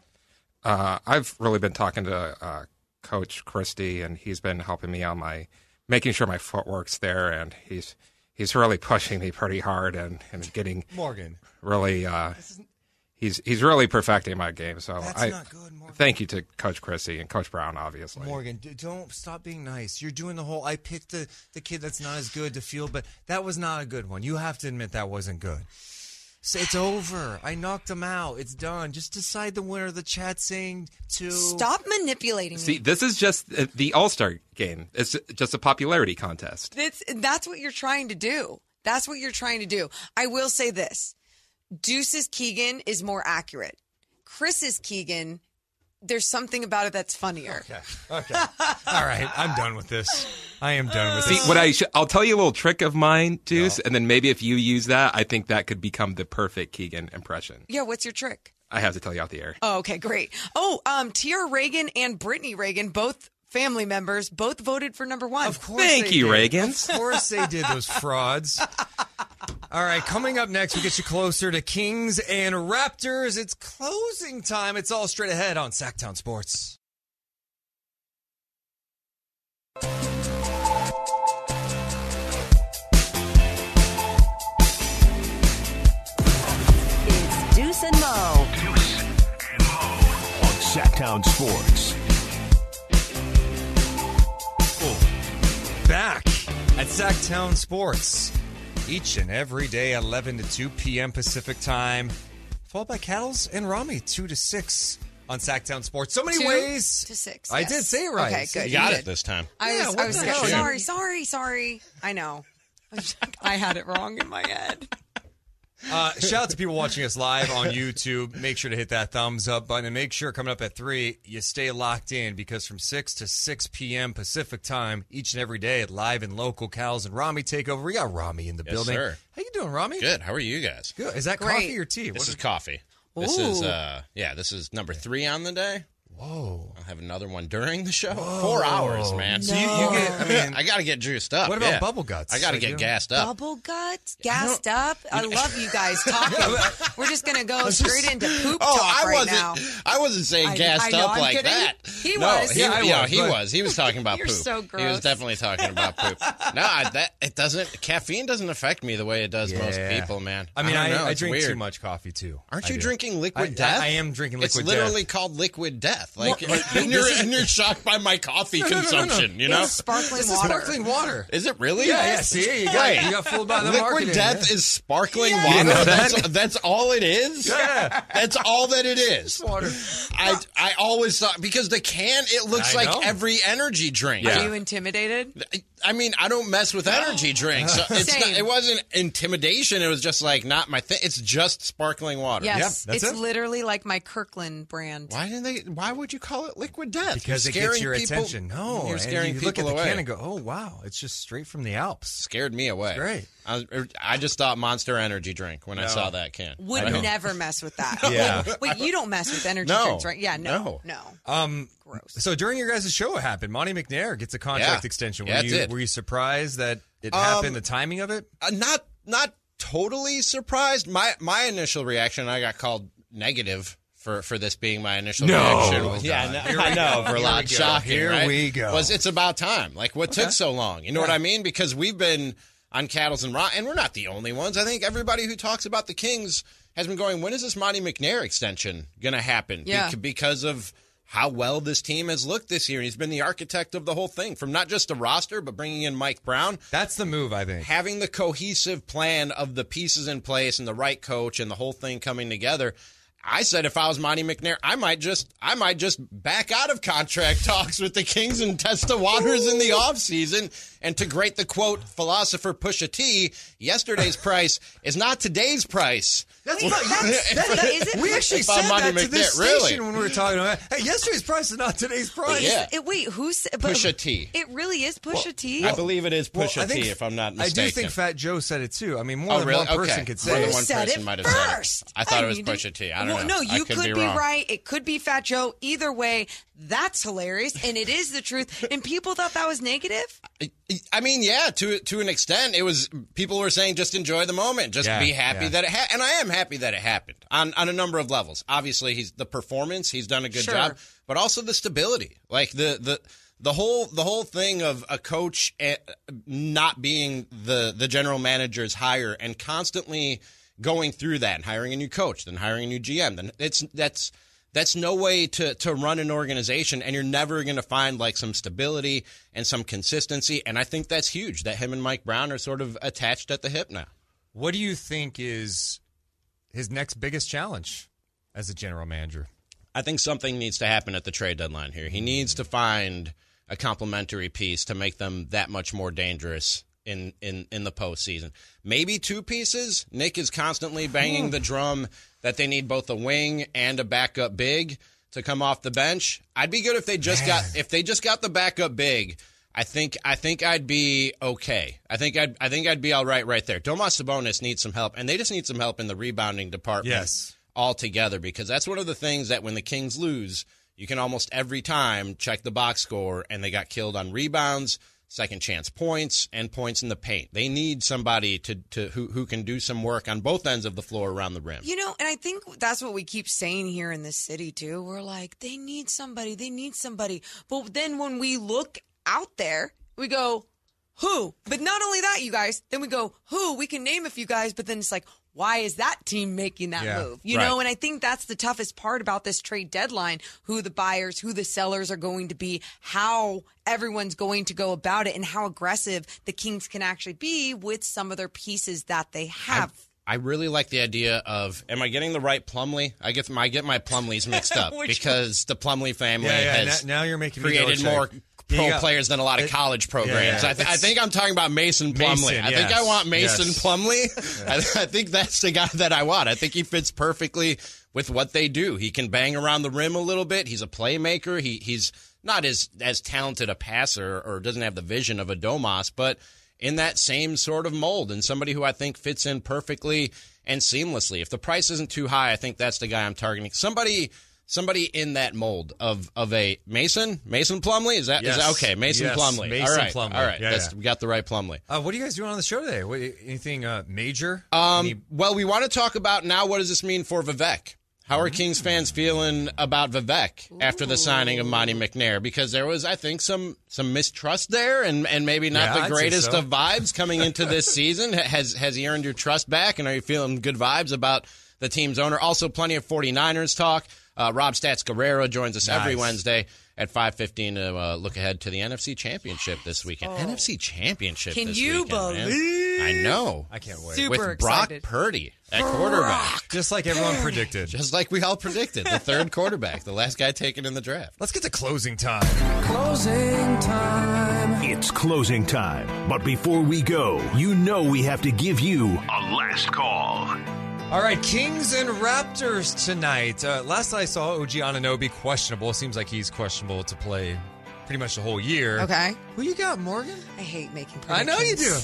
Uh, I've really been talking to uh, Coach Christie, and he's been helping me on my making sure my footwork's there, and he's he's really pushing me pretty hard and, and getting Morgan. really uh, he's he's really perfecting my game. So That's I not good, Morgan. thank you to Coach Christie and Coach Brown, obviously. Morgan, don't stop being nice. You're doing the whole I picked the, the kid that's not as good to field, but that was not a good one. You have to admit that wasn't good. So it's over. I knocked him out. It's done. Just decide the winner. The chat saying to Stop manipulating me. See, this is just uh, the All Star game. It's just a popularity contest. That's that's what you're trying to do. That's what you're trying to do. I will say this: Deuce's Keegan is more accurate. Chris's Keegan, there's something about it that's funnier. Okay. Okay. All right. I'm done with this. I am done with See, this. what I sh- I'll tell you a little trick of mine, Deuce, and then maybe if you use that, I think that could become the perfect Keegan impression. Yeah, what's your trick? I have to tell you out the air. Oh, okay, great. Oh, um, Tiara Reagan and Brittany Reagan, both family members, both voted for number one. Of course Thank they you, did. Reagans. Of course they did, those frauds. All right, coming up next, we get you closer to Kings and Raptors. It's closing time. It's all straight ahead on Sactown Sports. It's Deuce and Mo. Deuce and Mo on Sactown Sports. Back at Sactown Sports. Each and every day, 11 to 2 p.m. Pacific time. Followed by Cattles and Rami, 2 to 6 on Sactown Sports. So many Two ways. to six, I yes. did say it right. Okay, good. you You got did. it this time. I Yeah, was, I was the scared. sorry, sorry, sorry. I know. I had it wrong in my head. Uh, shout out to people watching us live on YouTube. Make sure to hit that thumbs up button and make sure coming up at 3, you stay locked in because from 6 to 6 p.m. Pacific time, each and every day, at live and local Cows and Rami takeover. We got Rami in the Yes, building. sir. How you doing, Rami? Good. How are you guys? Good. Is that coffee or tea? This What is is- coffee. This is uh yeah, this is number three on the day. Whoa. I'll have another one during the show. Four hours, man. So you- you get- I mean- I gotta get juiced up. What about yeah. bubble guts? I gotta Like, get know- gassed up. Bubble guts, gassed up. I love you guys talking. We're just gonna go straight into poop Oh, talk I right wasn't now. I wasn't saying I- gassed I know, up I'm like kidding. that. He no, was. He, Yeah, yeah, was, he was. He was talking about You're poop. so He was definitely talking about poop. no, I, that it doesn't. Caffeine doesn't affect me the way it does most people, man. I mean, I, I drink weird. too much coffee too. Aren't you drinking liquid death? I, I am drinking liquid It's literally called liquid death. Like, Well, but and, you're, is- and you're shocked by my coffee No, no, no, no, no. consumption. You know, It's sparkling This is water. sparkling water. Is it really? Yeah, yeah. See, you got, Wait. you got fooled by the Liquid marketing. death yeah. is sparkling Yeah. water. You know that's, that? that's all it is. Yeah. That's all that it is. water. I I always thought because the can it looks I like know. every energy drink. Are you intimidated? I mean, I don't mess with energy drinks. So it's Same. not, it wasn't intimidation. It was just like not my thing. It's just sparkling water. Yes, that's it's it. literally like my Kirkland brand. Why didn't they? Why would you call it liquid death? Because You're it gets your people- attention. No, you're and scaring you people look at the away. can and go, "Oh wow, it's just straight from the Alps." Scared me away. Great. I, was- I just thought Monster Energy drink when I saw that can. Would never mess with that. Yeah. Wait, wait, you don't mess with energy No. drinks, right? Yeah, no, No. no. Um, Gross. So during your guys' show, it happened. Monte McNair gets a contract Yeah. extension. Were Yeah, you did. were you surprised that it Um, happened? The timing of it? Uh, not not totally surprised. My my initial reaction, I got called negative for for this being my initial No. reaction. Oh, was- yeah, no, Here I know, for a Here lot we go. shocking. Here right? we go. Was it's about time? Like what took so long? You know what I mean? Because we've been on Cattles and Rock, and we're not the only ones. I think everybody who talks about the Kings has been going. When is this Monte McNair extension going to happen? Yeah. Bec- because of how well this team has looked this year. He's been the architect of the whole thing, from not just the roster, but bringing in Mike Brown That's the move, I think. having the cohesive plan of the pieces in place and the right coach and the whole thing coming together. I said if I was Monte McNair, I might just I might just back out of contract talks with the Kings and test the waters in the offseason. And to great the quote philosopher Pusha T, yesterday's price is not today's price. That's, Well, that's, that's, Wait, is it- we actually If I'm said that to this McNair, really? station when we were talking about. Hey, yesterday's price is not today's price. Yeah. It, wait, who's but Pusha T. It really is Pusha T. I believe it is Well, Pusha I think- T, if I'm not mistaken, I do think Fat Joe said it too. I mean, more Oh, than really? one person Okay. could More say than one said person it might have said it. first. I thought it was need to- Pusha T. I don't well, know. No, I you could could be be, wrong. right. It could be Fat Joe. Either way, that's hilarious, and it is the truth. And people thought that was negative. I mean, yeah, to to an extent, it was. People were saying just enjoy the moment, just Yeah, be happy yeah. that it happened, and I am happy that it happened on on a number of levels. Obviously, he's the performance; he's done a good Sure. job, but also the stability, like the the. The whole the whole thing of a coach eh, not being the the general manager's hire and constantly going through that and hiring a new coach, then hiring a new GM, then it's that's that's no way to to run an organization and you're never going to find like some stability and some consistency and I think that's huge that him and Mike Brown are sort of attached at the hip now. What do you think is his next biggest challenge as a general manager? I think something needs to happen at the trade deadline here. He needs to find a complementary piece to make them that much more dangerous in in in the postseason. Maybe two pieces. Nick is constantly banging hmm. the drum that they need both a wing and a backup big to come off the bench. I'd be good if they just got if they just got the backup big. I think I think I'd be okay. I think I'd I think I'd be all right right there. Domas Sabonis needs some help, and they just need some help in the rebounding department Yes. altogether because that's one of the things that when the Kings lose, you can almost every time check the box score and they got killed on rebounds, second chance points, and points in the paint. They need somebody to, to who, who can do some work on both ends of the floor around the rim. You know, and I think that's what we keep saying here in this city too. We're like, they need somebody, they need somebody. But then when we look out there, we go, who? But not only that, you guys, then we go, who? We can name a few guys, but then it's like, why is that team making that Yeah, move? You right. know, and I think that's the toughest part about this trade deadline who the buyers, who the sellers are going to be, how everyone's going to go about it, and how aggressive the Kings can actually be with some of their pieces that they have. I really like the idea of am I getting the right Plumlee? I get my I get my Plumlees mixed up because the Plumlee family Yeah, yeah, has now- now you're making me created double more check. Pro got- players than a lot of it- college programs. yeah, I, th- I think I'm talking about Mason Plumlee. Mason, I think I want Mason yes. Plumlee. I, I think that's the guy that I want. I think he fits perfectly with what they do. He can bang around the rim a little bit. He's a playmaker. He he's not as as talented a passer or doesn't have the vision of a Domas, but in that same sort of mold and somebody who I think fits in perfectly and seamlessly. If the price isn't too high, I think that's the guy I'm targeting. Somebody somebody in that mold of of a Mason Mason Plumlee is that is Yes. that okay Mason Yes, Plumlee Mason all right all right Yeah, yeah. we got the right Plumlee Uh, what are you guys doing on the show today? What, anything uh, major? um Any- well we want to talk about now what does this mean for Vivek How are Kings fans feeling about Vivek after the signing of Monte McNair? Because there was, I think, some some mistrust there, and, and maybe not Yeah, the greatest so. of vibes coming into this season. Has has he earned your trust back, and are you feeling good vibes about the team's owner? Also, plenty of 49ers talk. Uh, Rob Stats Guerrero joins us every Wednesday at 5:15 to uh, look ahead to the NFC Championship this weekend. Oh. NFC Championship. Can this you weekend, man. believe? I know. I can't wait. Super With Brock excited. Purdy at quarterback. Just like everyone predicted. Just like we all predicted, the third quarterback, the last guy taken in the draft. Let's get to closing time. Closing time. It's closing time. But before we go, you know we have to give you a last call. All right, Kings and Raptors tonight. Uh, last I saw, OG Anunoby questionable. Seems like he's questionable to play pretty much the whole year. Okay. Who you got, Morgan? I hate making I know you do.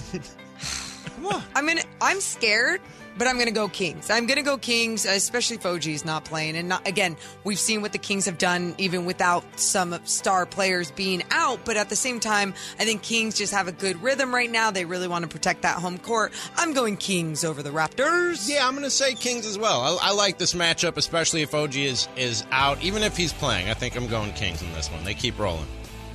Come on. I'm gonna. I'm scared, but I'm gonna go Kings. I'm gonna go Kings, especially OG's not playing. And not, again, we've seen what the Kings have done even without some star players being out. But at the same time, I think Kings just have a good rhythm right now. They really want to protect that home court. I'm going Kings over the Raptors. Yeah, I'm going to say Kings as well. I, I like this matchup, especially if OG is is out. Even if he's playing, I think I'm going Kings in this one. They keep rolling.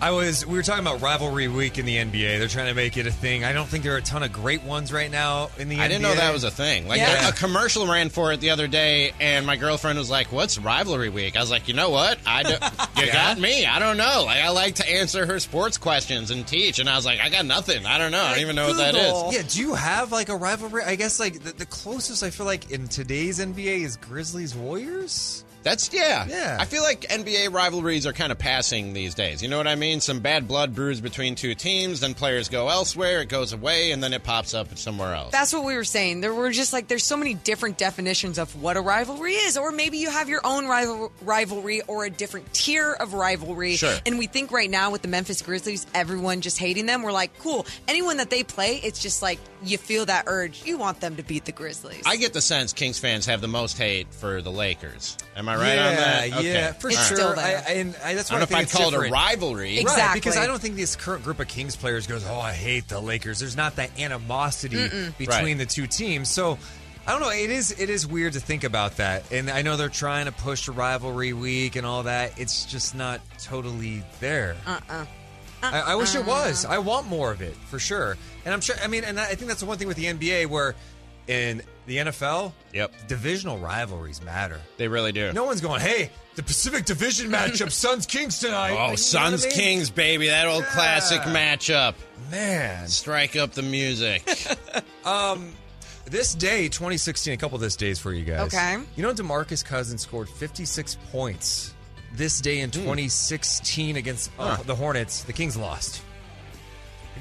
I was. We were talking about rivalry week in the NBA. They're trying to make it a thing. I don't think there are a ton of great ones right now in the NBA. I didn't know that was a thing. Like Yeah. a, a commercial ran for it the other day, and my girlfriend was like, "What's rivalry week?" I was like, "You know what? I do, you Yeah? got me. I don't know. Like I like to answer her sports questions and teach." And I was like, "I got nothing. I don't know. I don't even know what that is." Yeah, do you have like a rivalry? I guess like the, the closest I feel like in today's NBA is Grizzlies Warriors. That's yeah. Yeah. I feel like NBA rivalries are kind of passing these days. You know what I mean? Some bad blood brews between two teams, then players go elsewhere, it goes away, and then it pops up somewhere else. That's what we were saying. There were just like there's so many different definitions of what a rivalry is, or maybe you have your own rival- rivalry or a different tier of rivalry. Sure. And we think right now with the Memphis Grizzlies, everyone just hating them. We're like, cool. Anyone that they play, it's just like you feel that urge. You want them to beat the Grizzlies. I get the sense Kings fans have the most hate for the Lakers. Am I right yeah, on that? Okay. Yeah, for All right. sure. I, and I, that's I why don't know I if think I'd it's call it a different. rivalry. Right, Exactly. because I don't think this current group of Kings players goes, "Oh, I hate the Lakers." There's not that animosity Mm-mm. between Right. the two teams. So I don't know. It is it is weird to think about that. And I know they're trying to push a rivalry week and all that. It's just not totally there. Uh-uh. I, I wish it was. I want more of it for sure. And I'm sure. I mean, and I think that's the one thing with the NBA where in the NFL, yep, divisional rivalries matter. They really do. No one's going, "Hey, the Pacific Division matchup, Suns Kings tonight." Oh, You know I Suns mean? Kings, baby, that old classic matchup. Man, strike up the music. Um, this day, 2016, a couple of this days for you guys. Okay. You know, DeMarcus Cousins scored 56 points this day in 2016 against uh, Huh. the Hornets. The Kings lost.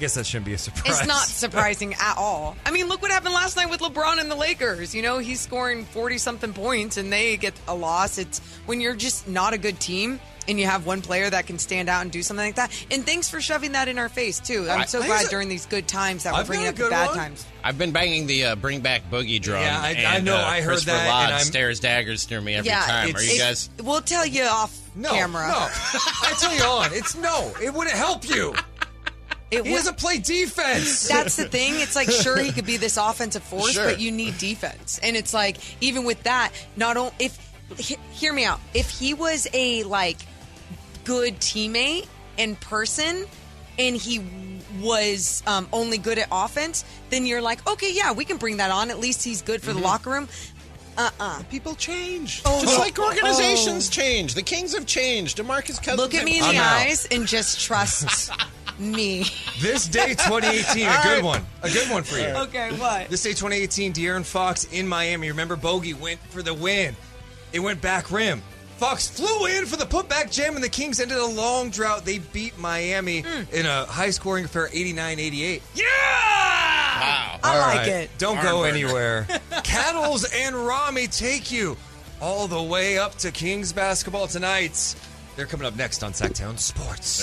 I guess that shouldn't be a surprise. It's not surprising at all. I mean, look what happened last night with LeBron and the Lakers. You know, he's scoring 40 something points and they get a loss. It's when you're just not a good team and you have one player that can stand out and do something like that. And thanks for shoving that in our face, too. I'm so I glad during these good times that we're bringing up a the bad one. times. I've been banging the uh, bring back boogie drum. Yeah, I- I know, uh, I heard that, Lodge and I'm- stares daggers through me every yeah, time. Are it's- you it- guys? We'll tell you off No, camera. no. I tell you on. It's no. It wouldn't help you. It he would- doesn't play defense. That's the thing. It's like sure he could be this offensive force, Sure. but you need defense. And it's like even with that, not only if he- hear me out. If he was a like good teammate and person and he was um, only good at offense, then you're like, okay, yeah, we can bring that on. At least he's good for the locker room. Uh-uh. People change. Oh, Just oh, like organizations oh. change. The Kings have changed. DeMarcus Cousins. Look at me in the out. eyes and just trust me. This day, 2018, a good one. A good one for you. Okay, what? This day, 2018, De'Aaron Fox in Miami. Remember, Bogi went for the win. It went back rim. Fox flew in for the putback jam, and the Kings ended a long drought. They beat Miami hmm. in a high scoring affair, 89 88. Yeah! Wow. I All like right, it. Don't Barn go burner. anywhere. Cattles and Rami take you all the way up to Kings basketball tonight. They're coming up next on Sactown Sports.